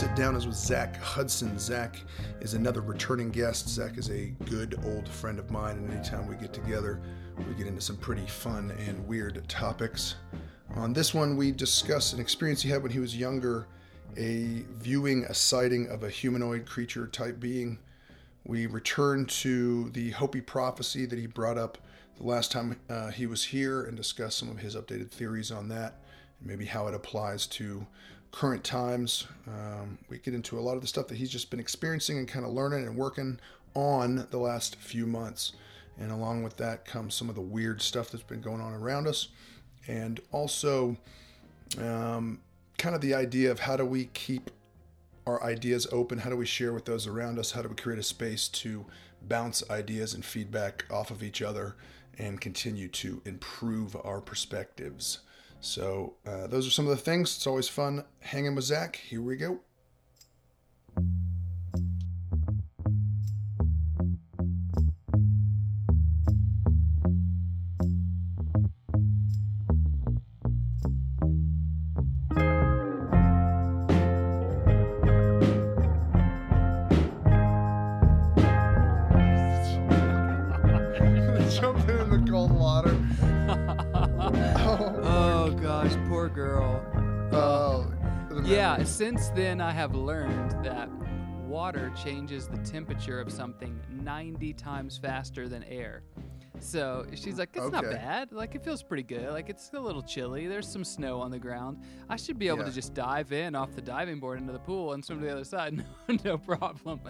sit down is with Zach Hudson. Zach is another returning guest. Zach is a good old friend of mine, and anytime we get together, we get into some pretty fun and weird topics. On this one, we discuss an experience he had when he was younger, a viewing a sighting of a humanoid creature type being. We return to the Hopi prophecy that he brought up the last time uh, he was here and discuss some of his updated theories on that and maybe how it applies to current times. Um, we get into a lot of the stuff that he's just been experiencing and kind of learning and working on the last few months. And along with that comes some of the weird stuff that's been going on around us. And also, um, kind of the idea of how do we keep our ideas open? How do we share with those around us? How do we create a space to bounce ideas and feedback off of each other and continue to improve our perspectives? So uh, those are some of the things. It's always fun hanging with Zach. Here we go. Since then I have learned that water changes the temperature of something 90 times faster than air. So she's like, it's not bad. Like, it feels pretty good. Like, it's a little chilly. There's some snow on the ground. I should be able Yeah. to just dive in off the diving board into the pool and swim to the other side. No, no problem.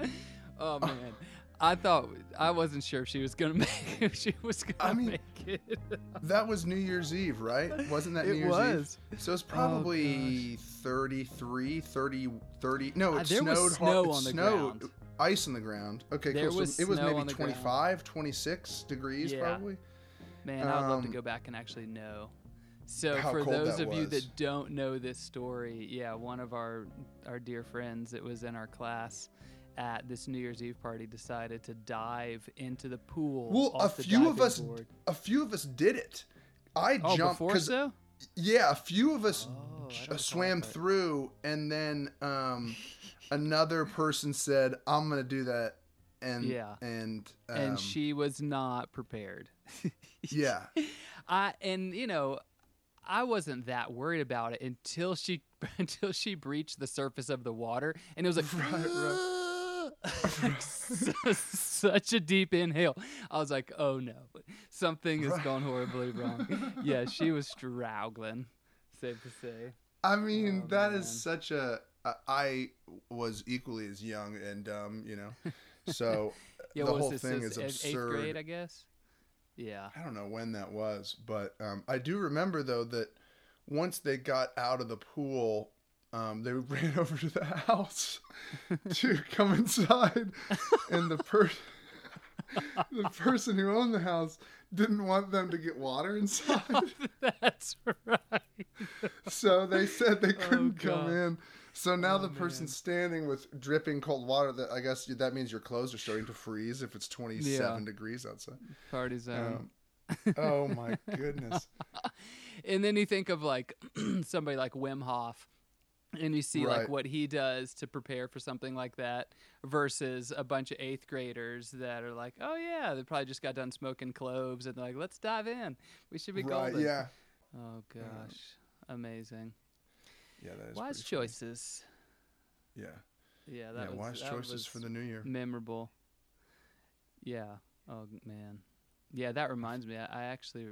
Oh, oh. man. I thought, I wasn't sure if she was going to make if she was going to I mean, make it. That was New Year's Eve, right? Wasn't that It New Year's was. Oh, Eve? So it's probably 33, 30, 30. No, Uh, it there was snowed snow hard. It on the snowed, ground. ice on the ground. Okay, There cool. was so it was maybe on the ground. 25, 26 degrees Yeah. probably. Man, I'd love to Um, go back and actually know. So for those of you that don't know this story, yeah, one of our our dear friends that was in our class at this New Year's Eve party decided to dive into the pool. Well, a few of us board. a few of us did it. I Oh, jumped before so? yeah, a few of us Oh, j- swam through and then um another person said, "I'm going to do that." And Yeah. and um, and she was not prepared. yeah. I and you know, I wasn't that worried about it until she until she breached the surface of the water, and it was like, like su- such a deep inhale. I was like, oh no, something has gone horribly wrong. yeah, she was struggling. Safe to say. I mean, Oh, that is man. such a. I was equally as young and dumb, you know. So Yeah, the whole this? thing this is absurd. Eighth grade, I guess. Yeah. I don't know when that was, but um, I do remember though that once they got out of the pool, um, they ran over to the house to come inside, and the per- the person who owned the house didn't want them to get water inside, That's right. so they said they couldn't come Oh, God. in. So now Oh, the person man. standing with dripping cold water. That I guess that means your clothes are starting to freeze if it's twenty-seven Yeah. degrees outside. Party zone. Um, oh my goodness! and then you think of like somebody like Wim Hof, and you see like what he does to prepare for something like that, versus a bunch of eighth graders that are like, oh yeah, they probably just got done smoking cloves, and they're like, let's dive in. We should be right? golden. Yeah. Oh gosh, amazing. Yeah, that is Wise pretty funny. choices. Yeah, Yeah, that yeah, was wise that choices was for the new year. memorable. Yeah. Oh man. Yeah, that reminds me. I, I actually,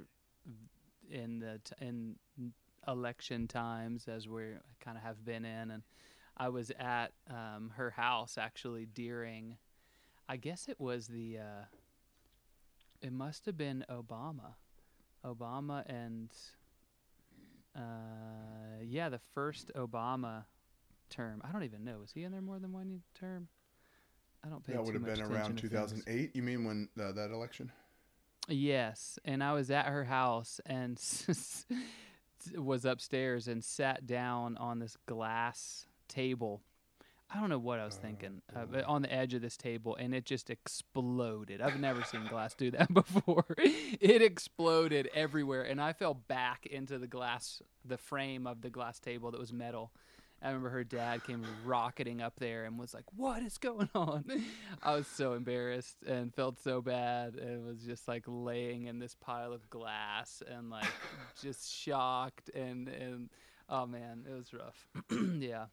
in the t- in election times, as we kind of have been in, and I was at um, her house actually during. I guess it was the. Uh, it must have been Obama, Obama and. Uh, yeah, the first Obama term. I don't even know. Was he in there more than one term? I don't pay That would have been around 2008. You mean when uh, that election? Yes, and I was at her house and was upstairs and sat down on this glass table. I don't know what I was Oh, thinking, uh, on the edge of this table, and it just exploded. I've never seen glass do that before. it exploded everywhere, and I fell back into the glass, the frame of the glass table that was metal, I remember her dad came rocketing up there and was like, "What is going on?" I was so embarrassed and felt so bad and was just like laying in this pile of glass and like just shocked and and oh man, it was rough. yeah.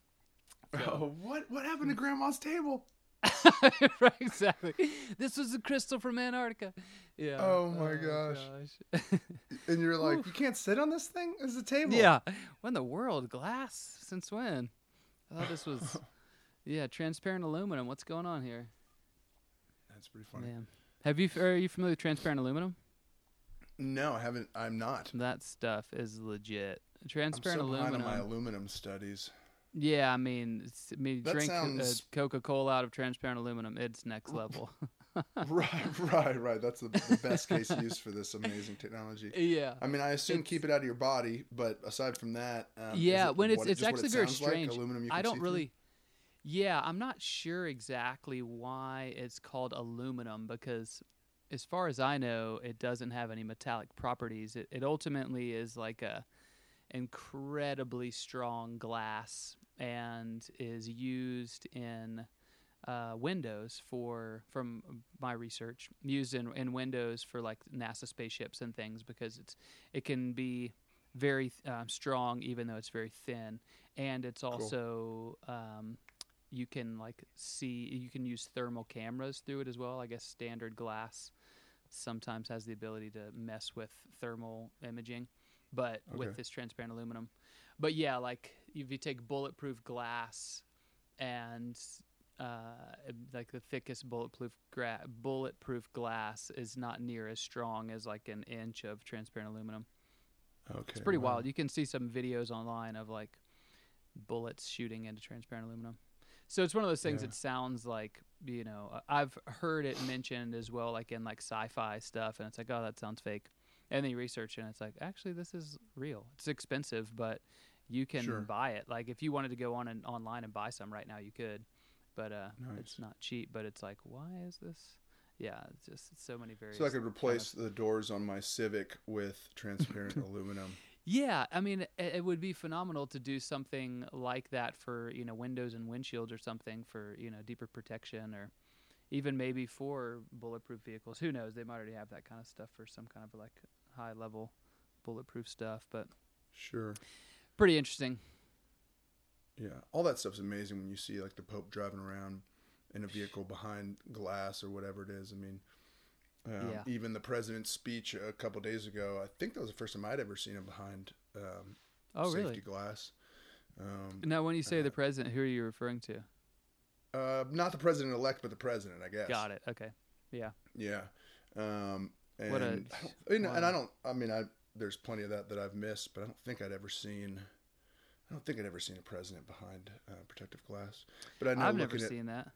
Oh, what what happened to mm. Grandma's table? right, exactly. This was a crystal from Antarctica. Yeah. Oh, oh my gosh. gosh. And you're like, you can't sit on this thing as a table. yeah. When the world glass? Since when? I thought this was yeah transparent aluminum. What's going on here? That's pretty funny. Man, have you are you familiar with transparent aluminum? No, I haven't. I'm not. That stuff is legit. Transparent I'm so aluminum. my aluminum studies. Yeah, I mean, I mean, That drink sounds- uh, Coca Cola out of transparent aluminum. It's next level. right, right, right. That's the, the best case use for this amazing technology. yeah. I mean, I assume It's- keep it out of your body, but aside from that, um, Yeah, it when it's what- it's actually it very sounds like, strange. aluminum I don't see through? really. Yeah, I'm not sure exactly why it's called aluminum because, as far as I know, it doesn't have any metallic properties. It, it ultimately is like a incredibly strong glass and is used in uh, Windows for, from my research, used in, in Windows for like NASA spaceships and things because it's it can be very um, strong even though it's very thin, and it's also um, you can like see you can use thermal cameras through it as well. I guess standard glass sometimes has the ability to mess with thermal imaging, but with this transparent aluminum. But yeah, like if you take bulletproof glass and uh, like the thickest bulletproof gra- bulletproof glass is not near as strong as like an inch of transparent aluminum. Okay, It's pretty wow. wild. You can see some videos online of like bullets shooting into transparent aluminum. So it's one of those things Yeah. that sounds like, you know, I've heard it mentioned as well, like in like sci-fi stuff, and it's like, oh, that sounds fake. And then you research and it's like, actually, this is real. It's expensive, but you can Sure. buy it. Like if you wanted to go on and online and buy some right now, you could, but uh, it's not cheap. But it's like, why is this? Yeah, it's just so many various. So I could kind of- replace the doors on my Civic with transparent aluminum. Yeah, I mean, it, it would be phenomenal to do something like that for you know windows and windshields or something for you know deeper protection or even maybe for bulletproof vehicles. Who knows? They might already have that kind of stuff for some kind of like high level bulletproof stuff, but Sure. Pretty interesting. Yeah, all that stuff's amazing when you see like the Pope driving around in a vehicle behind glass or whatever it is. I mean, um, Yeah. even the president's speech a couple days ago, I think that was the first time I'd ever seen him behind um, Oh, safety really? glass. Um, Now, when you say the uh, president, who are you referring to? uh, not the president elect, but the president, I guess. Got it. Okay. Yeah. Yeah. Um, and, What a- I and I don't. I mean, I there's plenty of that that I've missed, but I don't think I'd ever seen. I don't think I'd ever seen a president behind uh, protective glass. But I know I've never at seen that.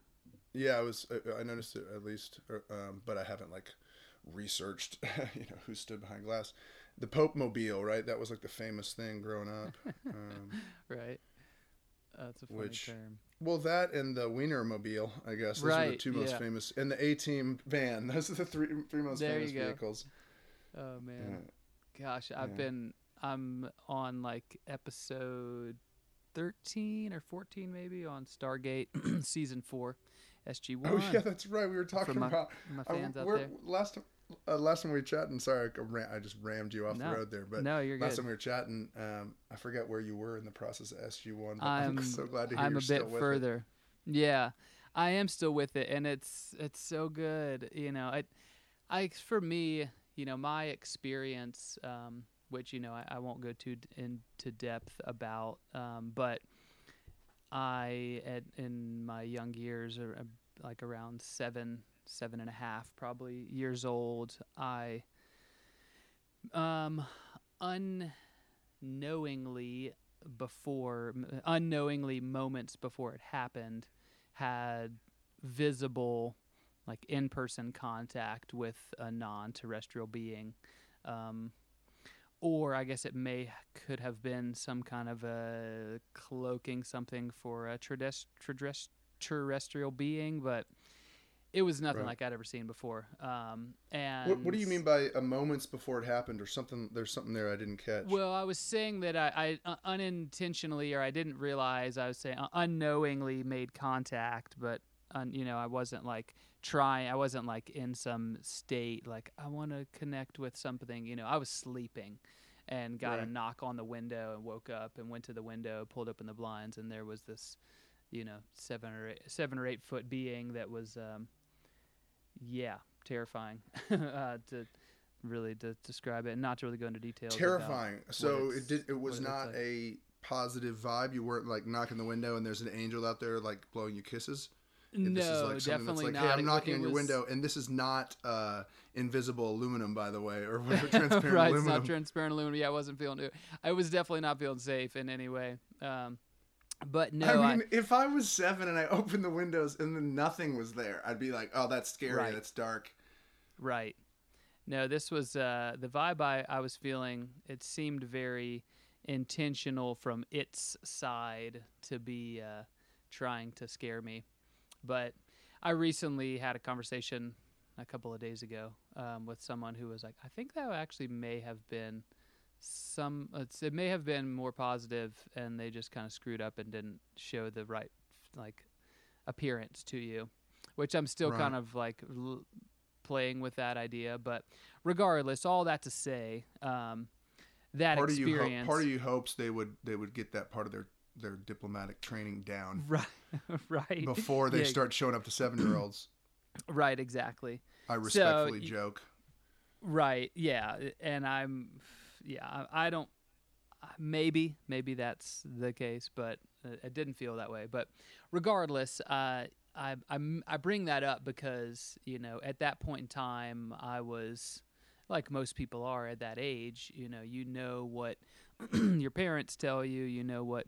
Yeah, I was. I- I noticed it at least, or, um, but I haven't like researched, you know, who stood behind glass. The Pope Mobile, right? That was like the famous thing growing up. Um, Right. That's a funny Which- term. well, that and the Wiener Mobile, I guess. Those are the two most yeah. famous, and the A Team van. Those are the three three most There famous you go. vehicles. Oh Yeah. Gosh, I've Yeah. been I'm on like episode 13 or 14 maybe on Stargate season 4 SG1 Oh yeah, that's right. We were talking my- about my uh, fans out there. last time. Uh, last time we were chatting, sorry, I, ran, I just rammed you off No. the road there. But no, you're last good. time we were chatting, um, I forget where you were in the process of SG One. But I'm, I'm so glad to hear I'm you're a still bit with it. further. Yeah. I am still with it and it's it's so good, you know. I I for me, you know, my experience um which you know I, I won't go too d- into depth about um but I at in my young years uh, like around seven seven and a half probably years old I um unknowingly before unknowingly moments before it happened had visible like in-person contact with a non-terrestrial being um, or i guess it may could have been some kind of a cloaking something for a terres- terres- terrestrial being but it was nothing Right. like I'd ever seen before. Um, and What, what do you mean by a moments before it happened, or something? There's something there I didn't catch. Well, I was saying that I, I uh, unintentionally, or I didn't realize, I was saying uh, unknowingly made contact, but un, you know, I wasn't like trying. I wasn't like in some state like I want to connect with something. You know, I was sleeping, and got a knock on the window and woke up and went to the window, pulled open the blinds, and there was this, you know, seven or eight, seven or eight foot being that was, um, yeah, terrifying uh, to really to describe it, and not to really go into details. about- Terrifying. So it did. It was not like. a positive vibe. You weren't like knocking the window and there's an angel out there like blowing you kisses. If No, this is like something definitely that's like, not. Hey, I'm knocking it on your was- window, and this is not uh, invisible aluminum, by the way, or whatever transparent right, it's not transparent aluminum. Yeah, I wasn't feeling it. I was definitely not feeling safe in any way. Um, but no, I I, mean, if I was seven and I opened the windows and then nothing was there, I'd be like, "Oh, that's scary. Right. That's dark." right. No, this was uh, the vibe I, I was feeling. It seemed very intentional from its side to be uh, trying to scare me. But I recently had a conversation a couple of days ago um, with someone who was like, I think that actually may have been some, it's, it may have been more positive and they just kind of screwed up and didn't show the right like appearance to you, which I'm still Right. kind of like l- playing with that idea. But regardless, all that to say, um, that part of you, experience. ho- part of you hopes they would they would get that part of their their diplomatic training down Right, right, before they Yeah. start showing up to seven year olds. right, exactly. I respectfully y- joke. Right. Yeah. And I'm, yeah, I, don't, maybe, maybe that's the case, but it didn't feel that way. But regardless, uh, I, I'm, I bring that up because, you know, at that point in time, I was like most people are at that age, you know, you know what your parents tell you, you know what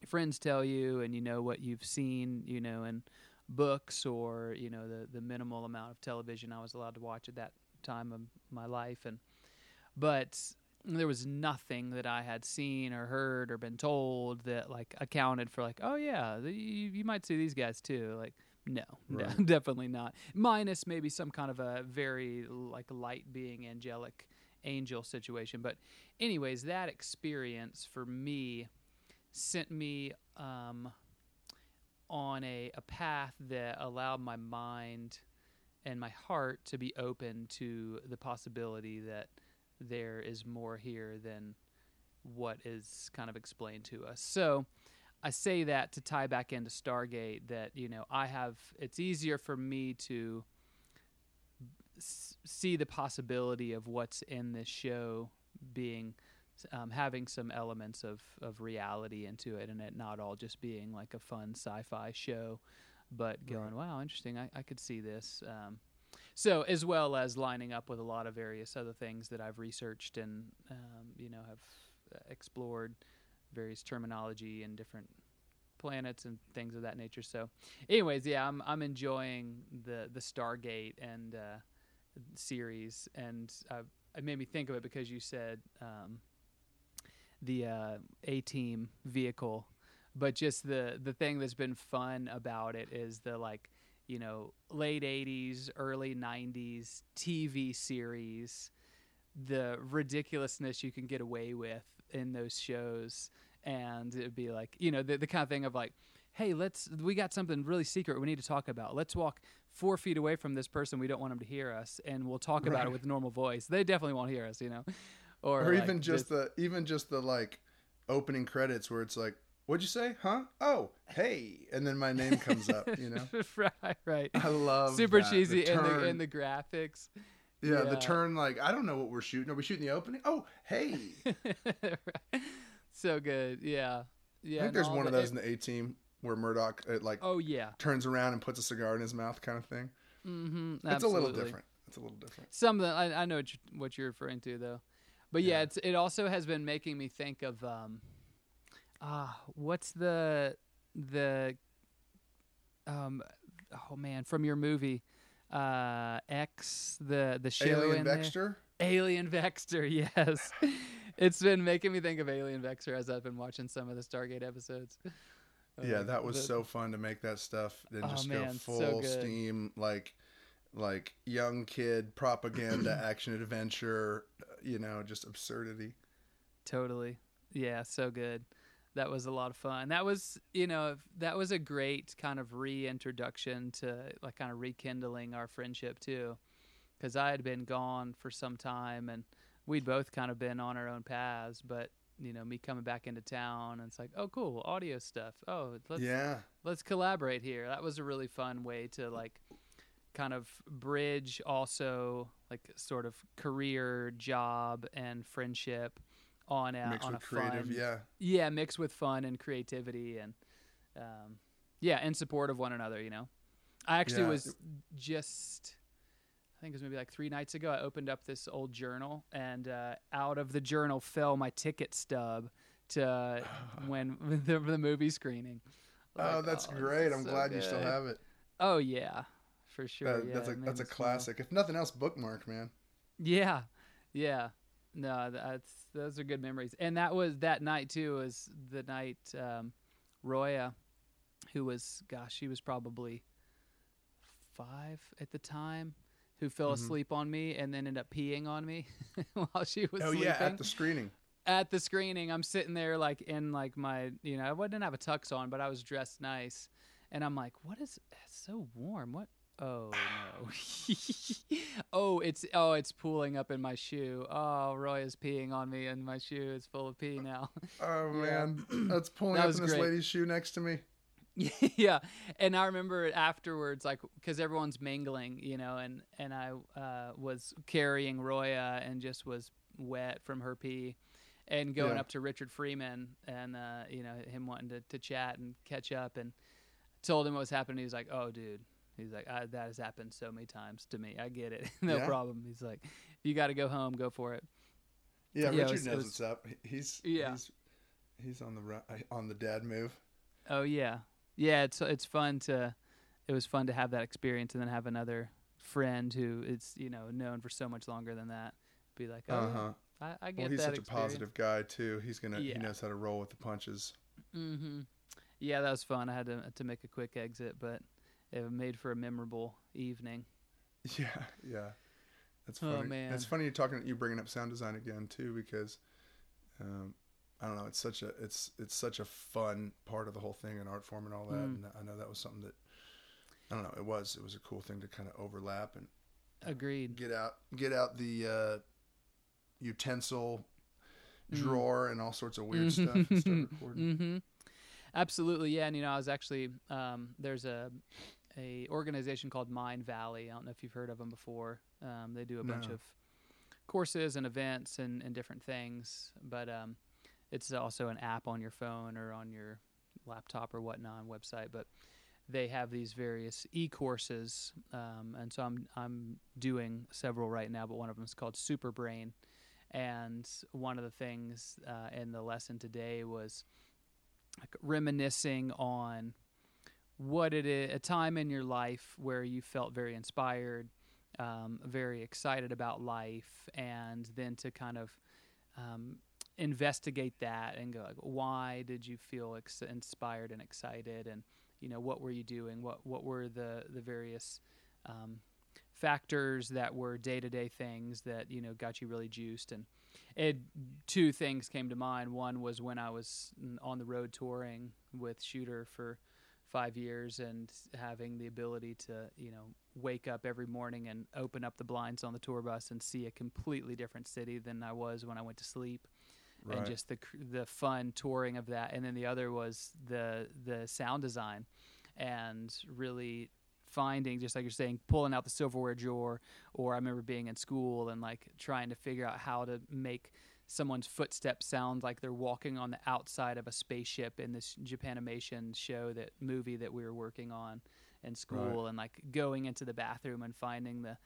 your friends tell you, and you know what you've seen, you know, in books or, you know, the, the minimal amount of television I was allowed to watch at that time of my life. And but there was nothing that I had seen or heard or been told that like accounted for like oh yeah the, you, you might see these guys too. Like no, no definitely not. Minus maybe some kind of a very like light being angelic angel situation. But anyways that experience for me sent me um, on a, a path that allowed my mind and my heart to be open to the possibility that there is more here than what is kind of explained to us. So I say that to tie back into Stargate that, you know, I have, it's easier for me to see the possibility of what's in this show being um, having some elements of, of reality into it and it not all just being like a fun sci-fi show but going wow interesting. I, I could see this. Um, so as well as lining up with a lot of various other things that i've researched and um, you know have uh, explored various terminology and different planets and things of that nature. So anyways yeah i'm, I'm enjoying the the stargate and uh, series and uh, it made me think of it because you said um, the uh, A team vehicle, but just the the thing that's been fun about it is the like you know late '80s, early '90s TV series, the ridiculousness you can get away with in those shows, and it'd be like you know the the kind of thing of like. Hey, let's. We got something really secret we need to talk about. Let's walk four feet away from this person we don't want them to hear us, and we'll talk about it with normal voice. They definitely won't hear us, you know. Or, Or like, even just the even just the like opening credits where it's like, "What'd you say? Huh? Oh, hey!" And then my name comes up. You know, right, right. I love Super that. cheesy in the in the graphics. yeah, yeah. the turn like I don't know what we're shooting. Are we shooting the opening? Oh, hey! so good, yeah, yeah. I think there's one of the- those in the A Team where Murdock it, like oh yeah, turns around and puts a cigar in his mouth, kind of thing. mm-hmm. It's a little different. It's a little different. Some of the, I, I know what you're referring to though, but yeah, Yeah. it's it also has been making me think of um, ah, what's the the um, oh man, from your movie, uh, X the the show Alien in there? Vexter. Alien Vexter, yes. it's been making me think of Alien Vexter as I've been watching some of the Stargate episodes. yeah, that was so fun to make that stuff and Oh, just man, go so full good. steam like like young kid propaganda action adventure uh, you know just absurdity Totally. Yeah, so good. That was a lot of fun. That was, you know, that was a great kind of reintroduction to like kind of rekindling our friendship too. Cuz I had been gone for some time and we'd both kind of been on our own paths, but you know, me coming back into town and it's like, "Oh, cool, audio stuff. Oh, let's yeah let's collaborate here. That was a really fun way to like kind of bridge also like sort of career, job, and friendship on a mixed on with a creative fun, yeah yeah, mixed with fun and creativity and um, yeah, in support of one another. You know, I actually Yeah. was just. I think it was maybe like three nights ago. I opened up this old journal, and uh, out of the journal fell my ticket stub to when the, the movie screening. oh that's this great i'm so glad you still have it Oh yeah, for sure. That- yeah, that's a that's a me smile. classic if nothing else bookmark man Yeah, yeah. No, that's those are good memories. And that was that night too. Was the night um, Roya, who was gosh, she was probably five at the time, who fell Mhm. asleep on me and then ended up peeing on me while she was oh sleeping. yeah at the screening at the screening, I'm sitting there like in like my, you know, I didn't have a tux on, but I was dressed nice, and I'm like, what is? It's so warm. What? Oh no. oh, it's oh, it's pooling up in my shoe. Oh, Roy is peeing on me, and my shoe is full of pee now. oh man that's pulling That up in this great. lady's shoe next to me yeah, and I remember afterwards, like, because everyone's mingling, you know, and and I uh, was carrying Roya and just was wet from her pee, and going Yeah. up to Richard Freeman and uh, you know him wanting to, to chat and catch up, and told him what was happening. He was like, "Oh, dude." He's like, I, that has happened so many times to me. I get it. no Yeah? problem. He's like, if you got to go home, go for it. yeah, Yeah, it richard was- it knows was- what's up he's Yeah. he's he's on the on the dad move Oh yeah, yeah. It's it's fun to, it was fun to have that experience and then have another friend who is you know known for so much longer than that. Be like, oh, uh-huh I, I get well he's such a positive guy too he's gonna Yeah. he knows how to roll with the punches Mm-hmm. Yeah, that was fun. I had to to make a quick exit, but it made for a memorable evening. Yeah, yeah. That's Oh, funny. man. It's funny you're talking you bringing up sound design again too because um, I don't know, it's such a it's it's such a fun part of the whole thing and art form and all that. Mm. And I know that was something that I don't know, it was it was a cool thing to kind of overlap and Agreed. get out get out the uh, utensil Mm. drawer and all sorts of weird stuff and start recording. Mm-hmm. Absolutely, yeah. And you know, I was actually um, there's a a organization called Mindvalley. I don't know if you've heard of them before. Um, they do a bunch of courses and events and, and different things, but um, it's also an app on your phone or on your laptop or whatnot website. But they have these various e-courses, um, and so I'm I'm doing several right now. But one of them is called Superbrain, and one of the things uh, in the lesson today was like reminiscing on what it is a time in your life where you felt very inspired um, very excited about life and then to kind of um, investigate that and go like why did you feel ex- inspired and excited? And you know what were you doing? What what were the the various um, factors that were day-to-day things that you know got you really juiced? And it two things came to mind. One was when i was mm, on the road touring with shooter for five years and having the ability to you know wake up every morning and open up the blinds on the tour bus and see a completely different city than i was when i went to sleep Right. and just the the fun touring of that. And then the other was the the sound design, and really finding just like you're saying, pulling out the silverware drawer. Or I remember being in school and like trying to figure out how to make someone's footsteps sound like they're walking on the outside of a spaceship in this Japanimation show that movie that we were working on in school, and like going into the bathroom and finding the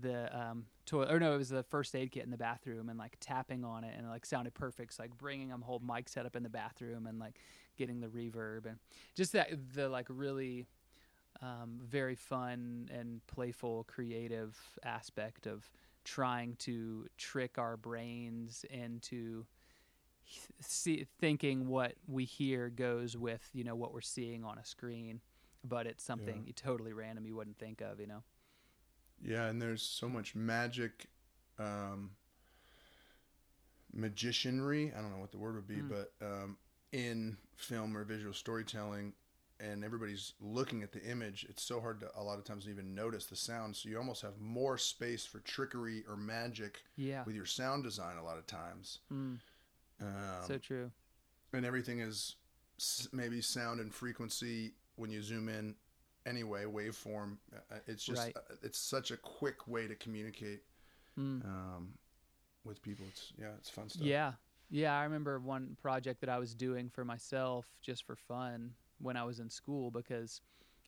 the um toilet or no it was the first aid kit in the bathroom and like tapping on it and it like sounded perfect. So like bringing a whole mic set up in the bathroom and like getting the reverb and just that the like really um, very fun and playful creative aspect of trying to trick our brains into see, thinking what we hear goes with you know what we're seeing on a screen, but it's something Yeah. totally random you wouldn't think of. You know. Yeah, and there's so much magic, um, magicianry. I don't know what the word would be, Mm. but um, in film or visual storytelling, and everybody's looking at the image. It's so hard to a lot of times even notice the sound. So you almost have more space for trickery or magic Yeah. with your sound design. A lot of times, Mm, um, so true. and everything is maybe sound and frequency when you zoom in. Anyway, waveform. uh, It's just Right. uh, it's such a quick way to communicate Mm. um, with people. It's yeah, it's fun stuff. Yeah. Yeah, I remember one project that I was doing for myself just for fun when I was in school because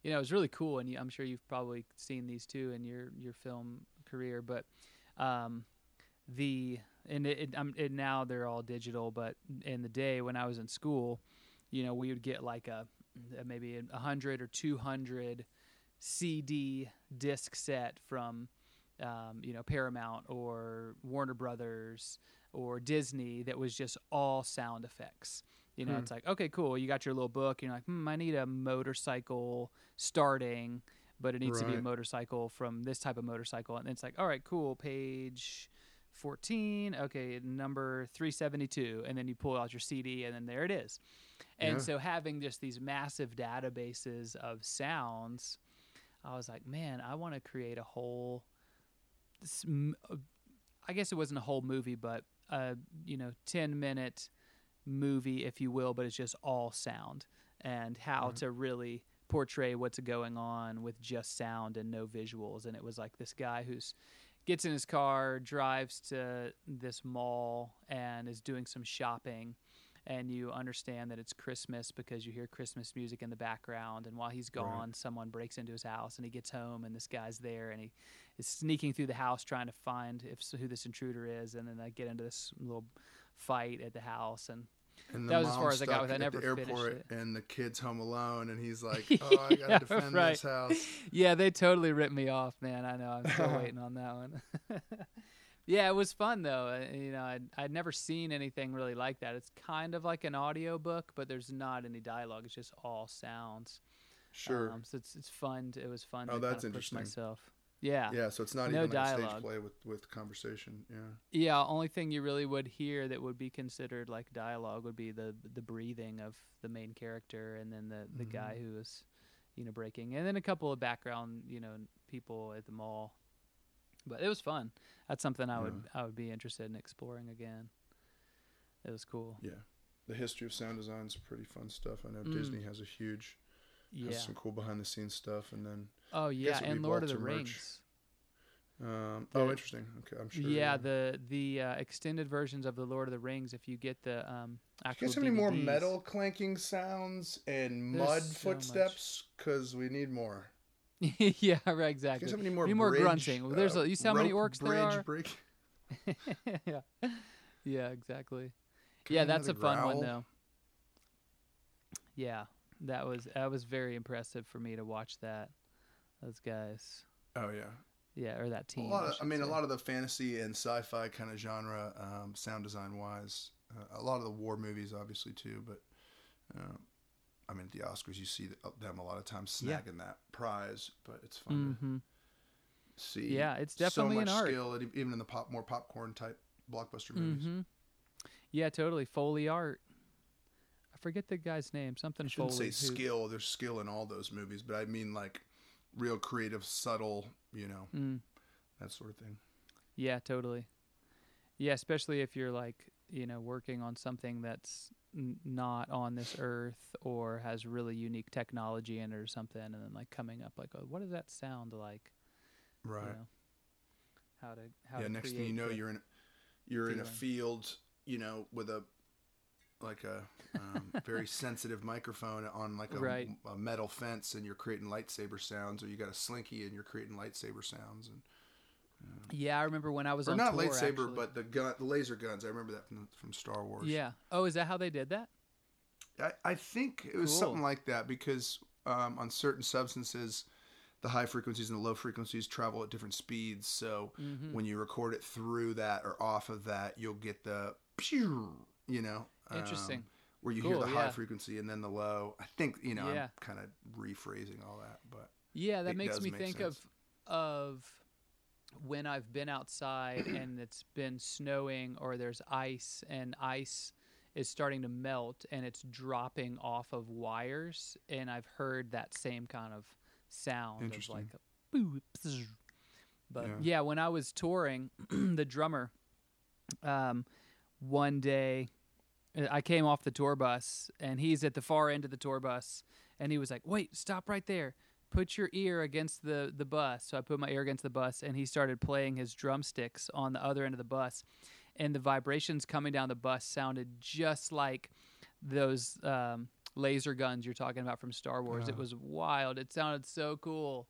you know, it was really cool and you, I'm sure you've probably seen these too in your your film career, but um the and it, it, it now they're all digital, but in the day when I was in school, you know, we would get like a a- maybe a 100 or 200 CD disc set from um, you know Paramount or Warner Brothers or Disney that was just all sound effects. You know, Hmm. it's like okay, cool. You got your little book. And you're like, hmm, I need a motorcycle starting, but it needs to be a motorcycle from this type of motorcycle. And it's like, all right, cool. Page 14. Okay, number 372. And then you pull out your CD, and then there it is. And Yeah. so having just these massive databases of sounds, I was like, man, I want to create a whole. uh, I guess it wasn't a whole movie, but a you know ten minute movie, if you will, but it's just all sound and how Right. to really portray what's going on with just sound and no visuals. And it was like this guy who's gets in his car, drives to this mall, and is doing some shopping. And you understand that it's Christmas because you hear Christmas music in the background. And while he's gone, someone breaks into his house, and he gets home, and this guy's there, and he is sneaking through the house trying to find if who this intruder is. And then they get into this little fight at the house, and And That was as far as I got with it. I at never the finished airport, it. and the kid's home alone, and he's like, "Oh, I gotta Yeah, defend right. this house." yeah, they totally ripped me off, man. I know. I'm still waiting on that one. yeah, it was fun though. Uh, You know, I'd, I'd never seen anything really like that. It's kind of like an audio book, but there's not any dialogue. It's just all sounds. Sure. Um, so it's it's fun. To, it was fun. Oh, to that's kinda push interesting. myself. Yeah. yeah, so it's not no even like a stage play with with conversation. Yeah. Yeah, only thing you really would hear that would be considered like dialogue would be the the breathing of the main character and then the the guy Mm-hmm. who is you know breaking and then a couple of background, you know, people at the mall. But it was fun. That's something I would I would be interested in exploring again. It was cool. Yeah. The history of sound design is pretty fun stuff. I know Mm. Disney has a huge, Yeah. has some cool behind the scenes stuff, and then Oh yeah, and Lord of the Rings. um, The- oh, interesting. Okay, I'm sure. Yeah, the the uh, extended versions of the Lord of the Rings. If you get the um, actual you guys have any more metal clanking sounds and There's mud so footsteps? Because we need more. yeah, right, exactly. guys have any more? Need more bridge, grunting. There's uh, a- you see how many rope orcs there are? break? yeah, yeah, exactly. Can yeah, that's a another fun one though. Yeah, that was that was very impressive for me to watch that. Those guys, Oh yeah. yeah, or that A team. lot of, I should mean, a lot of the fantasy and sci-fi kind of genre, um, sound design wise. Uh, a lot of the war movies, obviously too. But uh, I mean, at the Oscars, you see them a lot of times Yeah. snagging that prize. But it's fun Mhm. to see. Yeah, it's definitely so an much art. skill, even in the pop, more popcorn type blockbuster movies. Mhm. Yeah, totally. Foley art. I forget the guy's name. Something I shouldn't Foley. say who- skill. There's skill in all those movies, but I mean like real creative, subtle. You know, Mm. that sort of thing. Yeah, totally. Yeah, especially if you're like, you know, working on something that's n- not on this earth or has really unique technology in it or something, and then like coming up like, oh, what does that sound like? Right. You know, how to how yeah to next thing you know the- you're in you're in a field you know with a like a um, very sensitive microphone on like a, Right. a metal fence and you're creating lightsaber sounds or you got a slinky and you're creating lightsaber sounds and Yeah, I remember when I was or on not tour, lightsaber actually. but the gun the laser guns i remember that from, from star wars yeah. Oh, is that how they did that? I, I think it was Cool. something like that because um, on certain substances the high frequencies and the low frequencies travel at different speeds so Mhm. when you record it through that or off of that you'll get the pew, you know um, Interesting. where you hear the high yeah. frequency and then the low. I think you know Yeah. I'm kind of rephrasing all that, but Yeah, that makes me think sense. of of when I've been outside and it's been snowing or there's ice and ice is starting to melt and it's dropping off of wires and I've heard that same kind of sound of like a boo, bzz. but Yeah. yeah. when I was touring the drummer um one day I came off the tour bus and he's at the far end of the tour bus and he was like, "Wait, stop right there. Put your ear against the the bus." So I put my ear against the bus and he started playing his drumsticks on the other end of the bus and the vibrations coming down the bus sounded just like those um, laser guns you're talking about from Star Wars. It was wild. It sounded so cool.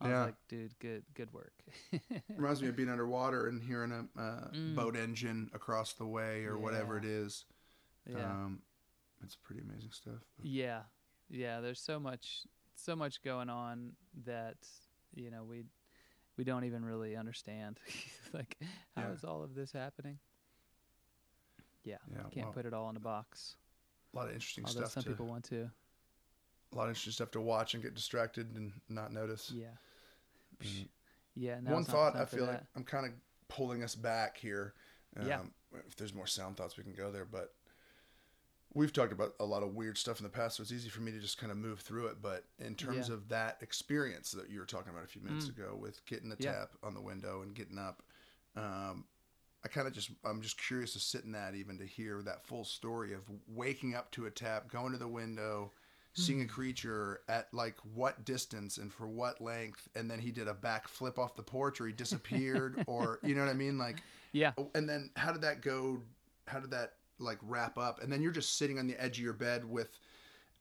I Yeah. was like, "Dude, good good work." reminds me of being underwater and hearing a uh, Mm. boat engine across the way or whatever it is. Yeah. Um, it's pretty amazing stuff. Yeah, yeah. There's so much, so much going on that you know we we don't even really understand. like, how is Yeah. all of this happening? Yeah, Yeah, can't well, put it all in a box. a lot of interesting Although stuff. some To, people want to. a lot of interesting stuff to watch and get distracted and not notice. Yeah, Mhm. yeah. One now's not the thought I feel like. I'm kind of pulling us back here. Um, Yeah. If there's more sound thoughts, we can go there. But we've talked about a lot of weird stuff in the past, so it's easy for me to just kind of move through it. But in terms Yeah. of that experience that you were talking about a few minutes Mm. ago with getting the Yeah. tap on the window and getting up, um, I kind of just I'm just curious to sit in that even to hear that full story of waking up to a tap, going to the window, seeing a Hmm. creature at like what distance and for what length, and then he did a back flip off the porch or he disappeared or you know what I mean, like yeah, and then how did that go? How did that like wrap up? And then you're just sitting on the edge of your bed with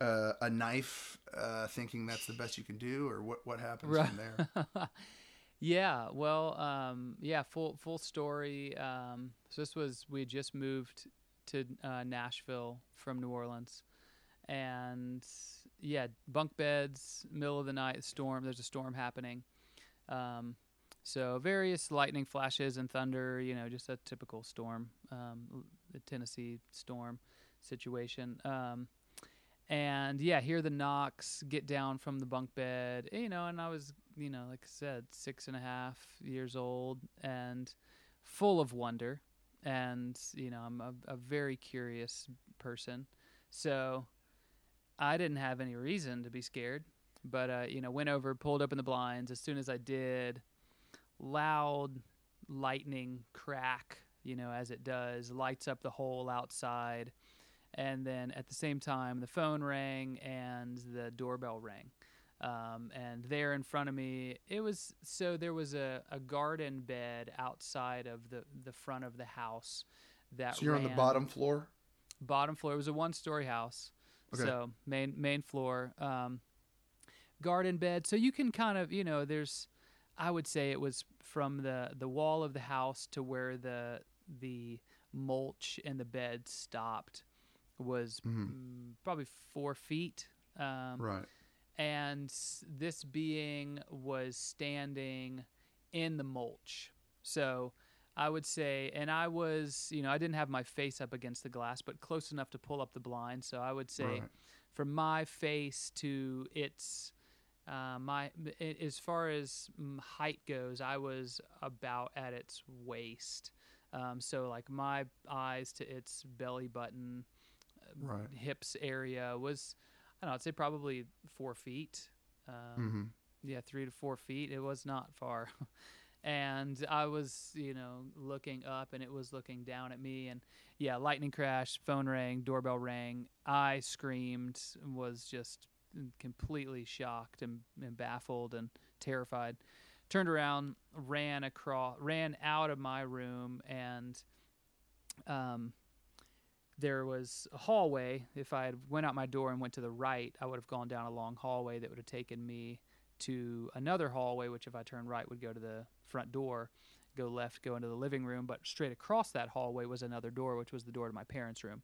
uh, a knife, uh, thinking that's the best you can do, or what? What happens Right. from there? yeah. Well, um, yeah. Full full story. Um, so this was we had just moved to uh, Nashville from New Orleans, and yeah, bunk beds, middle of the night, storm. There's a storm happening. Um, so various lightning flashes and thunder. You know, just a typical storm, um, the Tennessee storm situation. Um, and yeah, hear the knocks, get down from the bunk bed, you know, and I was, you know, like I said, six and a half years old and full of wonder. And, you know, I'm a, a very curious person. So I didn't have any reason to be scared, but, uh, you know, went over, pulled open the blinds. As soon as I did, loud lightning crack, you know, as it does, lights up the whole outside and then at the same time the phone rang and the doorbell rang um, and there in front of me it was so there was a, a garden bed outside of the, the front of the house that So you're on the bottom floor. bottom floor it was a one story house Okay. so main main floor um, garden bed so you can kind of you know there's i would say it was from the the wall of the house to where the the mulch and the bed stopped was Mhm. mm, probably four feet um, Right. and this being was standing in the mulch. So I would say, and I was, you know, I didn't have my face up against the glass, but close enough to pull up the blind. So I would say, Right. from my face to its, uh, my as far as mm, height goes, I was about at its waist. Um, so like my eyes to its belly button, uh, Right. hips area was, I don't know, I'd say probably four feet. Um, hmm yeah, three to four feet. It was not far. and I was, you know, looking up and it was looking down at me. And yeah, lightning crash, phone rang, doorbell rang. I screamed, was just completely shocked and, and baffled and terrified. Turned around, ran across, ran out of my room, and um, there was a hallway. If I had went out my door and went to the right, I would have gone down a long hallway that would have taken me to another hallway, which if I turned right would go to the front door, go left, go into the living room. But straight across that hallway was another door, which was the door to my parents' room.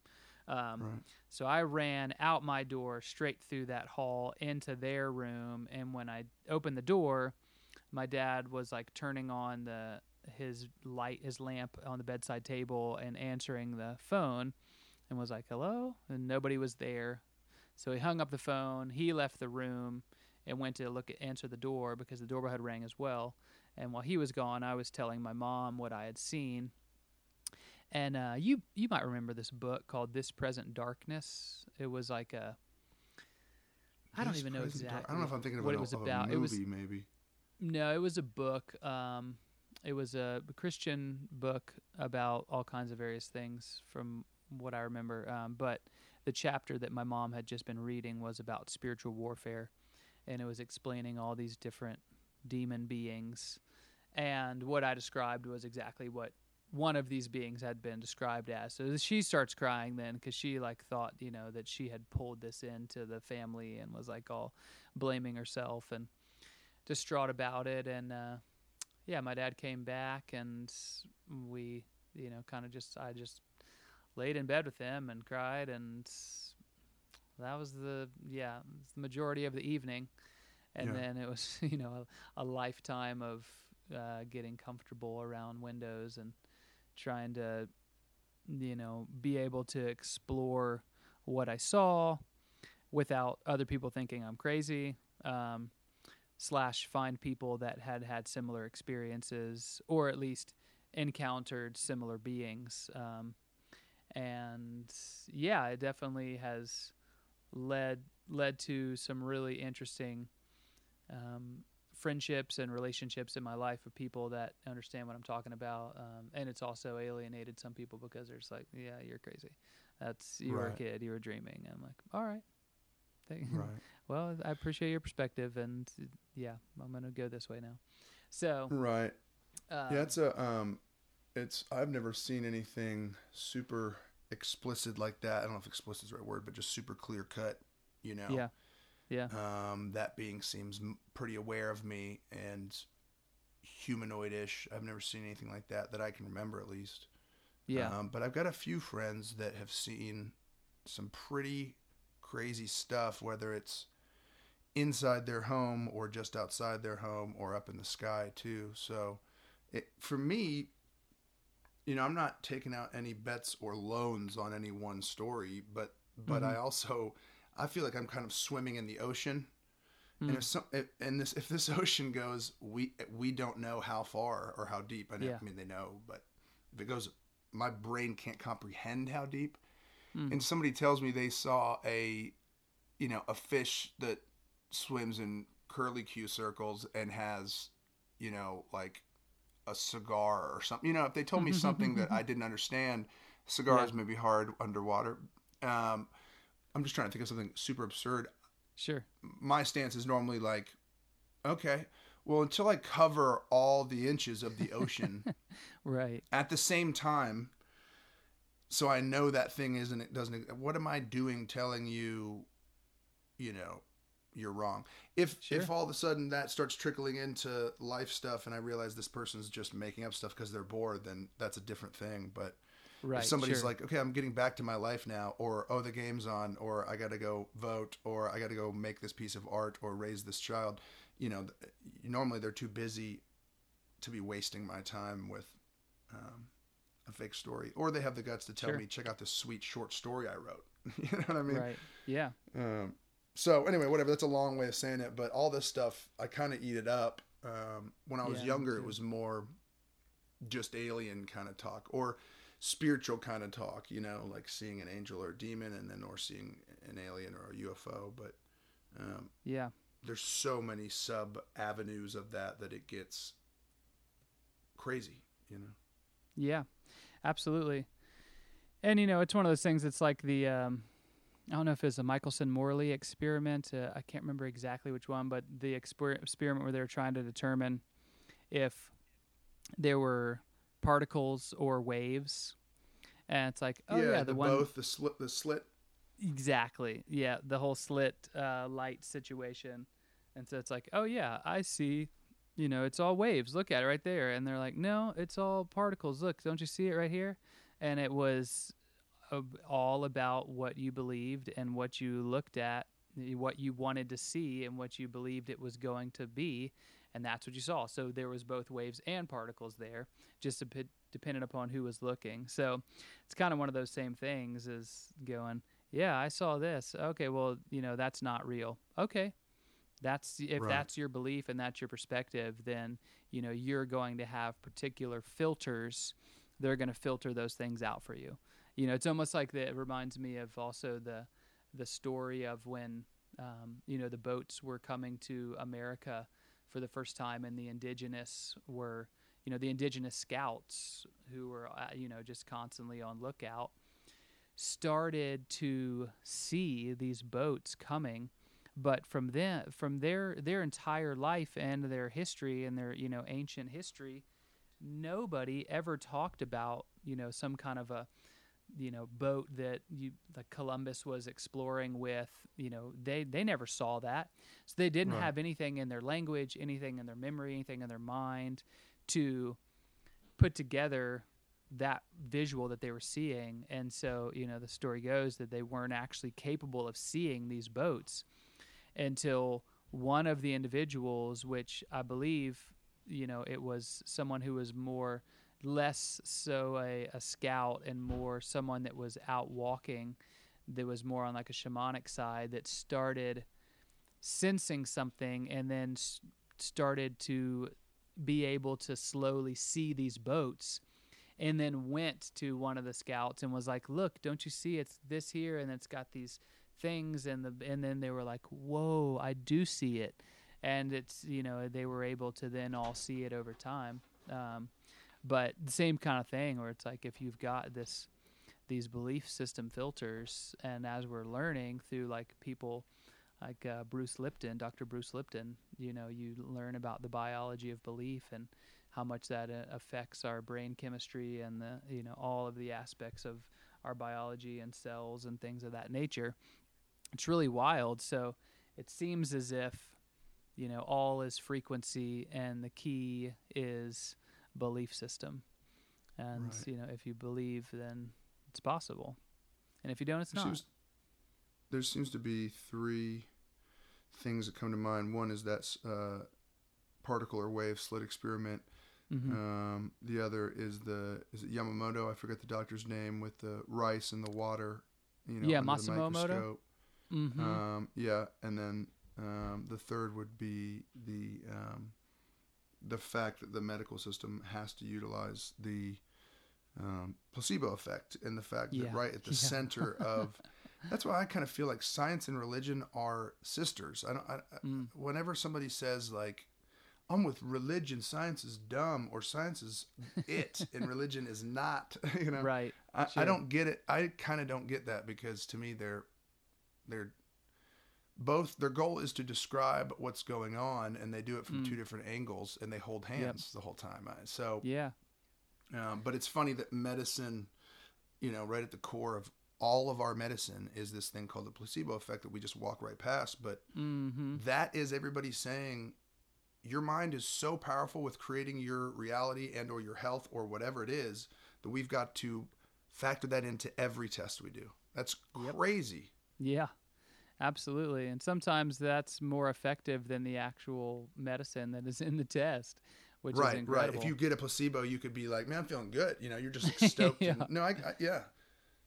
Um, Right. So I ran out my door straight through that hall into their room, and when I opened the door, my dad was like turning on the his light, his lamp on the bedside table, and answering the phone. and was like, "Hello," and nobody was there. So he hung up the phone. He left the room and went to look at answer the door because the doorbell had rang as well. And while he was gone, I was telling my mom what I had seen. And uh, you you might remember this book called This Present Darkness. It was like a I don't This even know Dark- I don't know if I'm thinking what it was about. a It was- maybe. No, it was a book. Um, it was a Christian book about all kinds of various things, from what I remember. Um, but the chapter that my mom had just been reading was about spiritual warfare, and it was explaining all these different demon beings. And what I described was exactly what one of these beings had been described as. So she starts crying then because she like thought you know that she had pulled this into the family and was like all blaming herself and distraught about it and uh yeah my dad came back and we you know kind of just i just laid in bed with him and cried and that was the yeah the majority of the evening and Yeah. then it was you know a, a lifetime of uh getting comfortable around windows and trying to you know be able to explore what i saw without other people thinking i'm crazy um slash find people that had had similar experiences or at least encountered similar beings. Um, and yeah it definitely has led led to some really interesting um, friendships and relationships in my life of people that understand what I'm talking about. Um, and it's also alienated some people because there's like yeah you're crazy. That's you were a kid you were dreaming. I'm like all right. Right. Well, I appreciate your perspective, and yeah, I'm gonna go this way now. So, Right. um, yeah, it's a um, it's I've never seen anything super explicit like that. I don't know if explicit is the right word, but just super clear cut. You know. yeah, yeah, Um, that being seems pretty aware of me and humanoid-ish. I've never seen anything like that that I can remember, at least. yeah, Um, but I've got a few friends that have seen some pretty crazy stuff, whether it's inside their home or just outside their home or up in the sky too. So, it, for me, you know, I'm not taking out any bets or loans on any one story, but but I also I feel like I'm kind of swimming in the ocean. And Mm. if some if, and this if this ocean goes, we we don't know how far or how deep. I, know, Yeah. I mean, they know, but if it goes, my brain can't comprehend how deep. Mm. And somebody tells me they saw a, you know, a fish that swims in curly Q circles and has, you know, like a cigar or something. You know, if they told me something that I didn't understand, cigars Yeah. may be hard underwater. Um, I'm just trying to think of something super absurd sure, my stance is normally like, okay, well, until I cover all the inches of the ocean right, at the same time, so I know that thing isn't, it doesn't, what am I doing telling you, you know, you're wrong? If, Sure. if all of a sudden that starts trickling into life stuff and I realize this person's just making up stuff because they're bored, then that's a different thing. But right. if somebody's sure. like, okay, I'm getting back to my life now, or oh, the game's on, or I got to go vote, or I got to go make this piece of art, or raise this child, you know, normally they're too busy to be wasting my time with um, a fake story, or they have the guts to tell Sure. me, check out this sweet short story I wrote. you know what I mean? right, yeah, Um, so anyway, whatever. That's a long way of saying it, but all this stuff, I kind of eat it up. Um, when I was Yeah, younger, it was more just alien kind of talk or spiritual kind of talk. You know, like seeing an angel or a demon, and then or seeing an alien or a UFO. But um, yeah, there's so many sub avenues of that that it gets crazy. You know. yeah, absolutely. And you know, it's one of those things. It's like the um, I don't know if it's a Michelson Morley experiment. Uh, I can't remember exactly which one, but the exper- experiment where they were trying to determine if there were particles or waves. And it's like, oh yeah, the, one both the slit the slit. Exactly. Yeah, the whole slit uh, light situation. And so it's like, oh yeah, I see. You know, it's all waves. Look at it right there. And they're like, no, it's all particles. Look, don't you see it right here? And it was all about what you believed and what you looked at, what you wanted to see, and what you believed it was going to be. And that's what you saw. So there was both waves and particles there, just a bit depending upon who was looking. So it's kind of one of those same things as going, yeah, I saw this. Okay, well, you know, that's not real. Okay. That's if Right. that's your belief and that's your perspective, then you know you're going to have particular filters. They're going to filter those things out for you. You know, it's almost like the, it reminds me of also the the story of when um, you know the boats were coming to America for the first time, and the indigenous were you know the indigenous scouts who were uh, you know just constantly on lookout started to see these boats coming. But from them from their their entire life and their history and their you know ancient history nobody ever talked about you know some kind of a you know boat that you like Columbus was exploring with you know they they never saw that so they didn't Right. have anything in their language anything in their memory anything in their mind to put together that visual that they were seeing and so you know the story goes that they weren't actually capable of seeing these boats until one of the individuals which i believe you know it was someone who was more less so a, a scout and more someone that was out walking that was more on like a shamanic side that started sensing something and then s- started to be able to slowly see these boats and then went to one of the scouts and was like look don't you see? It's this here and it's got these things and the and then they were like whoa i do see it. And it's you know they were able to then all see it over time. Um, but the same kind of thing where it's like if you've got this these belief system filters and as we're learning through like people like uh, bruce lipton dr bruce lipton you know you learn about the biology of belief and how much that uh, affects our brain chemistry and the you know all of the aspects of our biology and cells and things of that nature. It's really wild. So it seems as if you know all is frequency and the key is belief system and Right. you know if you believe then it's possible and if you don't it's There not seems, there seems to be three things that come to mind. One is that uh, particle or wave slit experiment. Mhm. Um, the other is the is it Yamamoto? I forget the doctor's name with the rice and the water. You know, Yeah, Masamoto? Mhm. Um, yeah, and then um, the third would be the um, the fact that the medical system has to utilize the um, placebo effect, and the fact Yeah. that right at the Yeah. center of that's why I kind of feel like science and religion are sisters. I don't. I, Mm. Whenever somebody says like. I'm with religion. Science is dumb, or science is it, and religion is not. You know, right I, I don't get it. I kind of don't get that because to me they're they're both their goal is to describe what's going on and they do it from Mm. two different angles and they hold hands the whole time. So, yeah um, but it's funny that medicine, you know, right at the core of all of our medicine is this thing called the placebo effect that we just walk right past. But mm-hmm. that is everybody saying your mind is so powerful with creating your reality and or your health or whatever it is that we've got to factor that into every test we do that's Yep. crazy Yeah, absolutely. And sometimes that's more effective than the actual medicine that is in the test, which is right right if you get a placebo you could be like man i'm feeling good you know you're just stoked Yeah. and, no I, I yeah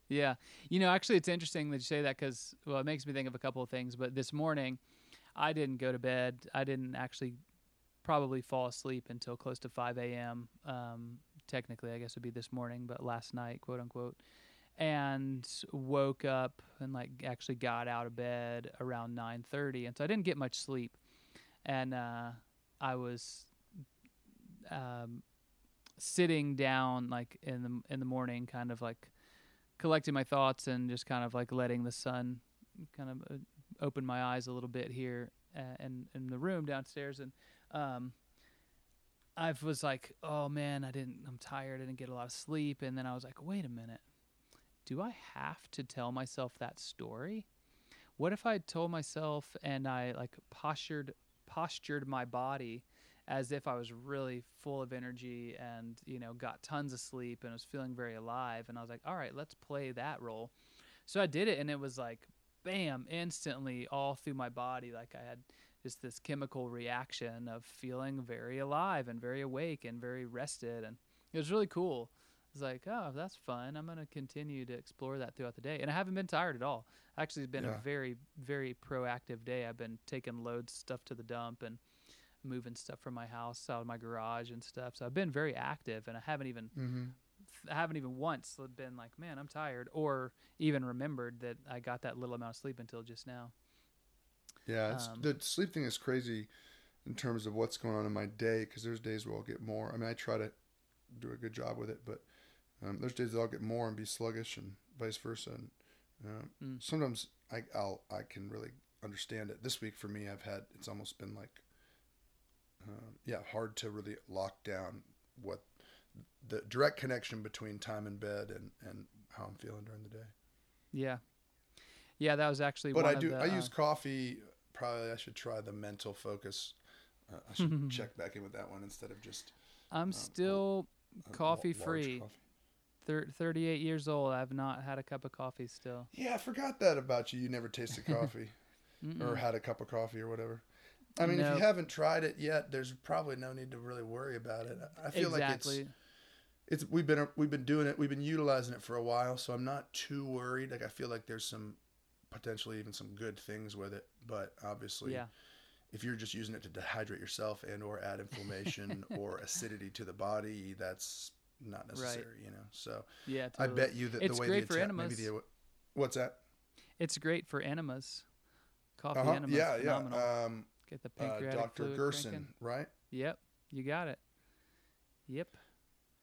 Yeah. You know, actually, it's interesting that you say that because, well, it makes me think of a couple of things. But this morning, I didn't go to bed. I didn't actually probably fall asleep until close to 5 a.m. Um, technically, I guess it would be this morning, but last night, quote unquote. And woke up and like actually got out of bed around 9:30, and so I didn't get much sleep. And uh, I was um, sitting down like in the in the morning, kind of like collecting my thoughts and just kind of like letting the sun kind of uh, open my eyes a little bit here uh, in in the room downstairs. And um I was like oh man I didn't I'm tired. I didn't get a lot of sleep. And then I was like wait a minute do I have to tell myself that story? What if I told myself and I like postured postured my body as if I was really full of energy and you know got tons of sleep and was feeling very alive and I was like all right let's play that role. So I did it and it was like bam instantly all through my body like I had just this chemical reaction of feeling very alive and very awake and very rested and it was really cool like, oh, that's fun. I'm gonna continue to explore that throughout the day, and I haven't been tired at all. Actually, it's been Yeah. a very, very proactive day. I've been taking loads of stuff to the dump and moving stuff from my house out of my garage and stuff. So I've been very active, and I haven't even Mm-hmm. I haven't even once been like, man, I'm tired, or even remembered that I got that little amount of sleep until just now. Yeah, it's, Um, the sleep thing is crazy in terms of what's going on in my day because there's days where I'll get more. I mean, I try to do a good job with it, but um, there's days that I'll get more and be sluggish, and vice versa. And uh, Mm. sometimes I I'll I can really understand it. This week for me, I've had it's almost been like uh, yeah hard to really lock down what the direct connection between time in bed and and how I'm feeling during the day. Yeah, yeah, that was actually. But I do. The, I uh, use coffee. Probably I should try the mental focus. Uh, I should check back in with that one instead of just I'm uh, still uh, Coffee large free. coffee. Thir- 38 years old. I've not had a cup of coffee still. Yeah, I forgot that about you. You never tasted coffee or had a cup of coffee or whatever. I mean, if you haven't tried it yet, there's probably no need to really worry about it. I feel exactly. like it's it's we've been we've been doing it, we've been utilizing it for a while, so I'm not too worried. Like I feel like there's some potentially even some good things with it, but obviously yeah. if you're just using it to dehydrate yourself and or add inflammation or acidity to the body, that's not necessary, you know. So Yeah. I bet you that It's the way great the for Ita- enemas. the what's that? It's great for enemas. Coffee Uh-huh. enemas. Yeah, phenomenal. yeah. Um, Get the uh, pancreatic Dr. fluid Gerson, cranking. right? Yep. You got it. Yep.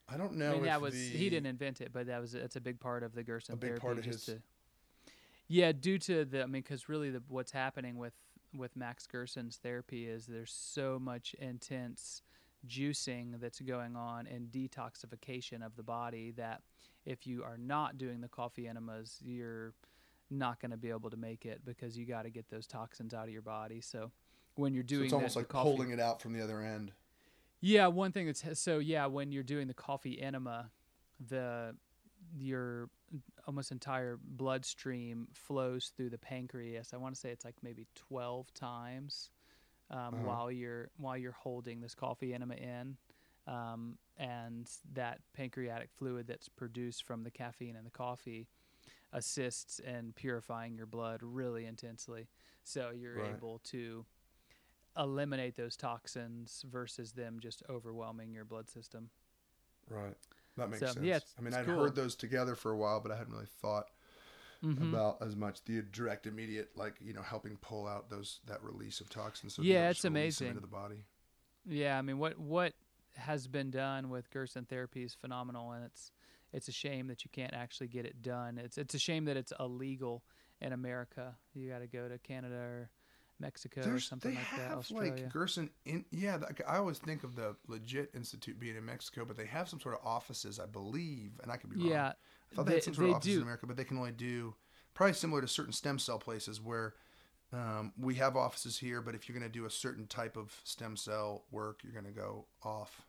I don't know. I mean, if that was the, he didn't invent it, but that was that's a big part of the Gerson A big therapy. part of his- to, yeah, due to the I mean, because really the what's happening with with Max Gerson's therapy is there's so much intense juicing that's going on and detoxification of the body that if you are not doing the coffee enemas, you're not going to be able to make it because you got to get those toxins out of your body. So when you're So doing it's the- almost like coffee, holding it out from the other end. yeah, one thing that's so yeah, when you're doing the coffee enema, the your almost entire bloodstream flows through the pancreas. I want to say it's like maybe 12 times um, Uh-huh. while you're while you're holding this coffee enema in. Um, and that pancreatic fluid that's produced from the caffeine in the coffee assists in purifying your blood really intensely. So you're Right. able to eliminate those toxins versus them just overwhelming your blood system. Right. That makes So, sense. yeah, I mean, I'd cool. heard those together for a while, but I hadn't really thought Mhm. about as much the direct, immediate, like you know, helping pull out those that release of toxins. So Yeah, it's just release them amazing. into the body. Yeah, I mean, what what has been done with Gerson therapy is phenomenal, and it's it's a shame that you can't actually get it done. It's it's a shame that it's illegal in America. You got to go to Canada or Mexico or something they like that. have Australia. like Gerson in yeah. I always think of the legit institute being in Mexico, but they have some sort of offices, I believe, and I could be wrong. yeah, I thought they, they- had some sort of offices do. in America, but they can only do probably similar to certain stem cell places where um, we have offices here, but if you're going to do a certain type of stem cell work, you're going to go off,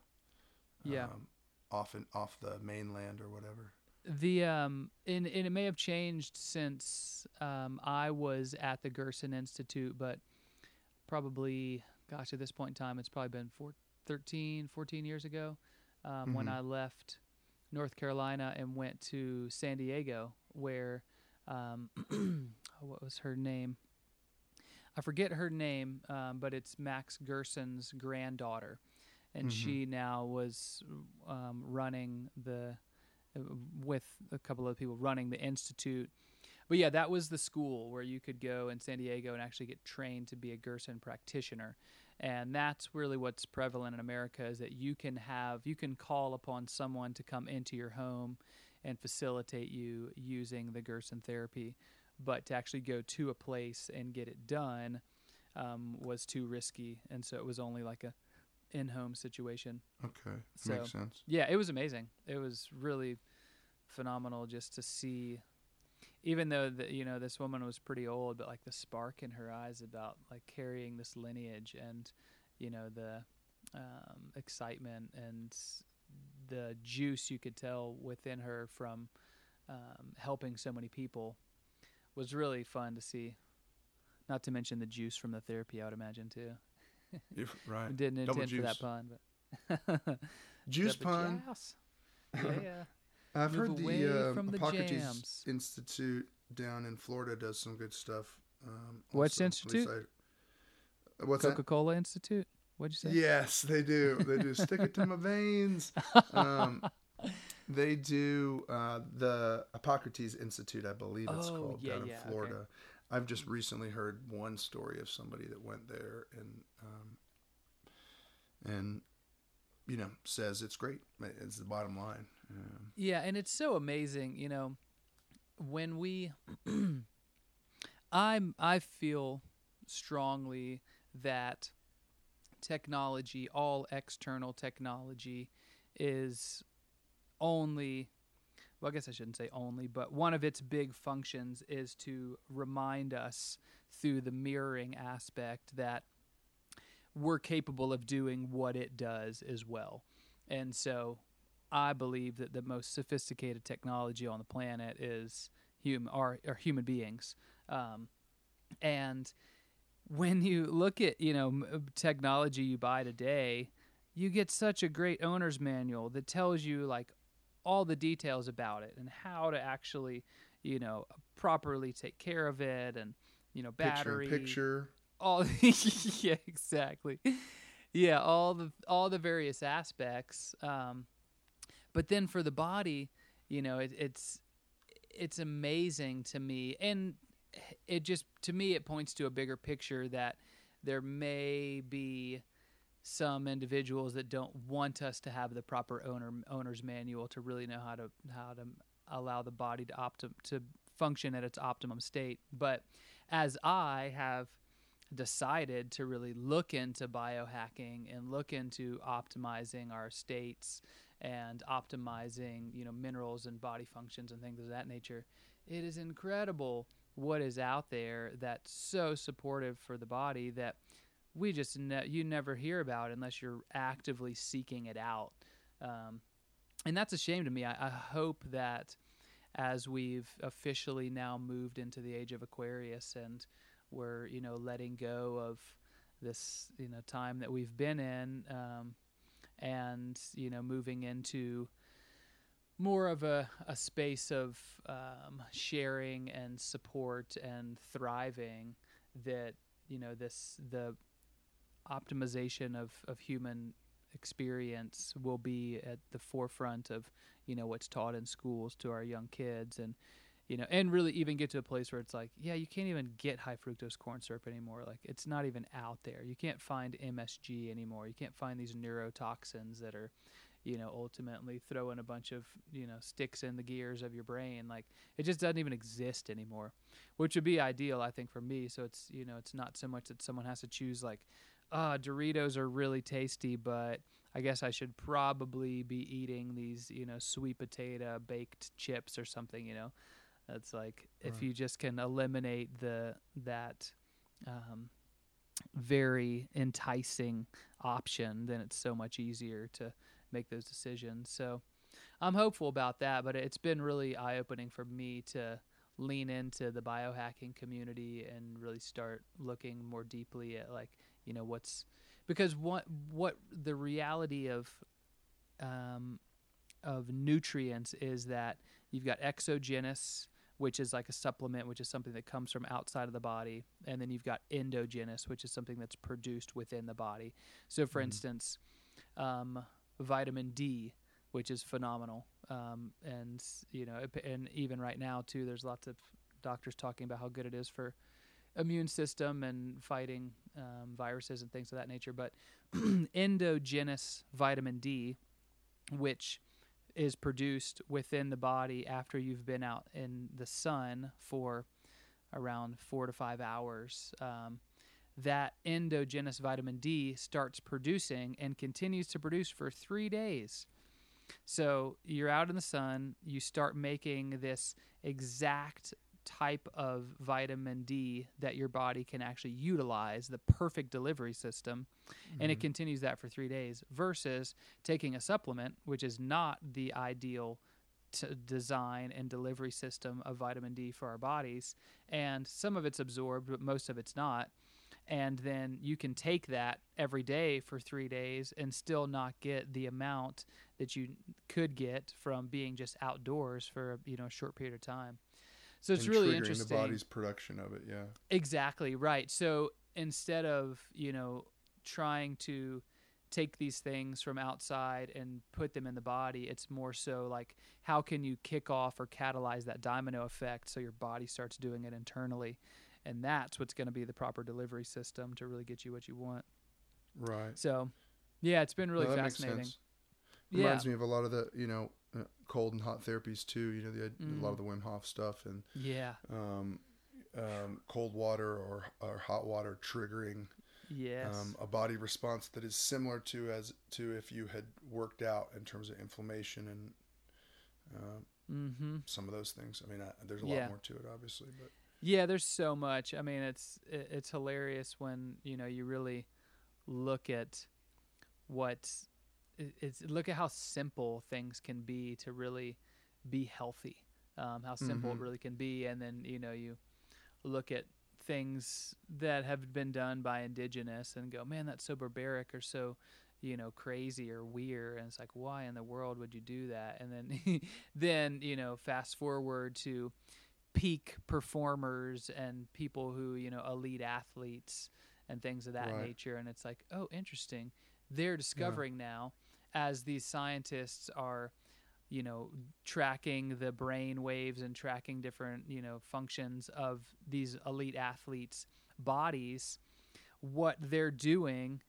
Yeah. um, off and off the mainland or whatever. The um and, and it may have changed since um I was at the Gerson Institute, but probably gosh at this point in time it's probably been four, 13, 14 years ago um, when Mhm. I left North Carolina and went to San Diego where um what was her name? I forget her name, um, but it's Max Gerson's granddaughter, and Mhm. she now was um, running the uh, with a couple of people running the institute. But yeah, that was the school where you could go in San Diego and actually get trained to be a Gerson practitioner. And that's really what's prevalent in America is that you can have you can call upon someone to come into your home and facilitate you using the Gerson therapy, but to actually go to a place and get it done um, was too risky, and so it was only like a in-home situation. Okay, So- makes sense. Yeah, it was amazing. It was really phenomenal just to see even though the, you know this woman was pretty old but like the spark in her eyes about like carrying this lineage and you know the um, excitement and the juice you could tell within her from um, helping so many people was really fun to see not to mention the juice from the therapy i would imagine too If, right, didn't Double intend for that juice. pun but juice pun. juice. yeah I've Move heard the, uh, from the Hippocrates jams. Institute down in Florida does some good stuff. Um, also. Institute? I- what's Coca Cola Institute. What'd you say? Yes, they do. They do. Stick it to my veins. Um, they do uh, the Hippocrates Institute, I believe it's Oh, called, yeah, down in yeah, okay. Florida. I've just recently heard one story of somebody that went there and um, and you know says it's great. It's the bottom line. Yeah, and it's so amazing, you know, when we I'm I feel strongly that technology, all external technology is only well, I guess I shouldn't say only, but one of its big functions is to remind us through the mirroring aspect that we're capable of doing what it does as well. And so I believe that the most sophisticated technology on the planet is human are, are human beings. Um, and when you look at you know technology you buy today, you get such a great owner's manual that tells you like all the details about it and how to actually you know properly take care of it and you know picture battery in picture. all yeah exactly yeah all the all the various aspects um but then for the body you know it, it's it's amazing to me. And it just to me it points to a bigger picture that there may be some individuals that don't want us to have the proper owner owner's manual to really know how to how to allow the body to optim to function at its optimum state. But as i have decided to really look into biohacking and look into optimizing our states and optimizing you know minerals and body functions and things of that nature it is incredible what is out there that's so supportive for the body that we just ne- you never hear about unless you're actively seeking it out. Um, and that's a shame to me. I, I hope that as we've officially now moved into the age of aquarius and we're you know letting go of this you know time that we've been in um, and you know moving into more of a, a space of um, sharing and support and thriving that you know this the optimization of, of human experience will be at the forefront of you know what's taught in schools to our young kids and you know and really even get to a place where it's like yeah you can't even get high fructose corn syrup anymore. Like it's not even out there. You can't find msg anymore. You can't find these neurotoxins that are you know ultimately throwing a bunch of you know sticks in the gears of your brain. Like it just doesn't even exist anymore which would be ideal i think for me. So it's you know it's not so much that someone has to choose like ah doritos are really tasty but i guess i should probably be eating these you know sweet potato baked chips or something you know that's like if you just can eliminate the that um, very enticing option then it's so much easier to make those decisions. So i'm hopeful about that but it's been really eye-opening for me to lean into the biohacking community and really start looking more deeply at like you know what's because what what the reality of um, of nutrients is that you've got exogenous which is like a supplement which is something that comes from outside of the body and then you've got endogenous which is something that's produced within the body so for Mhm. instance um, vitamin d which is phenomenal um, and you know and even right now too there's lots of doctors talking about how good it is for immune system and fighting um, viruses and things of that nature but endogenous vitamin d which is produced within the body after you've been out in the sun for around four to five hours. Um, that endogenous vitamin D starts producing and continues to produce for three days. So you're out in the sun, you start making this exact type of vitamin D that your body can actually utilize, the perfect delivery system, and it Mhm. continues that for three days versus taking a supplement, which is not the ideal t- design and delivery system of vitamin D for our bodies. And some of it's absorbed, but most of it's not. And then you can take that every day for three days and still not get the amount that you could get from being just outdoors for you know a short period of time. So it's really interesting. the body's production of it. Yeah. Exactly right. So instead of you know trying to take these things from outside and put them in the body, it's more so like how can you kick off or catalyze that domino effect so your body starts doing it internally, and that's what's going to be the proper delivery system to really get you what you want. Right. So, yeah, it's been really No, fascinating. sense. Yeah. Reminds me of a lot of the you know cold and hot therapies too. You know the a lot Mm. of the Wim Hof stuff and Yeah. um, um, cold water or or hot water triggering Yes. um, a body response that is similar to as to if you had worked out in terms of inflammation and uh, mm-hmm. some of those things. I mean, I, there's a Yeah. lot more to it, obviously, but Yeah, there's so much. I mean, it's it- it's hilarious when you know you really look at what it's look at how simple things can be to really be healthy. Um, how simple Mhm. it really can be, and then you know you look at things that have been done by indigenous and go, man, that's so barbaric or so you know crazy or weird and it's like why in the world would you do that and then then you know fast forward to peak performers and people who you know elite athletes and things of that Right. nature and it's like oh interesting they're discovering now as these scientists are you know tracking the brain waves and tracking different you know functions of these elite athletes bodies what they're doing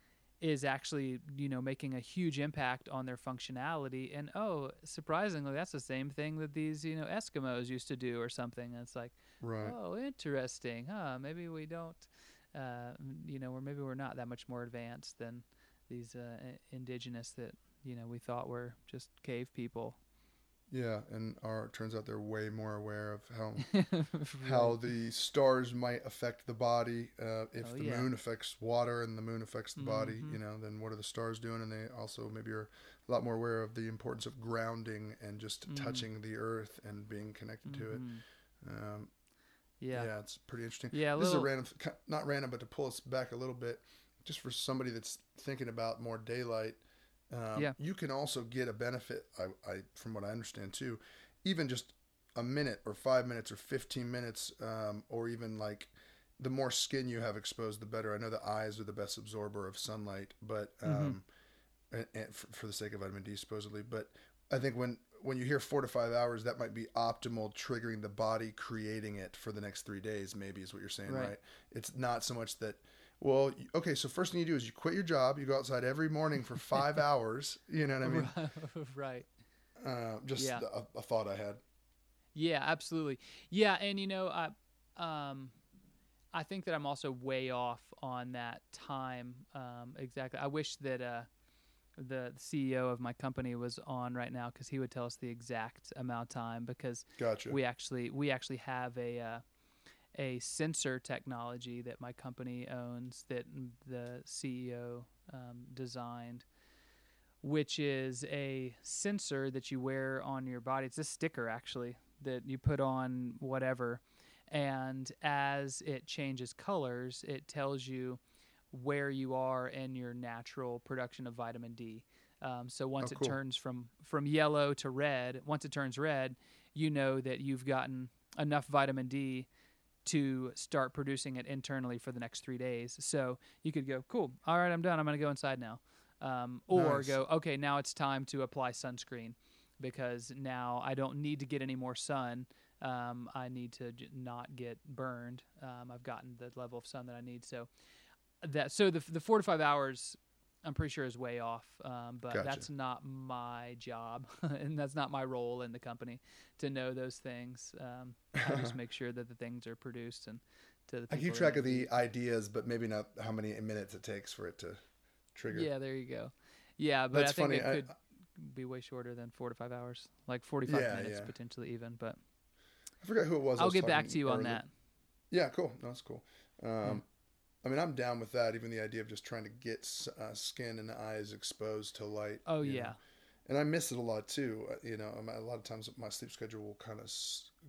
is actually you know making a huge impact on their functionality. And oh surprisingly that's the same thing that these you know eskimos used to do or something. And it's like right. oh interesting. Huh maybe we don't uh, you know or maybe we're not that much more advanced than these uh, indigenous that you know we thought were just cave people Yeah, and are turns out they're way more aware of how how the stars might affect the body. Uh, if Oh, the yeah. moon affects water and the moon affects the body, Mhm. you know, then what are the stars doing? And they also maybe are a lot more aware of the importance of grounding and just Mhm. touching the earth and being connected to it. Mhm. Um, yeah yeah. it's pretty interesting. yeah a this is a random, not random, but to pull us back a little bit, just for somebody that's thinking about more daylight. Um, Yeah. You can also get a benefit, I, I, from what I understand too, even just a minute or five minutes or 15 minutes, um, or even like the more skin you have exposed, the better. I know the eyes are the best absorber of sunlight, but Mm-hmm. um, and, and for, for the sake of vitamin D, supposedly. But I think when when you hear four to five hours, that might be optimal, triggering the body, creating it for the next three days. Maybe is what you're saying, Right. right? It's not so much that. Well, okay. So first thing you do is you quit your job. You go outside every morning for five hours. You know what I mean? right Uh, just Yeah. a, a thought I had. Yeah, absolutely. Yeah, and you know, I um I think that I'm also way off on that time. Um exactly. I wish that uh the CEO of my company was on right now cuz he would tell us the exact amount of time because Gotcha. we actually we actually have a uh, a sensor technology that my company owns that the CEO um, designed, which is a sensor that you wear on your body. It's a sticker actually that you put on whatever, and as it changes colors, it tells you where you are in your natural production of vitamin D. Um, so once Oh, it turns from from yellow to red, once it turns red, you know that you've gotten enough vitamin D to start producing it internally for the next three days. So you could go, cool, all right, I'm done. I'm going to go inside now. Um, or Nice. go, okay, now it's time to apply sunscreen because now I don't need to get any more sun. Um, I need to j- not get burned. Um, I've gotten the level of sun that I need. So that so the the four to five hours, I'm pretty sure is way off. Um, but Gotcha. that's not my job, and that's not my role in the company to know those things. Um, I just make sure that the things are produced and to the. I keep track of the ideas, but maybe not how many minutes it takes for it to trigger. Yeah, there you go. Yeah, but That's I think funny. it I- could be way shorter than four to five hours, like forty-five Yeah, minutes yeah. potentially even. But I forgot who it was. I I'll was get back to you on that. Yeah, cool. No, that's cool. Um, Hmm. I mean, I'm down with that. Even the idea of just trying to get uh, skin and eyes exposed to light. Oh yeah, know. and I miss it a lot too. Uh, You know, a lot of times my sleep schedule will kind of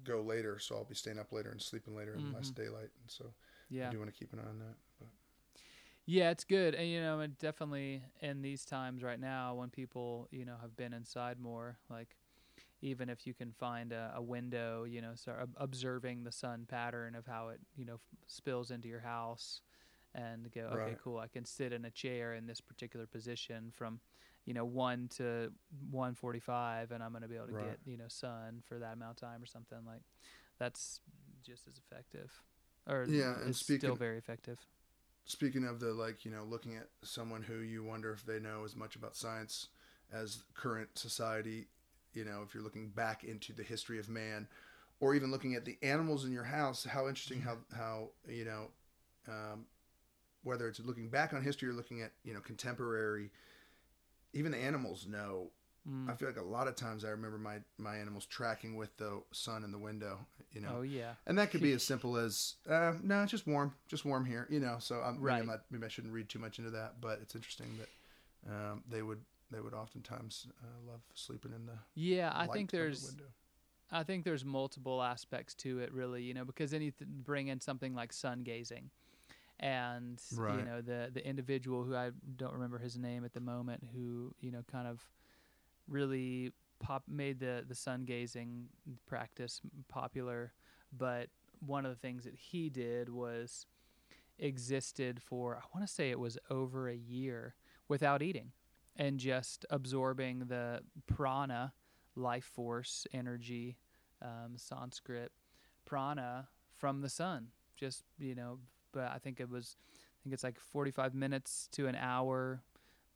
go later, so I'll be staying up later and sleeping later in less daylight, and so yeah, I do want to keep an eye on that. But Yeah, it's good, and you know, and definitely in these times right now, when people you know have been inside more, like even if you can find a, a window, you know, observing the sun pattern of how it you know f- spills into your house, and go, okay, Right. cool, I can sit in a chair in this particular position from you know one to one forty five, and I'm going to be able to Right. get you know sun for that amount of time or something like that's just as effective, or Yeah, and it's still speaking- very effective. Speaking of the like, you know, looking at someone who you wonder if they know as much about science as current society, you know, if you're looking back into the history of man, or even looking at the animals in your house, how interesting how how you know, um, whether it's looking back on history or looking at you know contemporary, even the animals know. Mm. I feel like a lot of times I remember my my animals tracking with the sun in the window, you know, Oh yeah. and that could be as simple as, uh, no, it's just warm, just warm here, you know. So I'm, maybe, Right. I'm not, maybe I shouldn't read too much into that, but it's interesting that um, they would they would oftentimes uh, love sleeping in the Yeah, I think the there's window. I think there's multiple aspects to it really, you know, because then you th- bring in something like sun gazing. And you know, the the individual who I don't remember his name at the moment who, you know, kind of really pop made the the sun gazing practice popular, but one of the things that he did was existed for I want to say it was over a year without eating and just absorbing the prana life force energy um, sanskrit prana from the sun. Just you know but i think it was i think it's like 45 minutes to an hour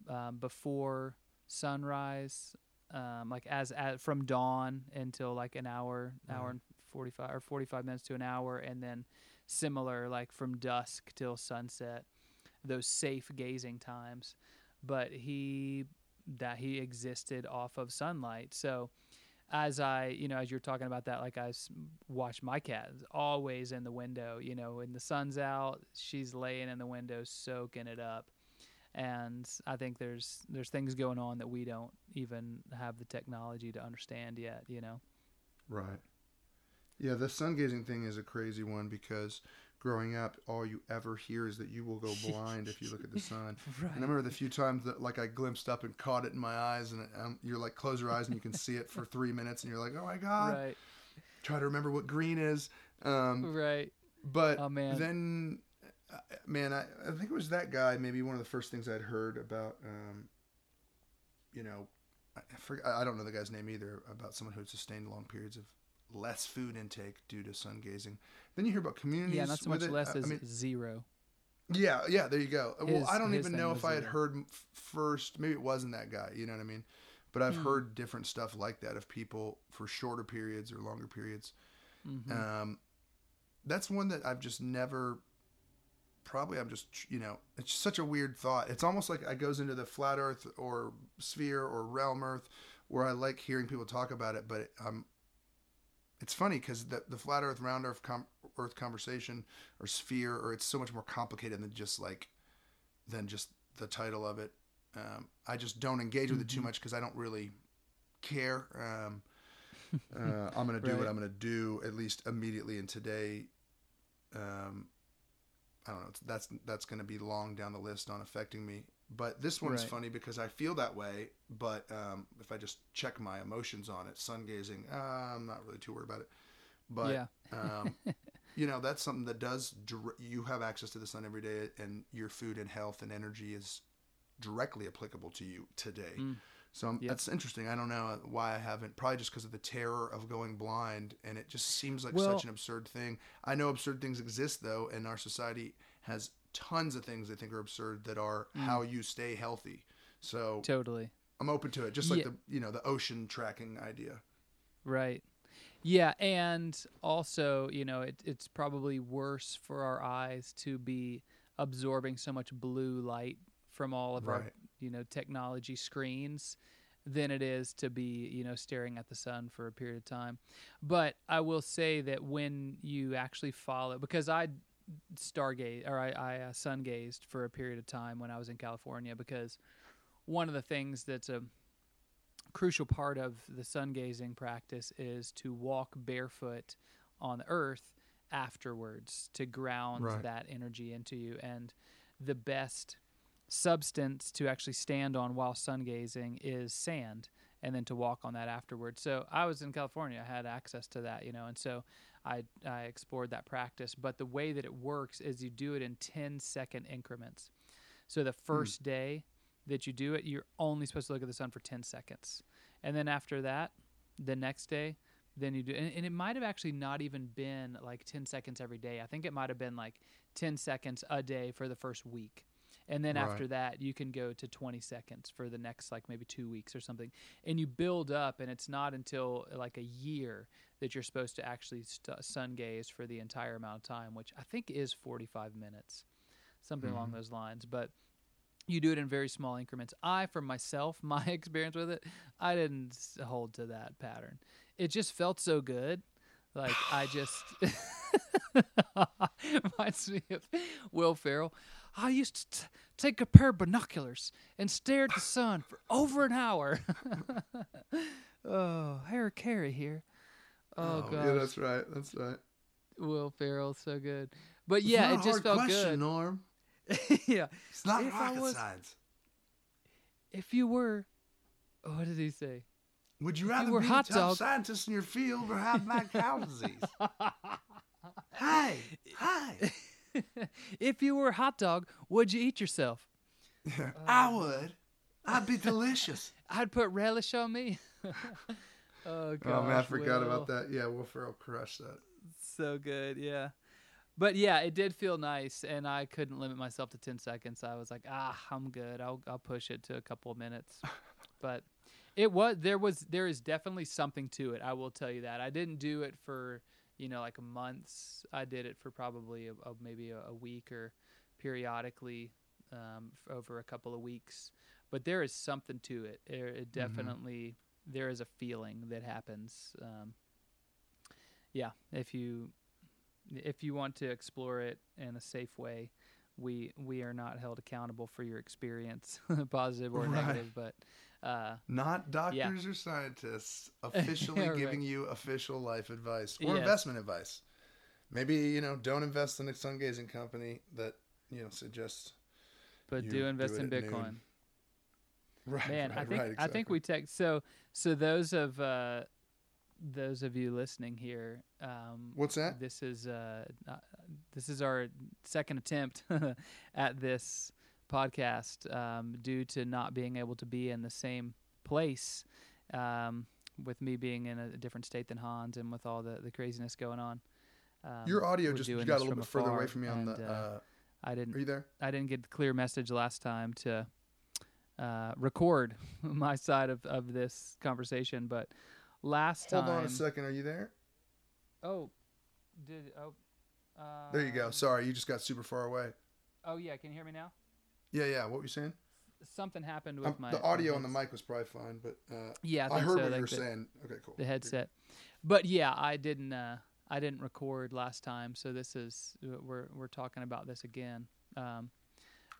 um, before sunrise um, like as, as from dawn until like an hour hour and 45 or 45 minutes to an hour and then similar like from dusk till sunset those safe gazing times. But he that he existed off of sunlight. So as i you know as you're talking about that like I watch my cat always in the window you know when the sun's out she's laying in the window soaking it up and i think there's there's things going on that we don't even have the technology to understand yet you know Right. Yeah, the sun gazing thing is a crazy one because growing up, all you ever hear is that you will go blind if you look at the sun. right And I remember the few times that like I glimpsed up and caught it in my eyes, and um, you're like close your eyes and you can see it for three minutes, and you're like, oh my god. right Try to remember what green is. Um, right but Oh, man. then, uh, man, I, I think it was that guy. Maybe one of the first things I'd heard about. Um, you know, I, forget, I don't know the guy's name either. About someone who had sustained long periods of less food intake due to sun gazing. Then you hear about communities. yeah not so much it. less as I mean, zero yeah, yeah, there you go. well, I don't even know if I had zero. heard first. Maybe it wasn't that guy. You know what I mean? But I've Hmm. heard different stuff like that of people for shorter periods or longer periods. Mhm. Um, that's one that I've just never. Probably, I'm just you know, it's such a weird thought. It's almost like it goes into the flat Earth or sphere or realm Earth, where I like hearing people talk about it, but um, it's funny because the the flat Earth, round Earth, com- Earth conversation or sphere, or it's so much more complicated than just like than just the title of it. Um, I just don't engage with it too Mhm. much because I don't really care. Um, uh, I'm going to do what I'm going to do at least immediately. And today, um, I don't know. That's that's going to be long down the list on affecting me. But this one's Right. funny because I feel that way. But um, if I just check my emotions on it, sun gazing, uh, I'm not really too worried about it. But yeah um, you know that's something that does dir- you have access to the sun every day and your food and health and energy is directly applicable to you today Mm. so Yep. that's interesting i don't know why i haven't probably just because of the terror of going blind and it just seems like Well- such an absurd thing i know absurd things exist though and our society has tons of things they think are absurd that are Mm. how you stay healthy so totally i'm open to it just like Yeah. the you know the ocean tracking idea Right. Yeah, and also, you know, it, it's probably worse for our eyes to be absorbing so much blue light from all of our, you know, technology screens than it is to be, you know, staring at the sun for a period of time. But I will say that when you actually follow, because I stargaze or I, I uh, sun gazed for a period of time when I was in California, because one of the things that's a crucial part of the sun gazing practice is to walk barefoot on the earth afterwards to ground Right. that energy into you and the best substance to actually stand on while sun gazing is sand and then to walk on that afterwards. So I was in California, I had access to that, you know, and so I I explored that practice. But the way that it works is you do it in 10 second increments. So the hmm. first day that you do it, you're only supposed to look at the sun for 10 seconds. And then after that, the next day, then you do and, and it might have actually not even been like 10 seconds every day. I think it might have been like 10 seconds a day for the first week. And then Right. after that, you can go to 20 seconds for the next like maybe 2 weeks or something. And you build up and it's not until like a year that you're supposed to actually st- sun gaze for the entire amount of time, which I think is 45 minutes. Something along Mhm. those lines, but you do it in very small increments. I, for myself, my experience with it, I didn't hold to that pattern. It just felt so good. Like I just reminds me of Will Ferrell. I used to t- take a pair of binoculars and stare at the sun for over an hour. oh, Harry Caray here. Oh, oh gosh, yeah, that's right. That's right. Will Ferrell, so good. But yeah, it just felt good. Norm. yeah, It's not If rocket was- science. if you were, what did he say? Would you you rather were be hot the top scientist in your field or have mad cow disease? Hi, hi. if you were a hot dog, would you eat yourself? I would. I'd be delicious. I'd put relish on me. oh god. oh man, I forgot about that. Yeah, Will Ferrell crushed that. So good, yeah. But yeah, it did feel nice, and I couldn't limit myself to ten seconds. I was like, ah, I'm good. I'll I'll push it to a couple of minutes. but it was there was there is definitely something to it. I will tell you that. I didn't do it for you know like months. I did it for probably a, a, maybe a, a week or periodically um, over a couple of weeks. But there is something to it. It, it definitely there is a feeling that happens. Um, yeah, if you if you want to explore it in a safe way, we we are not held accountable for your experience, positive or Right. negative. But uh, Not doctors or scientists officially right. giving you official life advice or Yes. investment advice. Maybe, you know, don't invest in a sun gazing company that, you know, suggests but do invest do in Bitcoin. Right. Man, right, I think right, I think we take so so those of uh, those of you listening here. Um, What's that? This is uh, uh, this is our second attempt at this podcast um, due to not being able to be in the same place. Um, with me being in a different state than Hans, and with all the, the craziness going on, um, Your audio just got a little bit further away from me on the. and, Uh, I didn't are you there? I didn't get the clear message last time to uh, record my side of, of this conversation, but last Hold time. Hold on a second. Are you there? Oh, did oh. Uh, There you go. Sorry, you just got super far away. Oh yeah, can you hear me now? Yeah, yeah. What were you saying? Something happened with Um, my the audio on the mic was probably fine, but uh, Yeah, I, I, heard so, what like you were the, saying. Okay, cool. The headset, but yeah, I didn't. Uh, I didn't record last time, so this is we're we're talking about this again. Um,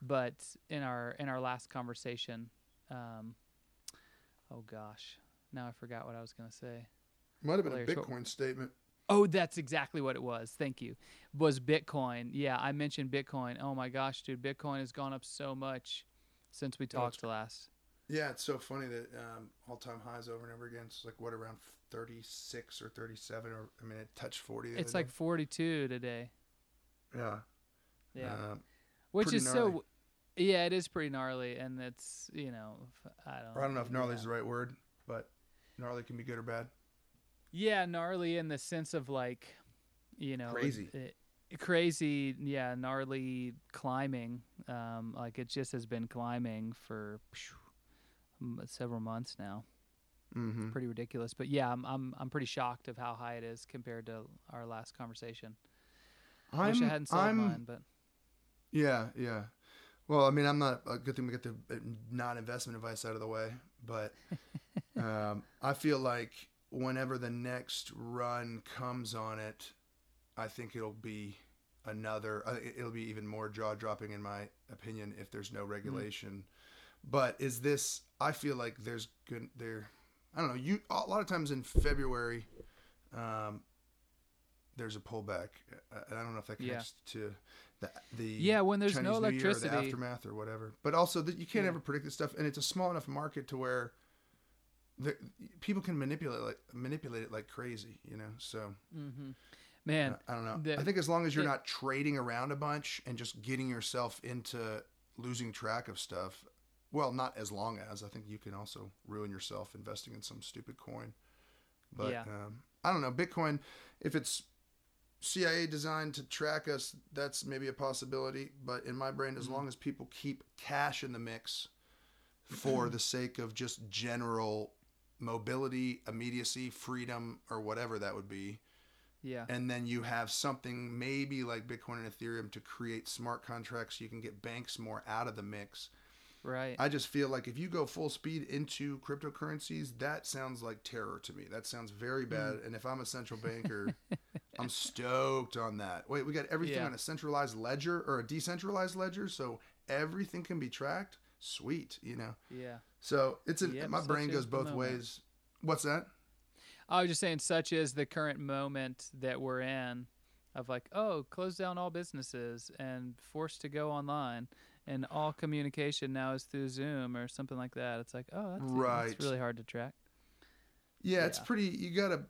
but in our in our last conversation, um, oh gosh, now I forgot what I was gonna say. Might have been a Bitcoin statement. Oh, that's exactly what it was. Thank you. Was Bitcoin? Yeah, I mentioned Bitcoin. Oh my gosh, dude, Bitcoin has gone up so much since we Oh, talked last. Yeah, it's so funny that um, all-time highs over and over again. It's like what around 36 or 37, or I mean, it touched 40. the It's like 42 today. yeah, Yeah, Um, which is gnarly. so. Yeah, it is pretty gnarly, and it's you know I don't. or I don't know if gnarly is the right word, but gnarly can be good or bad. Yeah, gnarly in the sense of like, you know, Crazy. it- crazy. Yeah, gnarly climbing. Um, like it just has been climbing for phew, several months now. Mm-hmm. Pretty ridiculous. But yeah, I'm I'm I'm pretty shocked of how high it is compared to our last conversation. I I'm, wish I hadn't sold I'm, mine, but Yeah, yeah. Well, I mean, I'm not a good thing to get the uh, non-investment advice out of the way, but um, I feel like whenever the next run comes on it, I think it'll be another. Uh, it- it'll be even more jaw-dropping, in my opinion, if there's no regulation. But is this? I feel like there's good there. I don't know. You a lot of times in February, um, there's a pullback, Uh, and I don't know if that Yeah. connects to the the Yeah, when there's Chinese no Year or electricity. the aftermath or whatever. But also that you can't Yeah. ever predict this stuff, and it's a small enough market to where the, people can manipulate like manipulate it like crazy, you know. So hmm Man, I don't know. the- I think as long as you're the- not trading around a bunch and just getting yourself into losing track of stuff, well, not as long as I think you can also ruin yourself investing in some stupid coin. But Yeah. um, I don't know. Bitcoin, if it's CIA designed to track us, that's maybe a possibility. But in my brain, as Mhm. long as people keep cash in the mix for the sake of just general mobility, immediacy, freedom, or whatever that would be, yeah, and then you have something maybe like Bitcoin and Ethereum to create smart contracts. You can get banks more out of the mix. right. I just feel like if you go full speed into cryptocurrencies, that sounds like terror to me. That sounds very Hmm. bad. And if I'm a central banker, I'm stoked on that. Wait, we got everything Yeah. on a centralized ledger or a decentralized ledger, so everything can be tracked. Sweet, you know. yeah. So it's an, Yep, my brain goes both ways. What's that? I was just saying, such is the current moment that we're in of like, oh, close down all businesses and forced to go online, and all communication now is through Zoom or something like that. It's like, oh, that's, Right. that's really hard to track. Yeah, it's pretty. You gotta,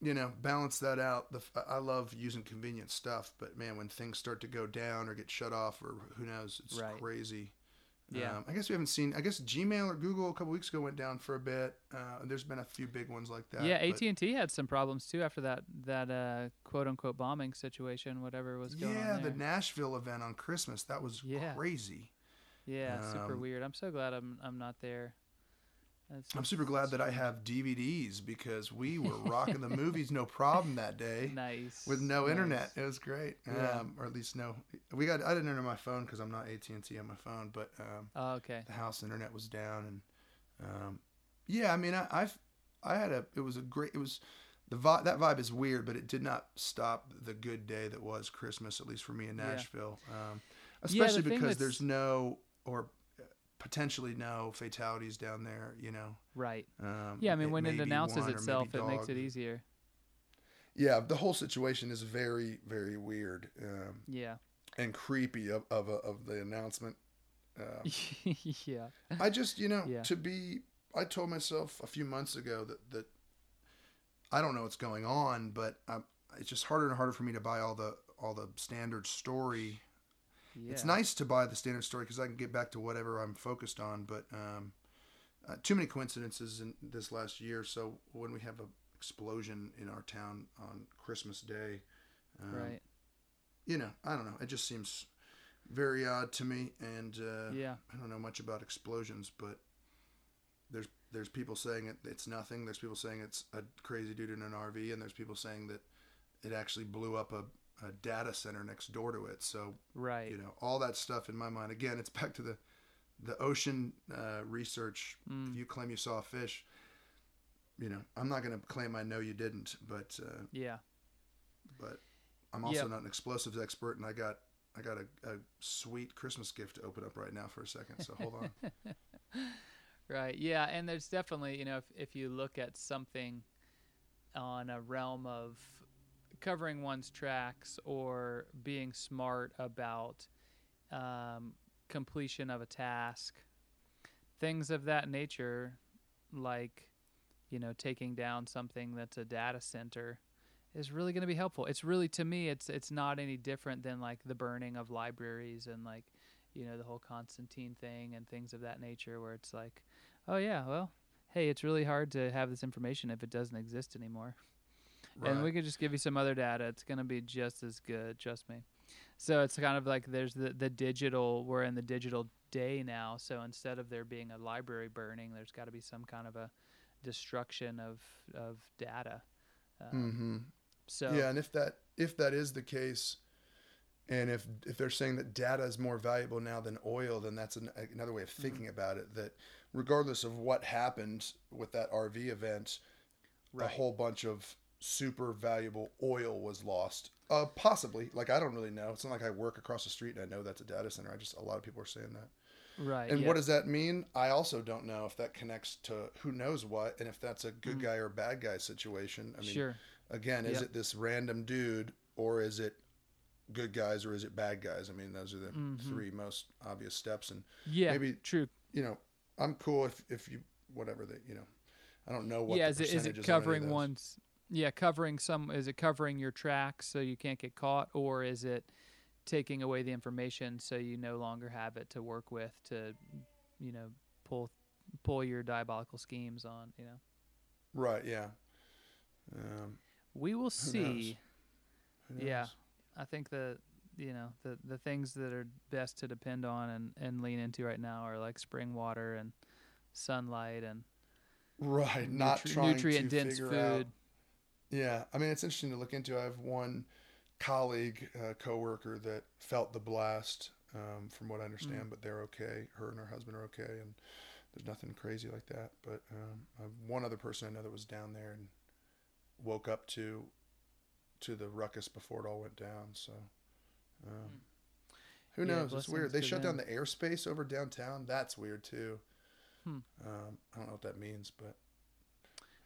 you know, balance that out. The I love using convenient stuff, but man, when things start to go down or get shut off or who knows, it's Right. crazy. Yeah. Um, I guess we haven't seen. I guess Gmail or Google a couple weeks ago went down for a bit. Uh, there's been a few big ones like that. yeah, AT and T had some problems too after that that uh, quote unquote bombing situation, whatever was going yeah, on Yeah, the. Nashville event on Christmas that was Yeah. crazy. yeah, super um, weird. I'm so glad I'm I'm not there. That's I'm super glad that I have DVDs because we were rocking the movies no problem that day. nice with no nice. internet. It was great, Yeah. um, or at least no. We got. I didn't enter my phone because I'm not AT and T on my phone, but um, Oh, okay. the house internet was down, and um, yeah, I mean, I, I've I had a. It was a great. It was the vibe. That vibe is weird, but it did not stop the good day that was Christmas, at least for me in Yeah. Nashville. Um, Yeah, the especially thing because there's no or potentially no fatalities down there. You know. Right. Um, Yeah, I mean, when it announces itself, it makes it easier. Yeah, the whole situation is very, very weird. Um, Yeah. and creepy of of, of the announcement. Uh, yeah. I just you know Yeah. to be. I told myself a few months ago that that I don't know what's going on, but I'm, it's just harder and harder for me to buy all the all the standard story. Yeah. It's nice to buy the standard story because I can get back to whatever I'm focused on, but um, uh, too many coincidences in this last year. So when we have a explosion in our town on Christmas Day, um, Right. you know, I don't know. It just seems very odd to me, and uh, Yeah. I don't know much about explosions, but there's there's people saying it, it's nothing. There's people saying it's a crazy dude in an RV, and there's people saying that it actually blew up a, a data center next door to it. So Right. you know, all that stuff in my mind. Again, it's back to the the ocean uh, research. Mm. If you claim you saw a fish, you know, I'm not going to claim I know you didn't, but uh, Yeah. but I'm also Yep. not an explosives expert, and I got I got a, a sweet Christmas gift to open up right now for a second. So hold on. Right. Yeah, and there's definitely, you know, if if you look at something on a realm of covering one's tracks or being smart about um, completion of a task, things of that nature, like you know, taking down something that's a data center is really going to be helpful. It's really to me it's it's not any different than like the burning of libraries and like you know the whole Constantine thing and things of that nature where it's like, oh yeah, well, hey, it's really hard to have this information if it doesn't exist anymore. And we could just give you some other data. It's going to be just as good, trust me. So it's kind of like there's the the digital. We're in the digital day now. So instead of there being a library burning, there's got to be some kind of a destruction of of data. Um, hmm So yeah, and if that if that is the case, and if if they're saying that data is more valuable now than oil, then that's an, another way of Mm-hmm. thinking about it. That regardless of what happened with that RV event, Right. a whole bunch of super valuable oil was lost. Uh, possibly. Like I don't really know. It's not like I work across the street and I know that's a data center. I just a lot of people are saying that. right. And yeah. what does that mean? I also don't know if that connects to who knows what, and if that's a good guy or bad guy situation. I mean, Mm. sure. again, is Yep. it this random dude or is it good guys or is it bad guys? I mean, those are the Mhm. three most obvious steps. And Yeah, maybe true. you know, I'm cool if if you whatever that you know. I don't know what. yeah, is it is it on any of covering one's? Yeah, covering some. Is it covering your tracks so you can't get caught, or is it taking away the information so you no longer have it to work with to, you know, pull pull your diabolical schemes on? You know, Right. Yeah. Um, we will knows? see. who Yeah. I think the you know the the things that are best to depend on and and lean into right now are like spring water and sunlight and Right. Not nutri- trying nutrient to dense food. out. Yeah. I mean, it's interesting to look into. I have one colleague, uh, coworker that felt the blast. Um, from what I understand, Mm. but they're okay. Her and her husband are okay, and there's nothing crazy like that. But um, I have one other person I know that was down there and woke up to to the ruckus before it all went down. So um, who Hmm. Yeah, knows? It's weird. They shut them. down the airspace over downtown. That's weird too. Hmm. Um, I don't know what that means, but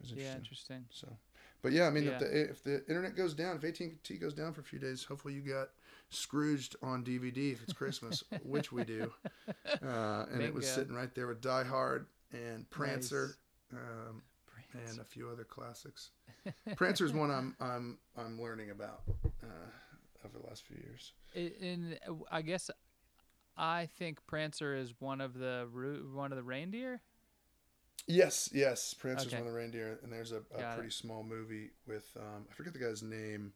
it's Yeah, interesting. interesting. So, but yeah, I mean, Yeah. if the if the internet goes down, if AT and T goes down for a few days, hopefully you got Scrooged on DVD if it's Christmas, which we do. Uh, and it was sitting right there with Die Hard and Prancer, um, and a few other classics. Prancer is one I'm I'm I'm learning about uh, over the last few years. I- in I guess I think Prancer is one of the one of the reindeer. Yes, yes, Prancer's Okay. one of the reindeer, and there's a, a Got it. pretty small movie with um, I forget the guy's name.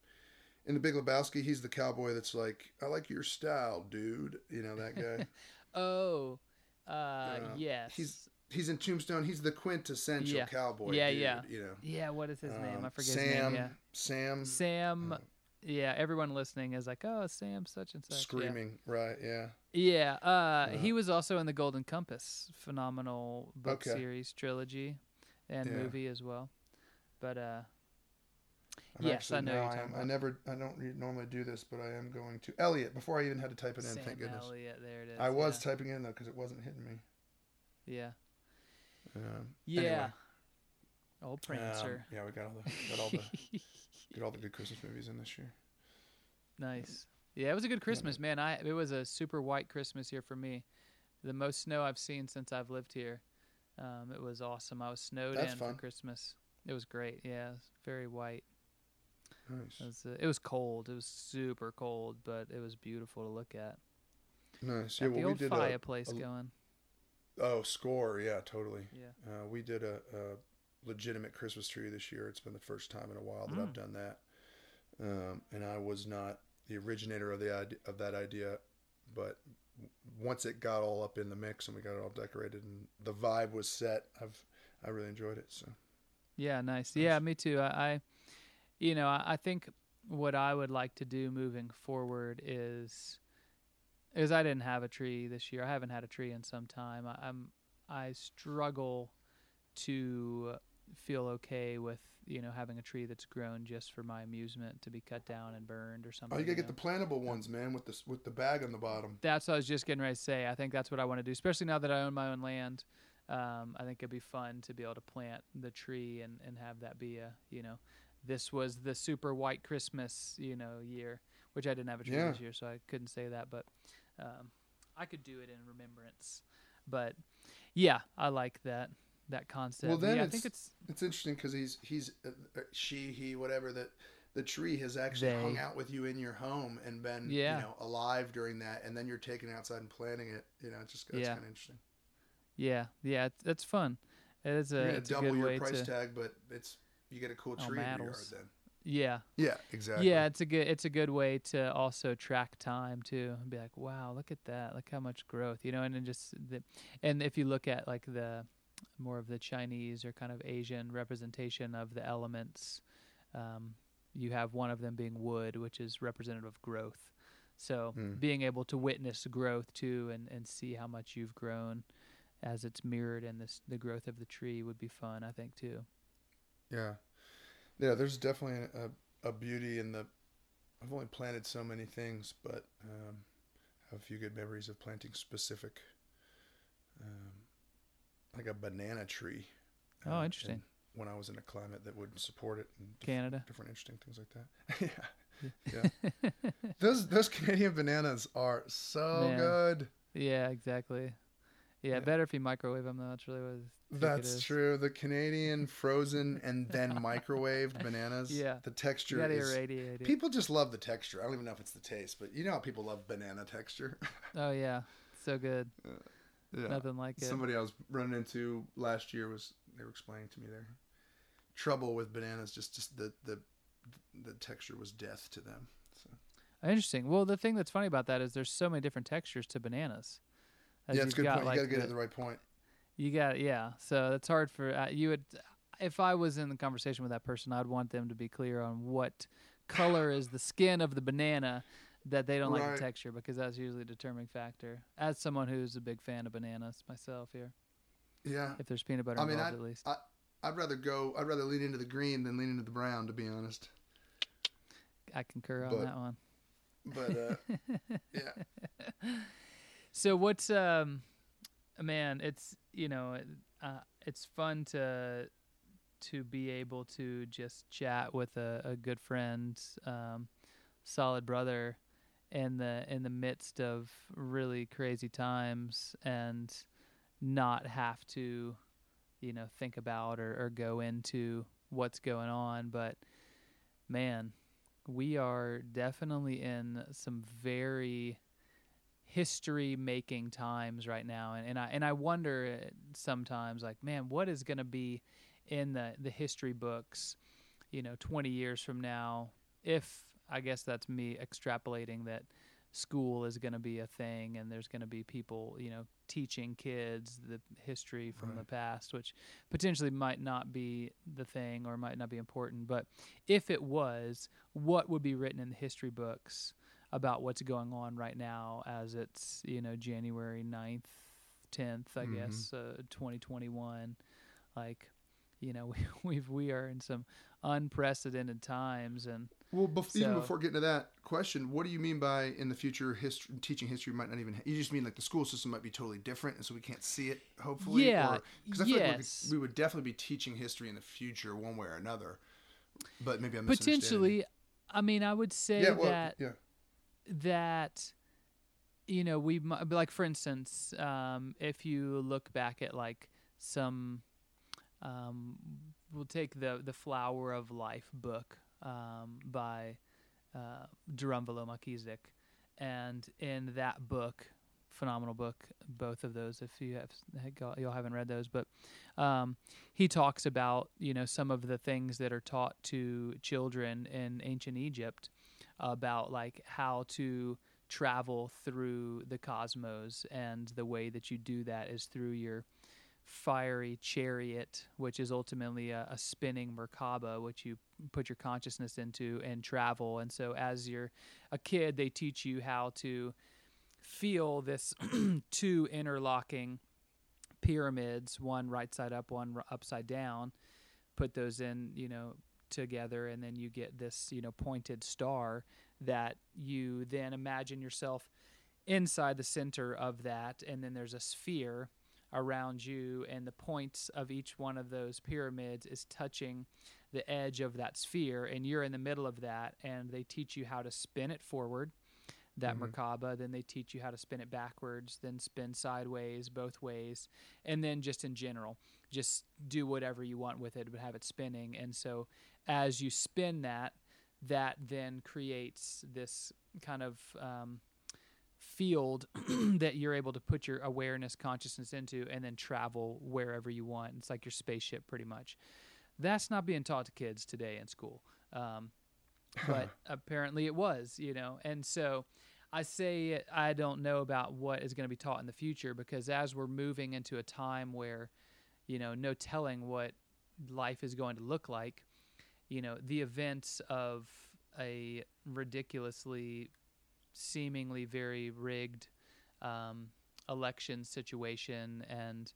In the Big Lebowski, he's the cowboy that's like, "I like your style, dude." You know that guy. Oh, uh, Uh, yes. he's he's in Tombstone. He's the quintessential Yeah. cowboy. Yeah, dude, yeah. You know, yeah. What is his name? I Um, forget Sam. his name. Yeah. Sam. Sam. uh, yeah. Everyone listening is like, oh, Sam, such and such. yeah. screaming. Right. Yeah. Yeah, uh, he was also in the Golden Compass, phenomenal book Okay. series trilogy, and Yeah. movie as well. But uh, I'm Yes, actually, I know I, am, I never. I don't re- normally do this, but I am going to Elliott before I even had to type it in. Sam thank goodness. Elliott, there it is. I was yeah. typing in though because it wasn't hitting me. yeah, Um, yeah. anyway, Old um, Prancer. yeah, we got all the got all the get all the good Christmas movies in this year. nice. Yeah, it was a good Christmas, man. I it was a super white Christmas here for me. The most snow I've seen since I've lived here. Um, it was awesome. I was snowed That's in fun. for Christmas. It was great. Yeah, was very white. Nice, It was, uh, it was cold. It was super cold, but it was beautiful to look at. nice. Yeah, Got well, the we did fireplace a- going. Oh, score. Yeah, totally. Yeah. Uh, we did a, a legitimate Christmas tree this year. It's been the first time in a while that I've Mm. done that. Um, and I was not the originator of the idea, of that idea, but once it got all up in the mix and we got it all decorated and the vibe was set, I've I really enjoyed it. So Yeah, nice. Nice. Yeah, me too. I, I you know, I, I think what I would like to do moving forward is, is I didn't have a tree this year. I haven't had a tree in some time. I, I'm I struggle to feel okay with you know having a tree that's grown just for my amusement to be cut down and burned or something. oh, you gotta get know? the plantable ones, man, with the with the bag on the bottom. That's what I was just getting ready to say. I think that's what I want to do, especially now that I own my own land. Um, I think it'd be fun to be able to plant the tree and, and have that be a, you know, this was the super white Christmas, you know, year, which I didn't have a tree Yeah. this year, so I couldn't say that, but um, I could do it in remembrance. But yeah, I like that that concept. Well, then yeah, I think it's- it's It's interesting because he's he's uh, uh, she he whatever that the tree has actually They. hung out with you in your home and been Yeah. you know alive during that, and then you're taking it outside and planting it. You know, it's just it's Yeah. kind of interesting. yeah, yeah, it's, it's fun. It is a, You're gonna a double good your way price to tag, but it's you get a cool Oh, tree in your yard then. yeah. Yeah, exactly. Yeah, it's a good it's a good way to also track time too, and be like, wow, look at that, look how much growth, you know, and then just the, and if you look at like the more of the Chinese or kind of Asian representation of the elements, um, you have one of them being wood, which is representative of growth. So Mm. being able to witness growth too, and and see how much you've grown as it's mirrored in this the growth of the tree would be fun, I think too. Yeah, yeah. There's definitely a, a beauty in the. I've only planted so many things, but um, have a few good memories of planting specific, um, like a banana tree. Oh, uh, interesting. when I was in a climate that would support it and dif- Canada. different interesting things like that. yeah. Yeah. those those Canadian bananas are so Man. good. Yeah, exactly. Yeah, Yeah. better if you microwave them. Though. That's really what I think it That's true. The Canadian frozen and then microwaved bananas. Yeah. The texture is. irradiate it. People just love the texture. I don't even know if it's the taste, but you know how people love banana texture. Oh yeah, so good. Yeah. Nothing like it. Somebody I was running into last year was they were explaining to me their trouble with bananas. Just just the the the texture was death to them. So Interesting. Well, the thing that's funny about that is there's so many different textures to bananas. As yeah, it's good got, point. like, you got to get the- at the right point. You got yeah. So that's hard for uh, you would. If I was in the conversation with that person, I'd want them to be clear on what color is the skin of the banana that they don't like the texture because that's usually a determining factor. As someone who's a big fan of bananas myself here, Yeah. if there's peanut butter I mean, involved at least. I'd rather go. I'd rather lean into the green than lean into the brown, to be honest. I concur on but- that one. But uh, yeah, So what's um, man? It's you know, uh, it's fun to to be able to just chat with a, a good friend, um, solid brother, in the in the midst of really crazy times, and not have to, you know, think about or, or go into what's going on. But man, we are definitely in some very history making times right now and, and I and I wonder sometimes like man what is going to be in the the history books you know 20 years from now if I guess that's me extrapolating that school is going to be a thing and there's going to be people you know teaching kids the history from Right. the past which potentially might not be the thing or might not be important but if it was what would be written in the history books about what's going on right now as it's you know January 9th 10th I Mhm. guess uh, 2021 like you know we we've we are in some unprecedented times and well, bef- even before getting to that question, what do you mean by in the future history teaching history might not even? You just mean like the school system might be totally different, and so we can't see it. Hopefully, Yeah, Because I feel like we, yes. could, we would definitely be teaching history in the future, one way or another. But maybe I'm potentially I mean I would say Yeah. Well. that yeah. that you know we mi- like for instance um, if you look back at like some um, we'll take the the flower of life book um, by uh, Drunvalo Melchizedek and in that book phenomenal book both of those if you have y'all haven't read those but um, he talks about you know some of the things that are taught to children in ancient Egypt about like how to travel through the cosmos and the way that you do that is through your fiery chariot which is ultimately a, a spinning merkaba which you put your consciousness into and travel. And so as you're a kid they teach you how to feel this two interlocking pyramids one right side up one r- upside down. Put those in you know together and then you get this you know pointed star that you then imagine yourself inside the center of that. And then there's a sphere around you and the points of each one of those pyramids is touching the edge of that sphere and you're in the middle of that and they teach you how to spin it forward that Mhm. merkaba then they teach you how to spin it backwards then spin sideways both ways and then just in general just do whatever you want with it but have it spinning and so as you spin that that then creates this kind of um, field that you're able to put your awareness consciousness into and then travel wherever you want. It's like your spaceship pretty much. That's not being taught to kids today in school um, but apparently it was you know? And so i say i don't know about what is going to be taught in the future because as we're moving into a time where you know no telling what life is going to look like you know the events of a ridiculously seemingly very rigged um, election situation and